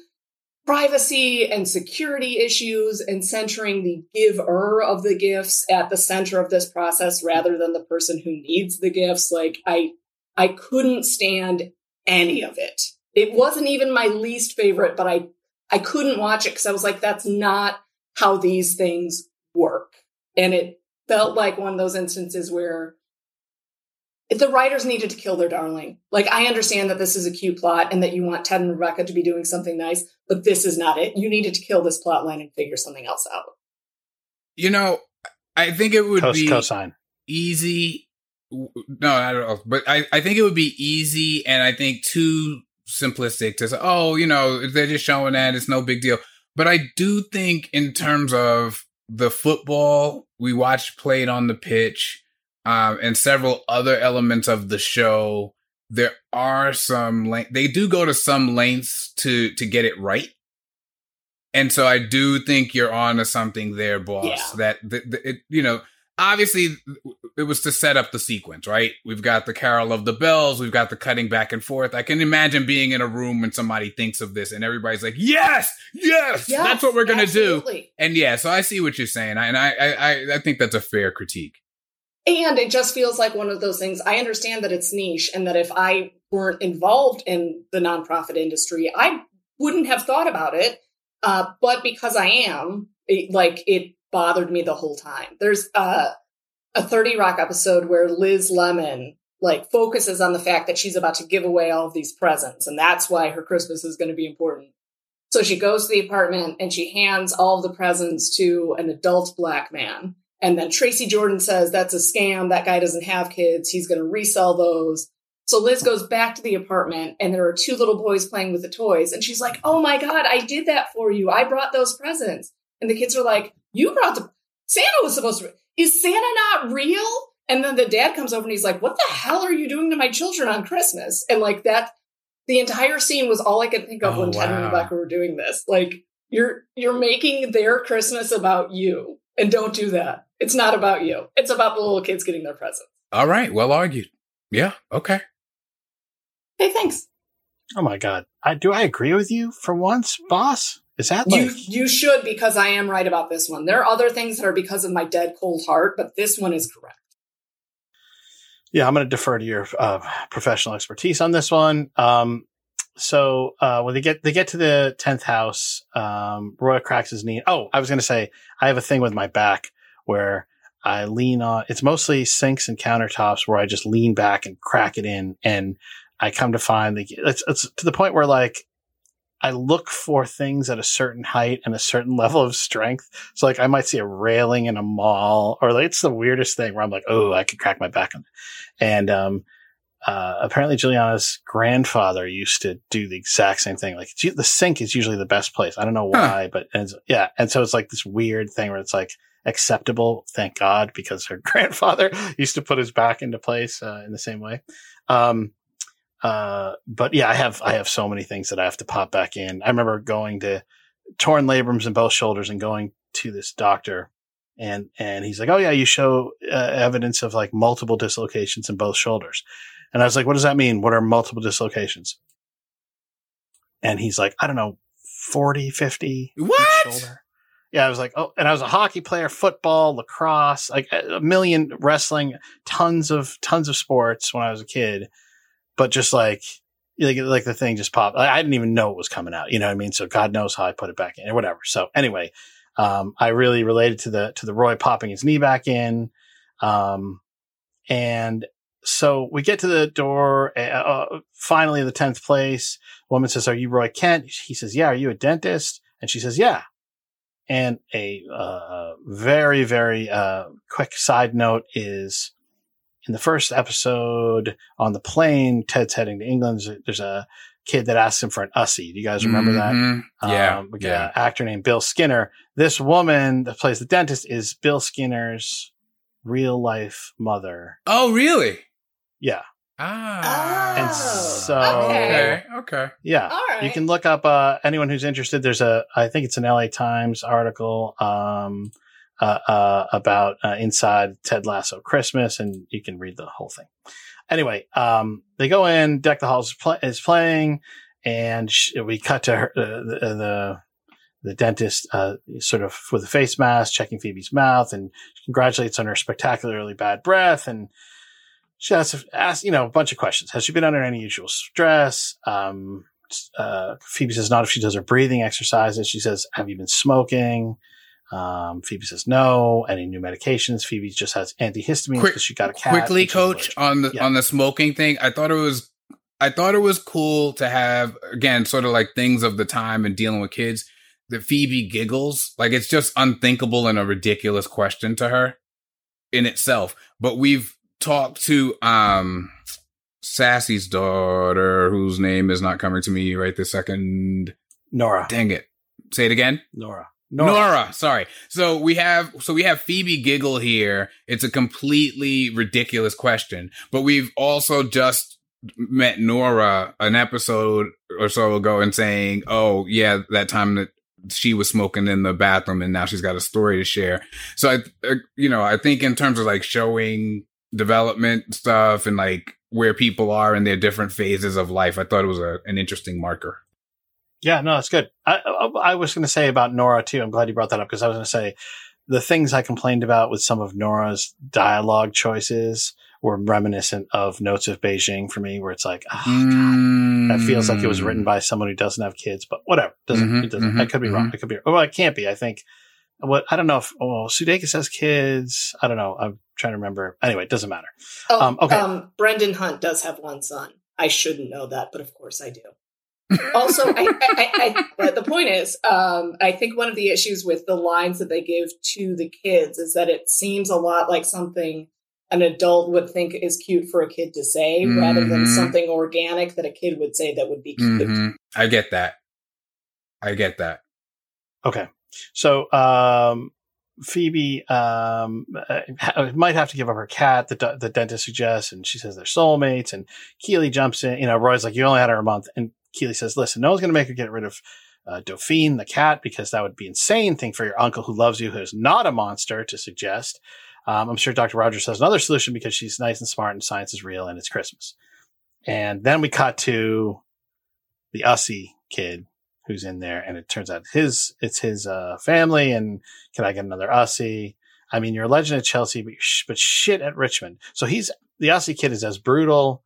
privacy and security issues and centering the giver of the gifts at the center of this process rather than the person who needs the gifts. Like I I couldn't stand any of it. It wasn't even my least favorite, but I I couldn't watch it because I was like, that's not how these things work. And it felt like one of those instances where the writers needed to kill their darling. Like, I understand that this is a cute plot and that you want Ted and Rebecca to be doing something nice, but this is not it. You needed to kill this plot line and figure something else out. you know, I think it would cos- be cosine easy. No, I don't know, but I, I think it would be easy and I think too simplistic to say, oh, you know, they're just showing that it's no big deal. But I do think in terms of the football we watched played on the pitch, um, and several other elements of the show, there are some length. They do go to some lengths to to get it right, and so I do think you're on to something there, boss. Yeah. That the, the, it, you know, obviously, it was to set up the sequence, right? We've got the Carol of the Bells, we've got the cutting back and forth. I can imagine being in a room when somebody thinks of this and everybody's like, "Yes, yes, Yes, that's what we're gonna do." And yeah, so I see what you're saying, and I I I, I think that's a fair critique. And it just feels like one of those things. I understand that it's niche and that if I weren't involved in the nonprofit industry, I wouldn't have thought about it. Uh, but because I am, it, like it bothered me the whole time. There's uh, a 30 Rock episode where Liz Lemon like focuses on the fact that she's about to give away all of these presents and that's why her Christmas is going to be important. So she goes to the apartment and she hands all of the presents to an adult black man. And then Tracy Jordan says that's a scam. That guy doesn't have kids. He's going to resell those. So Liz goes back to the apartment and there are two little boys playing with the toys. And she's like, Oh my God, I did that for you. I brought those presents. And the kids are like, You brought the Santa was supposed to. Is Santa not real? And then the dad comes over and he's like, What the hell are you doing to my children on Christmas? And like that, the entire scene was all I could think of Oh, when Ted and. Rebecca were doing this. Like, you're you're making their Christmas about you. And don't do that. It's not about you. It's about the little kids getting their presents. All right, well argued. Yeah, okay. Hey, thanks. Oh my god. I do I agree with you for once, boss? Is that like You you should because I am right about this one. There are other things that are because of my dead cold heart, but this one is correct. Yeah, I'm going to defer to your uh, professional expertise on this one. Um, so uh, when they get they get to the tenth house, um, Roy cracks his knee. Oh, I was going to say I have a thing with my back where I lean on. It's mostly sinks and countertops where I just lean back and crack it in, and I come to find that it's, it's to the point where like I look for things at a certain height and a certain level of strength. So like I might see a railing in a mall or like it's the weirdest thing where I'm like, oh, I could crack my back on. it. And um, uh, apparently Juliana's grandfather used to do the exact same thing. Like the sink is usually the best place. I don't know Huh. why, but and, yeah. And so it's like this weird thing where it's like acceptable. Thank God, because her grandfather used to put his back into place uh, in the same way. Um, uh, but yeah, I have I have so many things that I have to pop back in. I remember going to torn labrums in both shoulders and going to this doctor, and and he's like, "Oh yeah, you show uh, evidence of like multiple dislocations in both shoulders," and I was like, "What does that mean? What are multiple dislocations?" And he's like, "I don't know, 40, 50 each What? shoulder." Yeah, I was like, oh, and I was a hockey player, football, lacrosse, like a a million wrestling, tons of tons of sports when I was a kid, but just like like, like the thing just popped. I, I didn't even know it was coming out. You know what I mean? So God knows how I put it back in or whatever. So anyway, um, I really related to the to the Roy popping his knee back in, um, and so we get to the door. Uh, uh, finally, the tenth place. Woman says, "Are you Roy Kent?" He says, "Yeah." Are you a dentist? And she says, "Yeah." And a uh, very very uh, quick side note is in the first episode on the plane, Ted's heading to England. There's a, kid that asks him for an Ussie. Do you guys remember that? Mhm. Yeah, Um, we got yeah. an actor named Bill Skinner. This woman that plays the dentist is Bill Skinner's real life mother. Oh, really? Yeah. Ah. And so- okay, okay. Yeah. All right. You can look up uh, anyone who's interested. There's a, I think it's an LA Times article um, uh, uh, about uh, inside Ted Lasso Christmas, and you can read the whole thing. Anyway, um, they go in. Deck the Halls is, pl- is playing, and we cut to her, uh, the, the the dentist, uh, sort of with a face mask, checking Phoebe's mouth, and congratulates on her spectacularly bad breath, and she asks, asks, you know, a bunch of questions. Has she been under any unusual stress? Um, uh, Phoebe says not if she does her breathing exercises. She says, have you been smoking? Um, Phoebe says no. Any new medications? Phoebe just has antihistamines because she got a cat. Quickly, coach, on the Yeah. on the smoking thing. I thought it was, I thought it was cool to have again, sort of like things of the time and dealing with kids. That Phoebe giggles like it's just unthinkable and a ridiculous question to her in itself. But we've talked to um Sassy's daughter, whose name is not coming to me right this second. Nora. Dang it! Say it again. Nora. Nora. sorry. So we have so we have Phoebe giggle here. It's a completely ridiculous question, but we've also just met Nora an episode or so ago and saying, "Oh yeah, that time that she was smoking in the bathroom and now she's got a story to share. So I, uh, you know, I think in terms of like showing development stuff and like where people are in their different phases of life, I thought it was a, an interesting marker. Yeah, no, that's good. I, I, I was going to say about Nora too. I'm glad you brought that up because I was going to say the things I complained about with some of Nora's dialogue choices were reminiscent of Notes of Beijing for me, where it's like, oh, God, that feels like it was written by someone who doesn't have kids, but whatever. Doesn't Mhm, it doesn't? mhm, I could be wrong. I could be. Oh, I can't be. I think. What I don't know if oh Sudeikis has kids. I don't know. I'm trying to remember. Anyway, it doesn't matter. Oh, Um, okay. Um, Brendan Hunt does have one son. I shouldn't know that, but of course I do. Also, I, I, I, I, but the point is, um, I think one of the issues with the lines that they give to the kids is that it seems a lot like something an adult would think is cute for a kid to say, rather than Mhm. something organic that a kid would say that would be cute. Mhm. I get that. I get that. Okay. So, um, Phoebe, um, uh, ha- might have to give up her cat. The, d- the dentist suggests, and she says they're soulmates. And Keeley jumps in. You know, Roy's like, you only had her a month. And Keeley says, listen, no one's going to make her get rid of, uh, Dauphine, the cat, because that would be insane thing for your uncle who loves you, who is not a monster to suggest. Um, I'm sure Dr. Rogers has another solution because she's nice and smart and science is real and it's Christmas. And then we cut to the Ussie kid who's in there, and it turns out his it's his uh, family. And can I get another Ussie? I mean, you're a legend at Chelsea, but sh- but shit at Richmond. So he's the Ussie kid is as brutal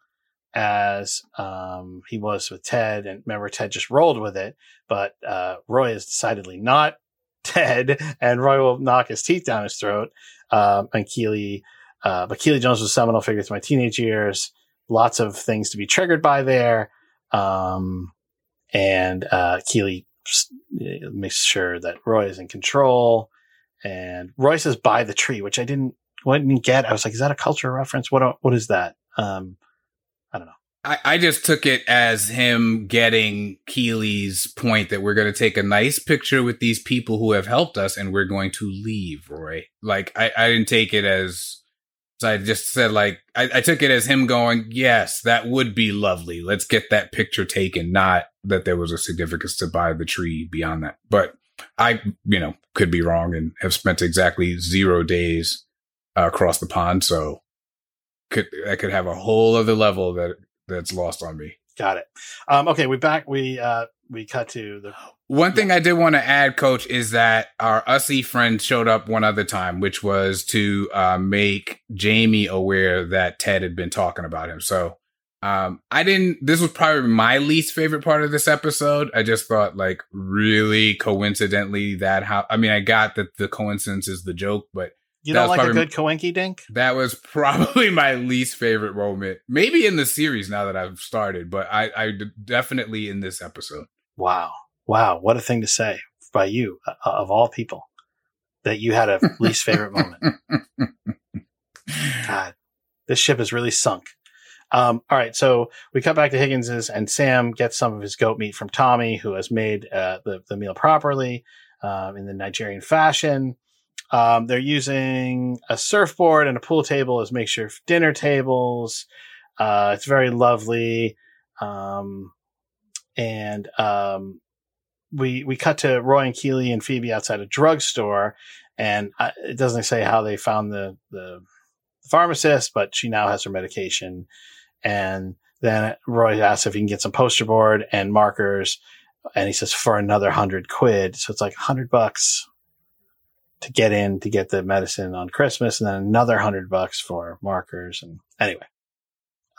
as um, he was with Ted, and remember Ted just rolled with it, but uh, Roy is decidedly not Ted, and Roy will knock his teeth down his throat. Um, and Keeley, uh, but Keeley Jones was a seminal figure through my teenage years. Lots of things to be triggered by there. Um, and uh, Keeley makes sure that Roy is in control. And Roy says, "By the tree," which I didn't, I didn't get. I was like, "Is that a cultural reference? What? What is that?" Um, I don't know. I, I just took it as him getting Keeley's point that we're going to take a nice picture with these people who have helped us and we're going to leave, Roy. Like, I, I didn't take it as, so I just said, like, I, I took it as him going, yes, that would be lovely. Let's get that picture taken. Not that there was a significance to buy the tree beyond that. But I, you know, could be wrong and have spent exactly zero days uh, across the pond. So could, I could have a whole other level that that's lost on me. Got it. Um, okay, we back. We uh, we cut to the. One thing I did want to add, Coach, is that our Ussie friend showed up one other time, which was to uh, make Jamie aware that Ted had been talking about him. So um, I didn't. This was probably my least favorite part of this episode. I just thought, like, really coincidentally, that how. I mean, I got that the coincidence is the joke, but You That don't like a good coinky dink? that was probably my least favorite moment. Maybe in the series now that I've started, but I, I d- definitely in this episode. Wow, wow, what a thing to say by you uh, of all people that you had a least favorite moment. God, this ship is really sunk. Um, all right, so we cut back to Higgins's, and Sam gets some of his goat meat from Tommy, who has made uh, the the meal properly um, in the Nigerian fashion. Um, they're using a surfboard and a pool table as makeshift dinner tables. Uh, it's very lovely, um, and um, we we cut to Roy and Keeley and Phoebe outside a drugstore, and I, it doesn't say how they found the the pharmacist, but she now has her medication. And then Roy asks if he can get some poster board and markers, and he says for another hundred quid. So it's like a hundred bucks to get in to get the medicine on Christmas, and then another hundred bucks for markers. And anyway,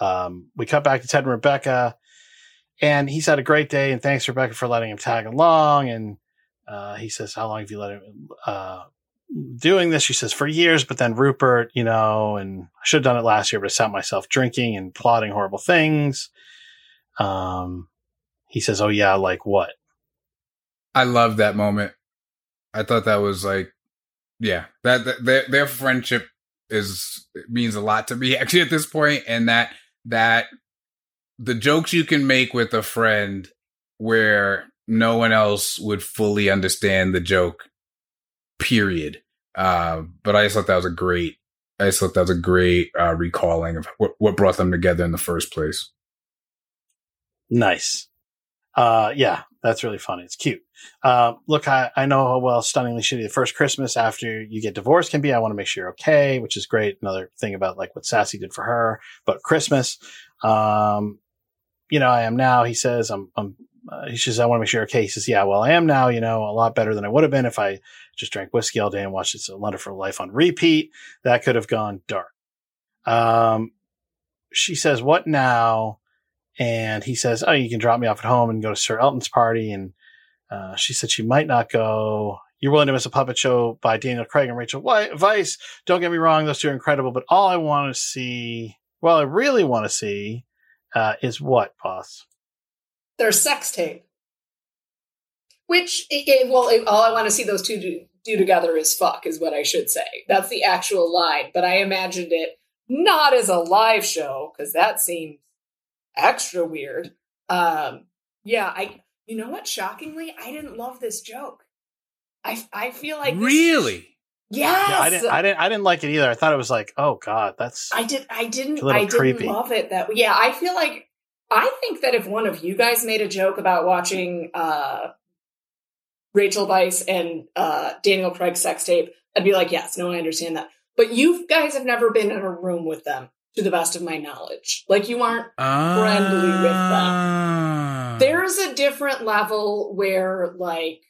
um, we cut back to Ted and Rebecca, and he's had a great day, and thanks Rebecca for letting him tag along. And uh, he says, "How long have you let him?" Uh, doing this, she says, for years, but then Rupert, you know, and I should have done it last year, but I sat myself drinking and plotting horrible things. Um, he says, Oh yeah, like what? I love that moment. I thought that was like, yeah, that, that their their friendship is means a lot to me actually at this point, and that that the jokes you can make with a friend where no one else would fully understand the joke, period. Uh, but I just thought that was a great. I just thought that was a great uh, recalling of what, what brought them together in the first place. Nice. Uh, yeah, That's really funny. It's cute. Uh, look, I, I know how well stunningly shitty the first Christmas after you get divorced can be. I want to make sure you're okay, which is great. Another thing about like what Sassy did for her, but Christmas, um, you know, I am now. He says, I'm, I'm, uh, he says, I want to make sure you're okay. He says, yeah, well, I am now, you know, a lot better than I would have been if I just drank whiskey all day and watched It's a Wonderful Life on repeat. That could have gone dark. Um, she says, what now? And he says, oh, you can drop me off at home and go to Sir Elton's party. And, uh, she said she might not go. You're willing to miss a puppet show by Daniel Craig and Rachel Weisz. Don't get me wrong. Those two are incredible, but all I want to see, well, I really want to see, uh, is what, boss? Their sex tape. Which, it, well, it, all I want to see those two do, do together is fuck, is what I should say. That's the actual line, but I imagined it not as a live show, because that seems extra weird. Um, yeah, I, you know what? Shockingly, I didn't love this joke. I, I feel like this- really? yes, Yeah, I didn't, I didn't, I didn't like it either. I thought it was like, oh God, that's, I did. I didn't. It's a little I didn't creepy. love it that. Yeah, I feel like I think that if one of you guys made a joke about watching uh, Rachel Weisz and uh, Daniel Craig sex tape, I'd be like, yes, no, I understand that. But you guys have never been in a room with them, to the best of my knowledge. Like you aren't. Friendly with them. Ah. There's a different level where, like,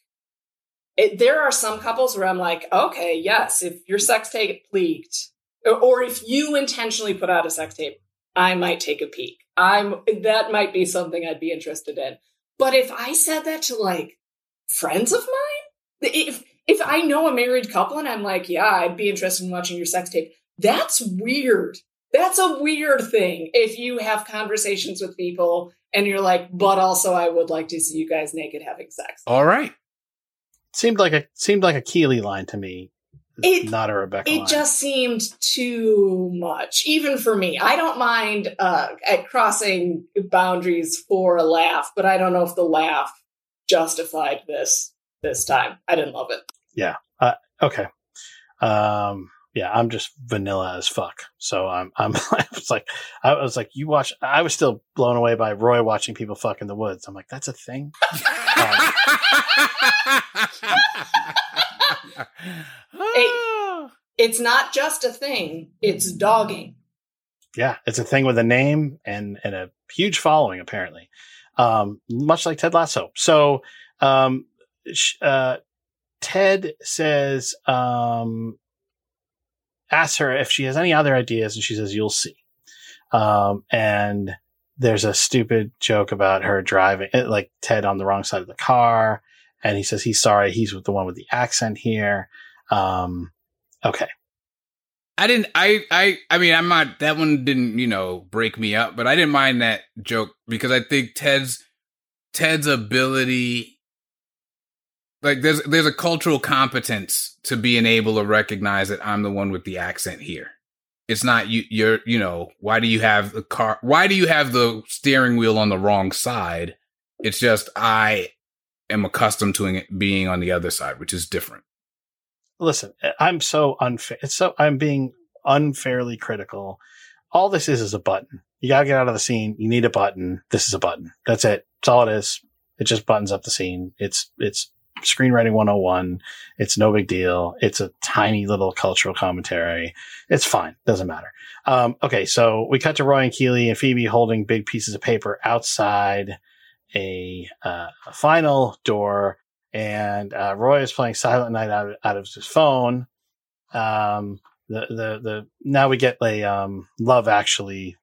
it, there are some couples where I'm like, okay, yes, if your sex tape leaked, or, or if you intentionally put out a sex tape, I might take a peek. I'm that might be something I'd be interested in. But if I said that to like friends of mine, if if I know a married couple and I'm like, yeah, I'd be interested in watching your sex tape, that's weird. That's a weird thing. If you have conversations with people and you're like, but also I would like to see you guys naked having sex. All right. seemed like a, seemed like a Keeley line to me. It- not a Rebecca It line. just seemed too much, even for me. I don't mind uh, at crossing boundaries for a laugh, but I don't know if the laugh justified this this time. I didn't love it. Yeah. Uh, okay. Um, yeah, I'm just vanilla as fuck. So I'm, I'm, I was like, I was like, you watch, I was still blown away by Roy watching people fuck in the woods. I'm like, that's a thing. It's not just a thing; it's dogging. Yeah, it's a thing with a name and, and a huge following, apparently. Um, much like Ted Lasso. So, um, sh- uh, Ted says, um, asks her if she has any other ideas, and she says, "You'll see." Um, and there's a stupid joke about her driving, eh, like Ted on the wrong side of the car, and he says he's sorry, he's with the one with the accent here. Um, okay, I didn't. I. I. I mean, I'm not. That one didn't. You know, break me up. But I didn't mind that joke because I think Ted's Ted's ability, like there's there's a cultural competence to being able to recognize that I'm the one with the accent here. It's not you. You're. You know. Why do you have the car? Why do you have the steering wheel on the wrong side? It's just I am accustomed to it being on the other side, which is different. listen, I'm so unfair. It's so I'm being unfairly critical. All this is is a button. You gotta get out of the scene. You need a button. This is a button. That's it. That's all it is. It just buttons up the scene. It's it's screenwriting 101. It's no big deal. It's a tiny little cultural commentary. It's fine. Doesn't matter. Um, okay, so we cut to Roy and Keeley and Phoebe holding big pieces of paper outside a, uh, a final door and uh, Roy is playing Silent Night out, out of his phone. Um, the the the now we get a um, Love Actually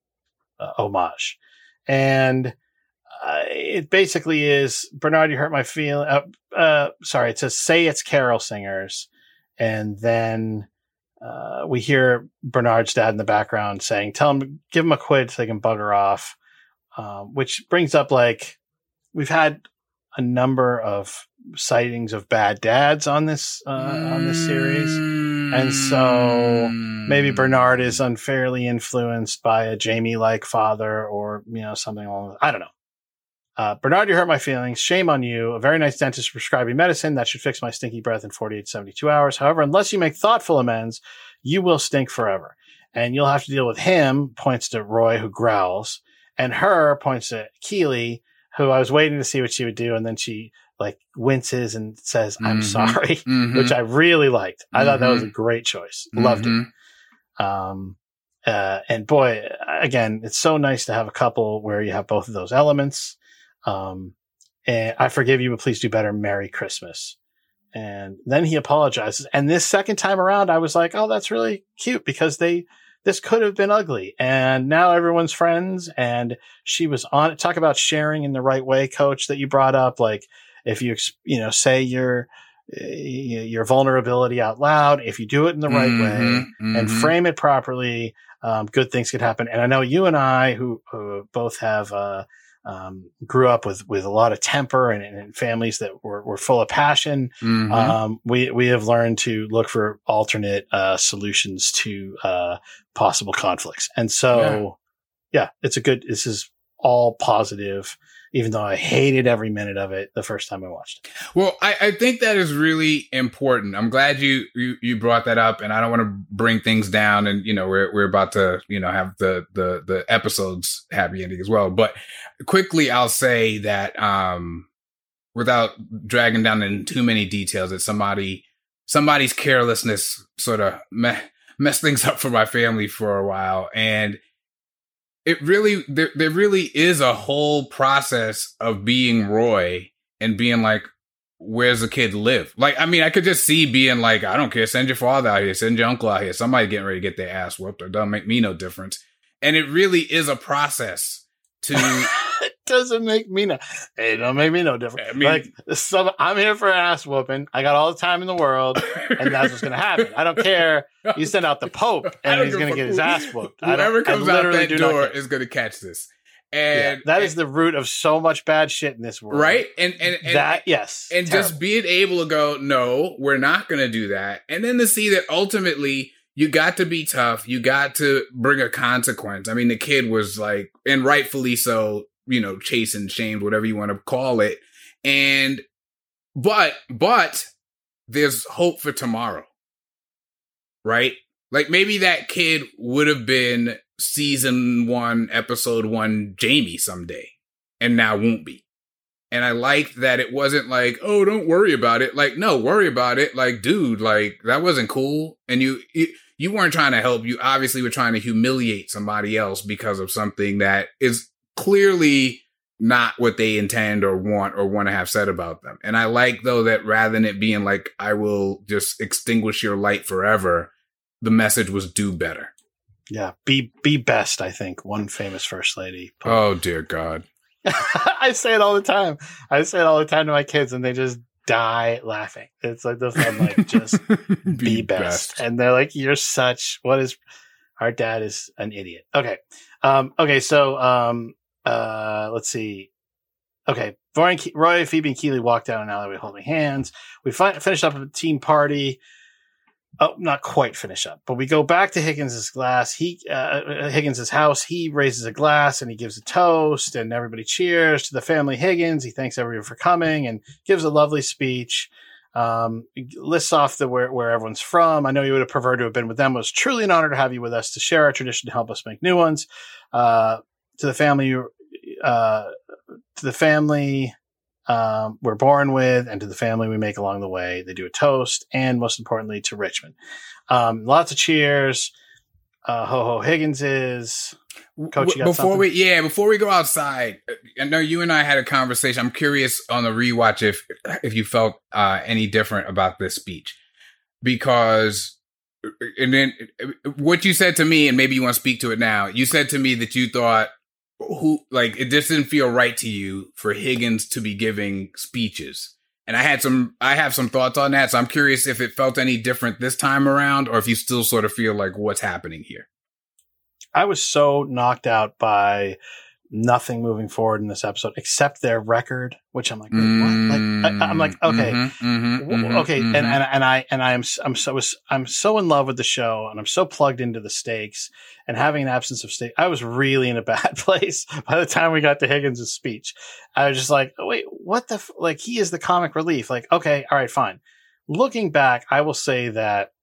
uh, homage, and uh, it basically is Bernard. You hurt my feeling. Uh, uh, sorry, it says say it's Carol Singers, and then. Uh, we hear Bernard's dad in the background saying, "Tell him, give him a quid so they can bugger off," um, which brings up like we've had a number of sightings of bad dads on this uh, on this series. And so Maybe Mm. Bernard is unfairly influenced by a Jamie like father or you know something along. I don't know. Uh, Bernard, you hurt my feelings. Shame on you. A very nice dentist prescribing medicine that should fix my stinky breath in 48 72 hours. However, unless you make thoughtful amends, you will stink forever. And you'll have to deal with him, points to Roy, who growls, and her, points to Keeley, who I was waiting to see what she would do, and then she like winces and says, "I'm Mhm. sorry," Mhm. which I really liked. I thought that was a Mhm. great choice. Loved it. Um, uh, and boy, again, it's so nice to have a couple where you have both of those elements. Um, and I forgive you, but please do better. Merry Christmas. And then he apologizes. And this second time around, I was like, oh, that's really cute because they, this could have been ugly. And now everyone's friends. And she was on it. Talk about sharing in the right way, coach, that you brought up. Like if you, you know, say your, uh, your vulnerability out loud, if you do it in the right way, Mhm. and frame it properly, um, good things could happen. And I know you and I, who, who both have uh, um, grew up with with a lot of temper and, and families that were, were full of passion, Mhm. um, we we have learned to look for alternate uh, solutions to uh, possible conflicts. And so, yeah. it's a good. This is all positive, even though I hated every minute of it the first time I watched. it. Well, I, I think that is really important. I'm glad you, you you brought that up, and I don't want to bring things down. And you know, we're we're about to you know have the the the episodes happy ending as well. But quickly, I'll say that um, without dragging down in too many details, that somebody somebody's carelessness sort of me- messed things up for my family for a while, and it really there there really is a whole process of being Roy and being like, where's the kid live? Like, I mean, I could just see being like, I don't care, send your father out here, send your uncle out here, somebody getting ready to get their ass whooped, or doesn't make me no difference. And it really is a process to doesn't make me no. It don't make me no different. I mean- like some, I'm here for an ass whooping. I got all the time in the world, and that's what's going to happen. I don't care. You send out the Pope, and he's going to get his ass whooped. Whoever comes out that do door is going to catch this. Yeah, And that is the root of so much bad shit in this world. right. And and, and that yes, and just being able to go, no, we're not going to do that. And then to see that ultimately you got to be tough. You got to bring a consequence. I mean, the kid was like, and rightfully so, you know, chasing, shamed, whatever you want to call it. And, but, but there's hope for tomorrow. Right? Like maybe that kid would have been season one, episode one Jamie someday and now won't be. And I liked that it wasn't like, oh, don't worry about it. Like, no, worry about it. Like, dude, like that wasn't cool. And you, you, you weren't trying to help. You obviously were trying to humiliate somebody else because of something that is clearly not what they intend or want or want to have said about them. And I like though that rather than it being like, I will just extinguish your light forever, the message was do better. yeah, be be best. I think one famous first lady. Oh, dear God. I say it all the time. I say it all the time to my kids, and they just die laughing. It's like this. I'm like, just be, best. And they're like, you're such, what is, our dad is an idiot. Okay. Um, okay. So, um, uh, let's see. Okay. Roy, and Ke- Roy, Phoebe, and Keeley walk down an alleyway holding hands. We fi- finish up a team party. Oh, not quite finish up, but we go back to Higgins's glass. He, uh, Higgins's house. He raises a glass and he gives a toast and everybody cheers to the family Higgins. He thanks everyone for coming and gives a lovely speech um, lists off the where, where everyone's from. I know you would have preferred to have been with them. It was truly an honor to have you with us to share our tradition to help us make new ones. Uh, to the family, uh, to the family um, we're born with, and to the family we make along the way. They do a toast, and most importantly, to Richmond. Um, lots of cheers. Uh, Ho Ho Higgins is. Coach, before something? we yeah before we go outside i know you and i had a conversation i'm curious on the rewatch if if you felt uh any different about this speech because and then what you said to me and maybe you want to speak to it now you said to me that you thought who like it just didn't feel right to you for higgins to be giving speeches. And i had some i have some thoughts on that so i'm curious if it felt any different this time around or if you still sort of feel like what's happening here. I was so knocked out by nothing moving forward in this episode except their record, which I'm like? Like, I, I'm like, okay, Mhm, mhm, w- mhm, okay, mhm. and, and and I and I am I'm so I'm so in love with the show, and I'm so plugged into the stakes, and having an absence of stake, I was really in a bad place by the time we got to Higgins' speech. I was just like, wait, what the f-? like? He is the comic relief. Like, okay, all right, fine. Looking back, I will say that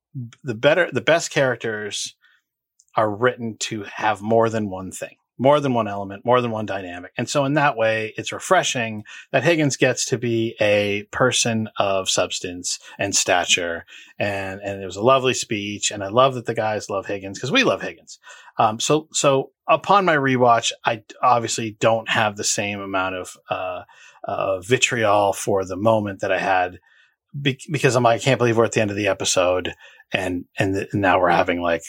the better, the best characters are written to have more than one thing more than one element, more than one dynamic. And so in that way, it's refreshing that Higgins gets to be a person of substance and stature. And, and it was a lovely speech. And I love that the guys love Higgins because we love Higgins. Um, so, so upon my rewatch, I obviously don't have the same amount of, uh, uh, vitriol for the moment that I had be- because I'm like, I can't believe we're at the end of the episode and, and, th- now we're having like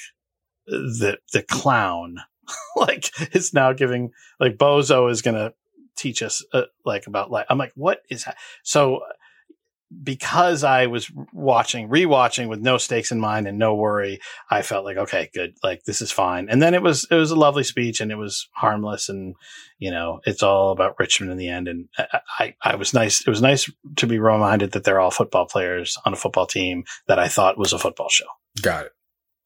the, the clown like it's now giving like Bozo is going to teach us uh, like about life. I'm like what is that? so because I was watching rewatching with no stakes in mind and no worry I felt like okay good like this is fine and then it was it was a lovely speech and it was harmless and you know it's all about Richmond in the end and I I, I was nice it was nice to be reminded that they're all football players on a football team that I thought was a football show got it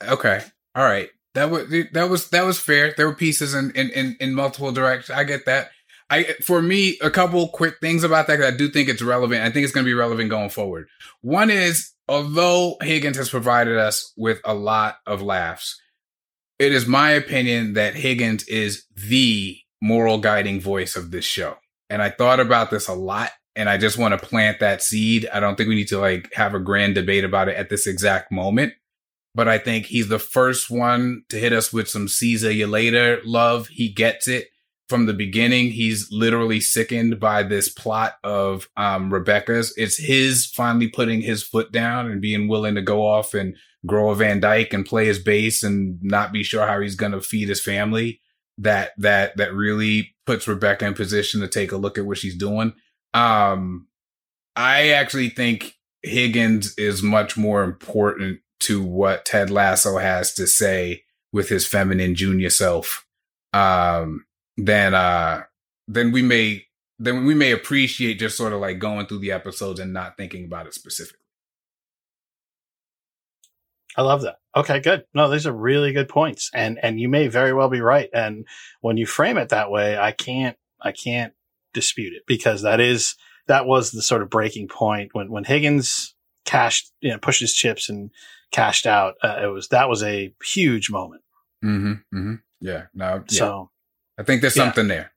okay all right that was that was that was fair. There were pieces in in in, in multiple directions. I get that. I for me, a couple quick things about that. I do think it's relevant. I think it's going to be relevant going forward. One is, although Higgins has provided us with a lot of laughs, it is my opinion that Higgins is the moral guiding voice of this show. And I thought about this a lot, and I just want to plant that seed. I don't think we need to like have a grand debate about it at this exact moment but I think he's the first one to hit us with some Caesar you later love. He gets it from the beginning. He's literally sickened by this plot of um, Rebecca's. It's his finally putting his foot down and being willing to go off and grow a Van Dyke and play his bass and not be sure how he's going to feed his family. That that that really puts Rebecca in position to take a look at what she's doing. Um, I actually think Higgins is much more important to what Ted Lasso has to say with his feminine junior self, um, then uh, then we may then we may appreciate just sort of like going through the episodes and not thinking about it specifically. I love that. Okay, good. No, these are really good points, and and you may very well be right. And when you frame it that way, I can't I can't dispute it because that is that was the sort of breaking point when when Higgins cashed you know pushed his chips and cashed out. Uh, it was that was a huge moment. Mm-hmm. mm-hmm. Yeah. No. Yeah. So I think there's yeah. something there.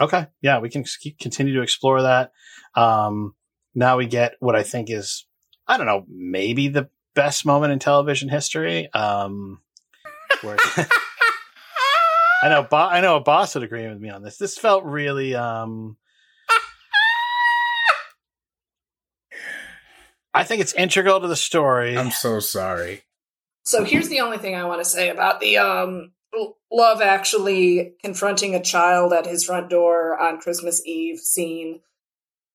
Okay. Yeah, we can continue to explore that. Um, now we get what I think is, I don't know, maybe the best moment in television history. Um, where I know, Bo- I know a boss would agree with me on this. This felt really, um, I think it's integral to the story. I'm so sorry. So here's the only thing I want to say about the um, love actually confronting a child at his front door on Christmas Eve scene.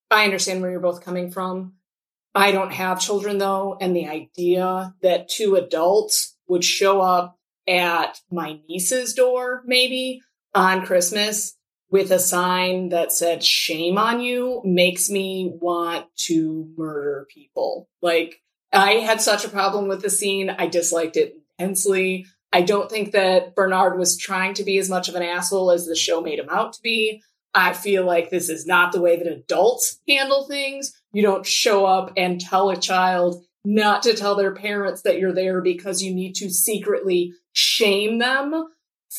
I understand where you're both coming from. I don't have children though, and the idea that two adults would show up at my niece's door maybe on Christmas with a sign that said shame on you makes me want to murder people. Like I had such a problem with the scene. I disliked it intensely. I don't think that Bernard was trying to be as much of an asshole as the show made him out to be. I feel like this is not the way that adults handle things. You don't show up and tell a child not to tell their parents that you're there because you need to secretly shame them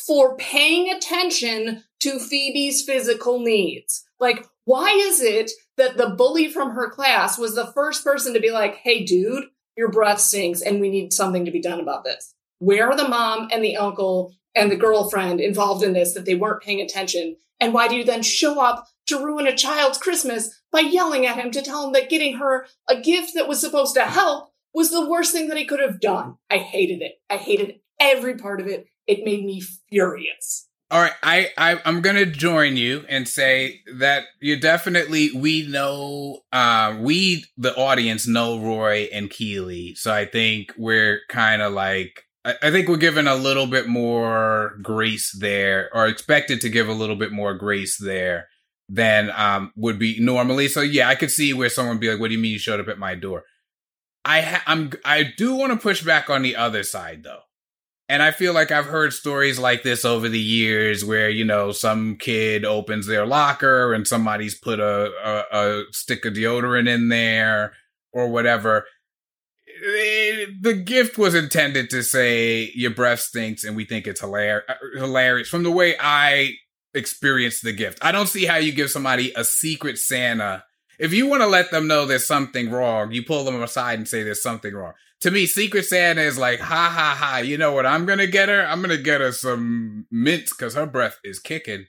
for paying attention to Phoebe's physical needs. Like, why is it that the bully from her class was the first person to be like, hey, dude, your breath stinks and we need something to be done about this? Where are the mom and the uncle and the girlfriend involved in this that they weren't paying attention? And why do you then show up to ruin a child's Christmas by yelling at him to tell him that getting her a gift that was supposed to help was the worst thing that he could have done? I hated it. I hated every part of it. It made me furious. All right, I, I I'm gonna join you and say that you definitely we know uh, we the audience know Roy and Keeley, so I think we're kind of like I, I think we're given a little bit more grace there, or expected to give a little bit more grace there than um would be normally. So yeah, I could see where someone would be like, "What do you mean you showed up at my door?" I ha- I'm I do want to push back on the other side though and I feel like I've heard stories like this over the years where, you know, some kid opens their locker and somebody's put a, a, a stick of deodorant in there or whatever. eh, the gift was intended to say your breath stinks and we think it's hilarious. Hilarious from the way I experienced the gift. I don't see how you give somebody a secret Santa. If you want to let them know there's something wrong, you pull them aside and say there's something wrong. To me, Secret Santa is like, ha ha ha. You know what I'm gonna get her? I'm gonna get her some mints because her breath is kicking.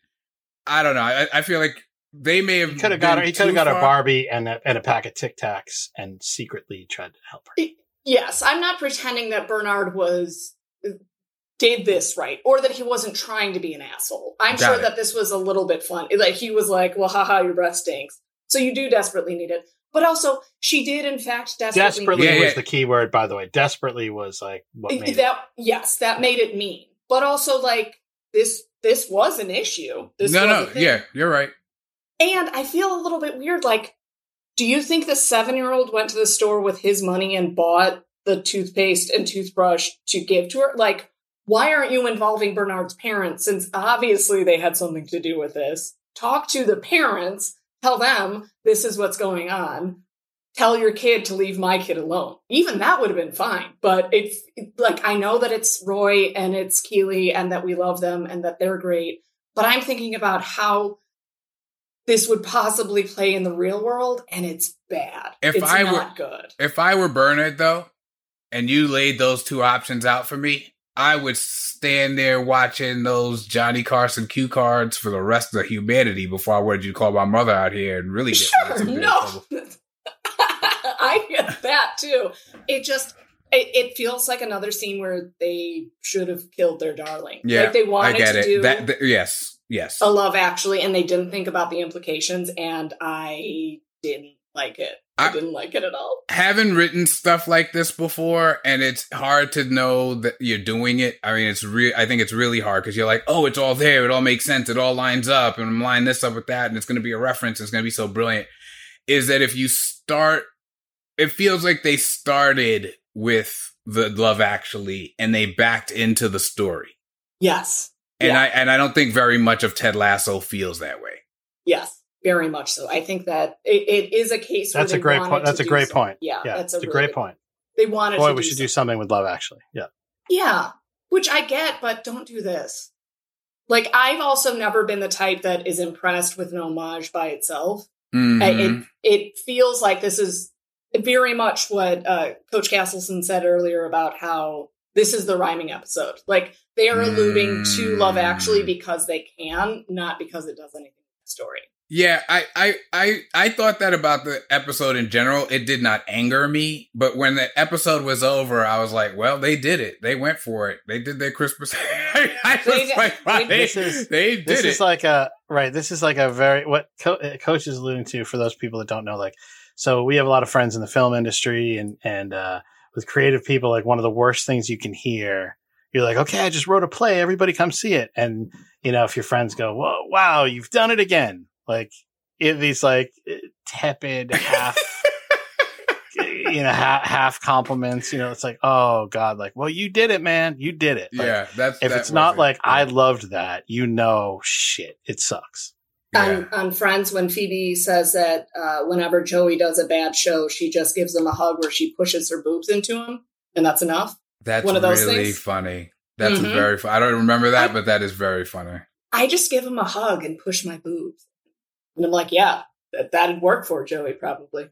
I don't know. I, I feel like they may have He could have got her. been He could have got her far. Barbie and a, and a pack of Tic Tacs and secretly tried to help her. Yes, I'm not pretending that Bernard was uh, did this right or that he wasn't trying to be an asshole. I'm Got sure it. that this was a little bit fun. Like he was like, "Well, haha, your breath stinks." So you do desperately need it. But also, she did in fact desperately, Desperately Yeah, was yeah. the key word, by the way. Desperately was like what made it. that yes, that made it mean. But also like this this was an issue. This no, no, yeah, you're right. And I feel a little bit weird. Like, do you think the seven year old went to the store with his money and bought the toothpaste and toothbrush to give to her? Like, why aren't you involving Bernard's parents? Since obviously they had something to do with this. Talk to the parents, tell them this is what's going on. Tell your kid to leave my kid alone. Even that would have been fine. But it's like, I know that it's Roy and it's Keeley and that we love them and that they're great. But I'm thinking about how this would possibly play in the real world, and it's bad. If it's I were- not good. If I were Bernard though, and you laid those two options out for me, I would stand there watching those Johnny Carson cue cards for the rest of humanity before I wanted you to call my mother out here and really get Sure, no. I get that too. It just it, it feels like another scene where they should have killed their darling. Yeah, like they I wanted get to it. do That, th- yes, yes. a love actually, and they didn't think about the implications, and I didn't like it. I, didn't like it at all. Haven't written stuff like this before, and it's hard to know that you're doing it. I mean, it's real. I think it's really hard because you're like, oh, it's all there. It all makes sense. It all lines up, and I'm lining this up with that, and it's going to be a reference. It's going to be so brilliant. Is that if you start, it feels like they started with the Love Actually, and they backed into the story, Yes. and Yeah. I and I don't think very much of Ted Lasso feels that way. Yes, very much so. I think that it, it is a case. where That's a great point. That's a great point. Yeah, Yeah, that's a, it's a great point. They wanted. Boy, to we do should do something. something with love. Actually, yeah. Yeah, which I get, but don't do this. Like I've also never been the type that is impressed with an homage by itself. Mhm. It it feels like this is very much what uh, Coach Castleton said earlier about how this is the rhyming episode. Like they are alluding to Love Actually Mm. because they can, not because it does anything with the story. Yeah, I, I, I, I thought that about the episode in general. It did not anger me, but when the episode was over, I was like, "Well, they did it. They went for it. They did their Christmas." I was did- like, they "Wow, they, This is- they did This it." like a right. This is like a very what co- uh, coach is alluding to for those people that don't know. Like, so we have a lot of friends in the film industry, and and uh, with creative people, like one of the worst things you can hear. You're like, okay, I just wrote a play. Everybody come see it. And you know, if your friends go, Whoa, wow, you've done it again. Like it, these like tepid half. you know, half, half compliments. You know, it's like, oh god, like, well, you did it, man. You did it. Like, yeah, that's if that it's not wasn't- like I loved that, you know, shit, it sucks. yeah. on, on Friends when Phoebe says that uh, whenever Joey does a bad show, she just gives him a hug where she pushes her boobs into him, and that's enough. that's one of those really things. funny. That's Mhm. very. Fu- I don't remember that, I- but that is very funny. I just give him a hug and push my boobs, and I'm like, yeah, that, that'd work for Joey probably,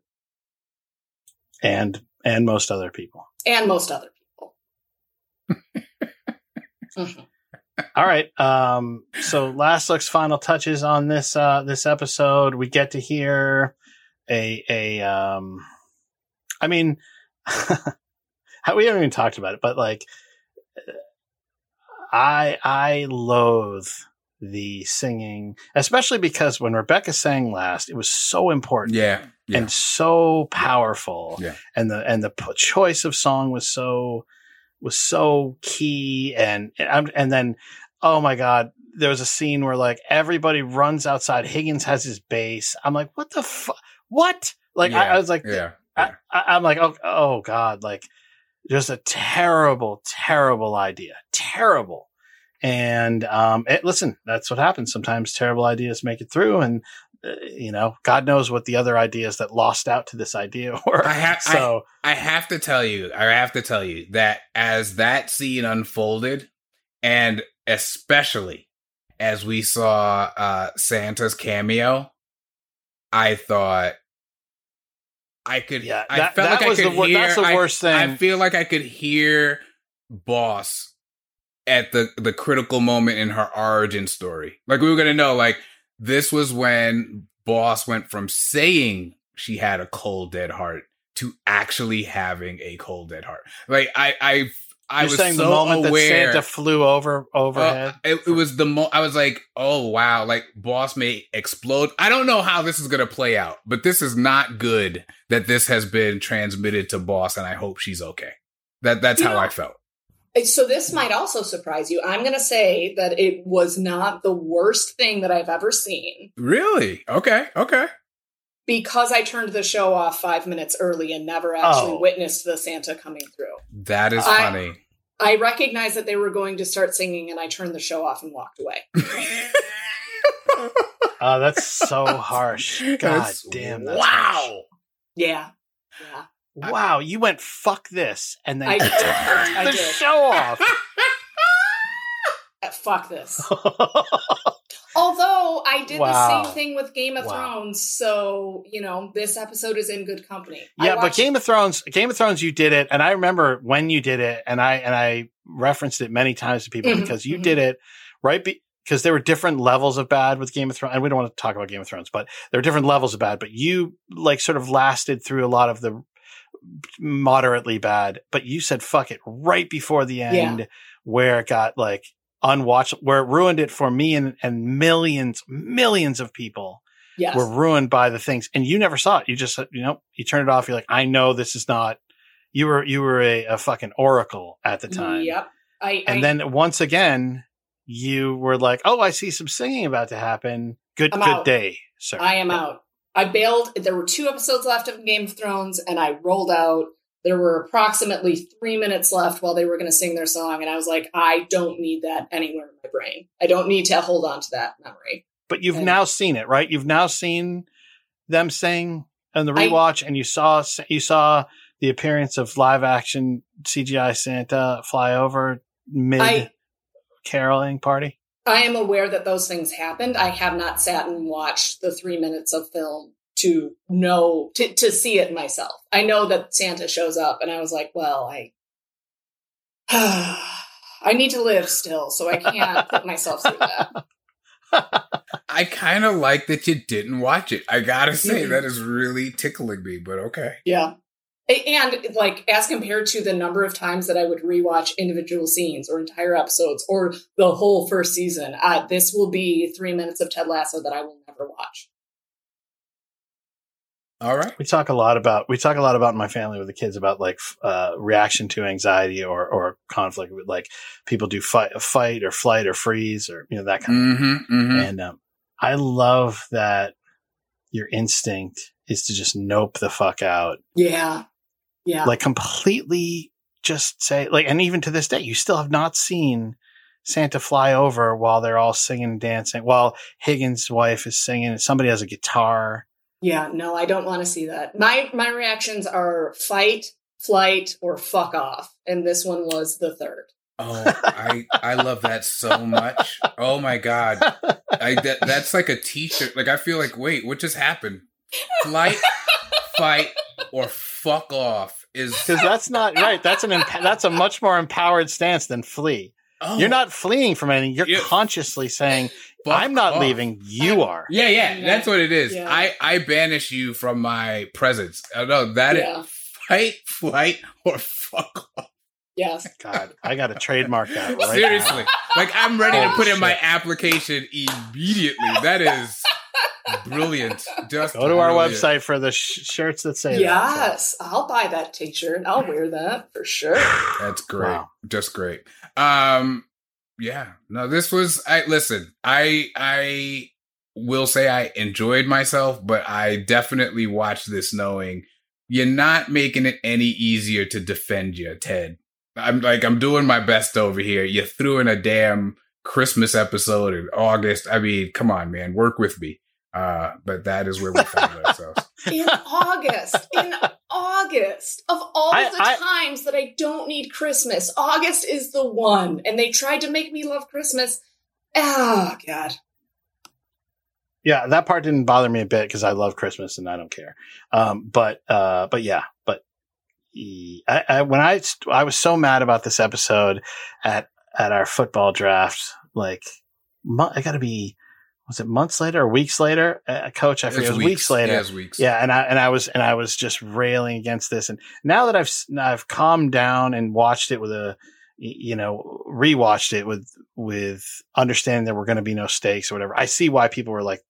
And and most other people. and most other people. Mhm. All right. Um, so last look's final touches on this uh this episode. We get to hear a a um I mean we haven't even talked about it, but like I I loathe the singing, especially because when Rebecca sang last, it was so important. Yeah, yeah. and so powerful. Yeah. And the and the p- choice of song was so was so key and and, and then oh my god, there was a scene where like everybody runs outside. Higgins has his bass. I'm like, what the fuck? What? Like I, Yeah, I was like, yeah. I, I, I'm like, oh, oh god, like just a terrible, terrible idea, terrible. And um, it, listen, that's what happens. Sometimes terrible ideas make it through, and uh, you know, God knows what the other ideas that lost out to this idea were. I have so I have to tell you, I have to tell you that as that scene unfolded, and especially as we saw uh Santa's cameo, I thought I could Yeah, I felt that like was I could the wor- hear that's the I- worst I thing. feel like I could hear Boss at the the critical moment in her origin story. Like we were gonna know, like this was when Boss went from saying she had a cold dead heart to actually having a cold dead heart. Like I I I you're was saying so the moment aware. that Santa flew over overhead. Uh, it, it was the mo. I was like, oh wow, like boss may explode. I don't know how this is gonna play out, but this is not good that this has been transmitted to boss, and I hope she's okay. That that's You how know- I felt. So this might also surprise you. I'm going to say that it was not the worst thing that I've ever seen Really? Okay. Okay. because I turned the show off five minutes early and never actually Oh. witnessed the Santa coming through. That is I- funny. I recognized that they were going to start singing and I turned the show off and walked away. Oh, that's so harsh. God That's- damn. That's harsh. wow. Yeah. Yeah. Wow, you went fuck this and then I did. turned I the did. show off. Uh, fuck this. Although I did Wow. the same thing with Game of Wow. Thrones, so you know this episode is in good company. Yeah, but Game of Thrones, Game of Thrones, you did it, and I remember when you did it, and I and I referenced it many times to people Mhm, because you mhm. did it right because there were different levels of bad with Game of Thrones, and we don't want to talk about Game of Thrones, but there are different levels of bad. But you like sort of lasted through a lot of the moderately bad, but you said fuck it right before the end, where it got like unwatchable, where it ruined it for me and and millions, millions of people yes. were ruined by the things and you never saw it. You just, you know, you turn it off. You're like, I know this is not, you were, you were a, a fucking oracle at the time. Yep. I, And I, then once again, you were like, oh, I see some singing about to happen. Good, I'm good out. day, sir. I am out. I bailed. There were two episodes left of Game of Thrones, and I rolled out. There were approximately three minutes left while they were going to sing their song, and I was like, I don't need that anywhere in my brain. I don't need to hold on to that memory. But you've And- now seen it, right? You've now seen them sing in the I- rewatch and you saw, you saw the appearance of live action CGI Santa fly over mid I caroling party. I am aware that those things happened. I have not sat and watched the three minutes of film to know to, to see it myself. I know that Santa shows up, and I was like, well, I I need to live still, so I can't put myself through that. I kind of like that you didn't watch it. I gotta say that is really tickling me. But okay. Yeah. A- And like as compared to the number of times that I would rewatch individual scenes or entire episodes or the whole first season, uh, this will be three minutes of Ted Lasso that I will never watch. All right. We talk a lot about we talk a lot about in my family with the kids about like uh, reaction to anxiety or or conflict. With like people do fight, fight or flight or freeze or you know that kind Mm-hmm. of. mm-hmm. And um, I love that your instinct is to just nope the fuck out, Yeah. Yeah. like completely just say like, and even to this day, you still have not seen Santa fly over while they're all singing and dancing while Higgins' wife is singing and somebody has a guitar. Yeah, no, I don't want to see that. My my reactions are fight, flight, or fuck off, and this one was the third. Oh, I I love that so much. Oh my god. I that, that's like a t-shirt. Like I feel like, wait, what just happened? Flight, fight, or fuck off is Because that's not right. That's an emp- that's a much more empowered stance than flee. oh, You're not fleeing from anything. You're Yeah. consciously saying, "I'm not off. leaving. You are." Yeah, yeah, Yeah. that's what it is. Yeah. I I banish you from my presence. I know that is Yeah. fight, flight, or fuck off. Yes. God, I got to trademark that right Seriously, now. like I'm ready to Holy put in my application immediately. That is brilliant. Just Go to our website for the sh- shirts that say that. Yes, I'll buy that T-shirt. I'll wear that for sure. That's great. Wow. Just great. Um yeah. No, this was I listen, I I will say I enjoyed myself, but I definitely watched this knowing you're not making it any easier to defend you, Ted. I'm like I'm doing my best over here. You threw in a damn Christmas episode in August. I mean, come on, man, work with me. Uh, but that is where we found ourselves. In August, in August, of all I- the I- times that I don't need Christmas, August is the one. And they tried to make me love Christmas. Oh, God. Yeah, that part didn't bother me a bit because I love Christmas and I don't care. Um, but uh, but yeah, but I, I, when I I was so mad about this episode at at our football draft, like I got to be was it months later or weeks later? Uh, coach, I forget. It was weeks, later. Yeah, was weeks. Yeah, and I and I was and I was just railing against this. And now that I've I've calmed down and watched it with a you know rewatched it with with understanding there were going to be no stakes or whatever. I see why people were like,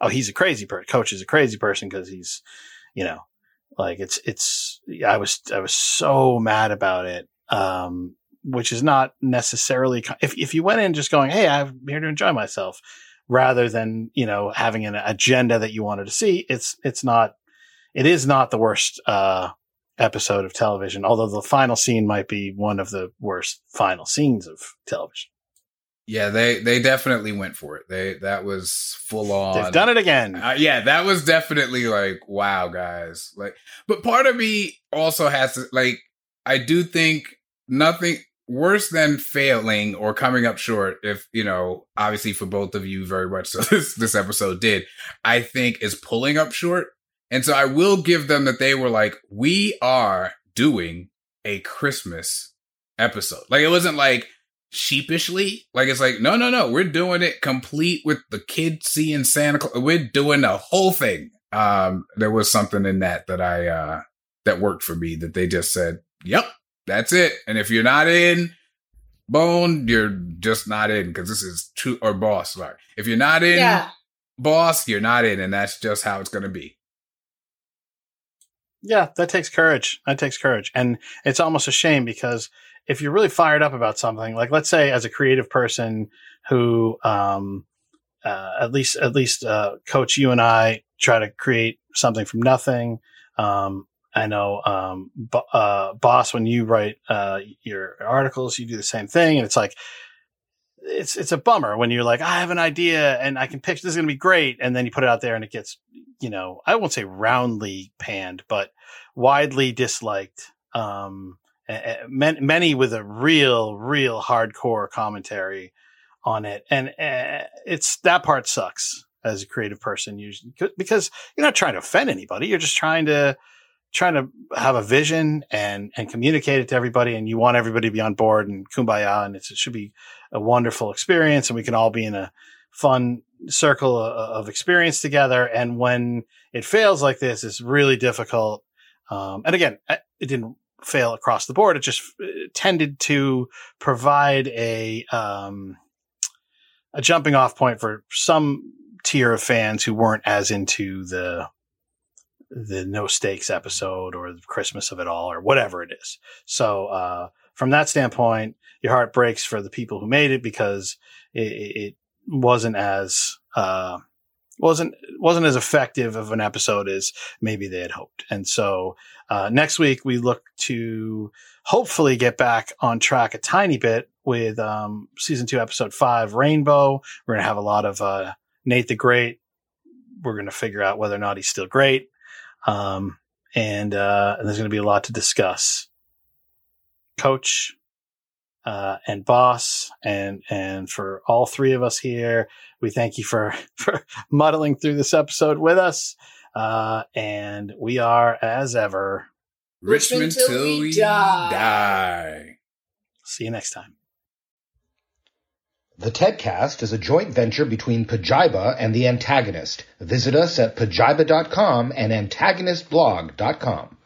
"Oh, he's a crazy person. Coach is a crazy person because he's you know like it's it's." I was I was so mad about it. Um, which is not necessarily if if you went in just going, "Hey, I'm here to enjoy myself," rather than you know having an agenda that you wanted to see, it's it's not it is not the worst uh, episode of television. Although the final scene might be one of the worst final scenes of television. Yeah, they they definitely went for it. They that was full on. They've done it again. Uh, yeah, that was definitely like, wow, guys. Like, but part of me also has to like, I do think nothing worse than failing or coming up short. If you know, obviously for both of you, very much so. This this episode did. I think is pulling up short, and so I will give them that they were like, we are doing a Christmas episode. Like it wasn't like sheepishly. Like it's like, no, no, no, we're doing it complete with the kid seeing Santa Claus. We're doing the whole thing. Um, there was something in that that I uh that worked for me that they just said, Yep, that's it. And if you're not in Bone, you're just not in because this is true or boss. Sorry. If you're not in Yeah. boss, you're not in, and that's just how it's gonna be. Yeah, that takes courage. That takes courage. And it's almost a shame because if you're really fired up about something, like let's say as a creative person who, um, uh, at least, at least, uh, coach, you and I try to create something from nothing. Um, I know, um, uh, boss, when you write, uh, your articles, you do the same thing. And it's like, it's, it's a bummer when you're like, I have an idea and I can pitch, this is going to be great. And then you put it out there and it gets, you know, I won't say roundly panned, but widely disliked. Um, many with a real, real hardcore commentary on it, and uh, it's that part sucks as a creative person usually because you're not trying to offend anybody. You're just trying to trying to have a vision and and communicate it to everybody, and you want everybody to be on board and kumbaya, and it should be a wonderful experience, and we can all be in a fun circle of, of experience together. And when it fails like this, it's really difficult. Um, and again, it didn't fail across the board. It just uh, tended to provide a, um, a jumping off point for some tier of fans who weren't as into the, the no stakes episode or the Christmas of it all or whatever it is. So, uh, from that standpoint, your heart breaks for the people who made it because it, it wasn't as, uh, wasn't wasn't as effective of an episode as maybe they had hoped. And so uh, next week we look to hopefully get back on track a tiny bit with um, season two, episode five, Rainbow. We're gonna have a lot of uh, Nate the Great. We're gonna figure out whether or not he's still great, um, and, uh, and there's gonna be a lot to discuss. Coach, uh, and boss and and for all three of us here we thank you for for muddling through this episode with us uh and we are as ever Richmond till we die. die. see you next time The TEDcast is a joint venture between Pajiba and The Antagonist. Visit us at pajiba.com and antagonistblog.com.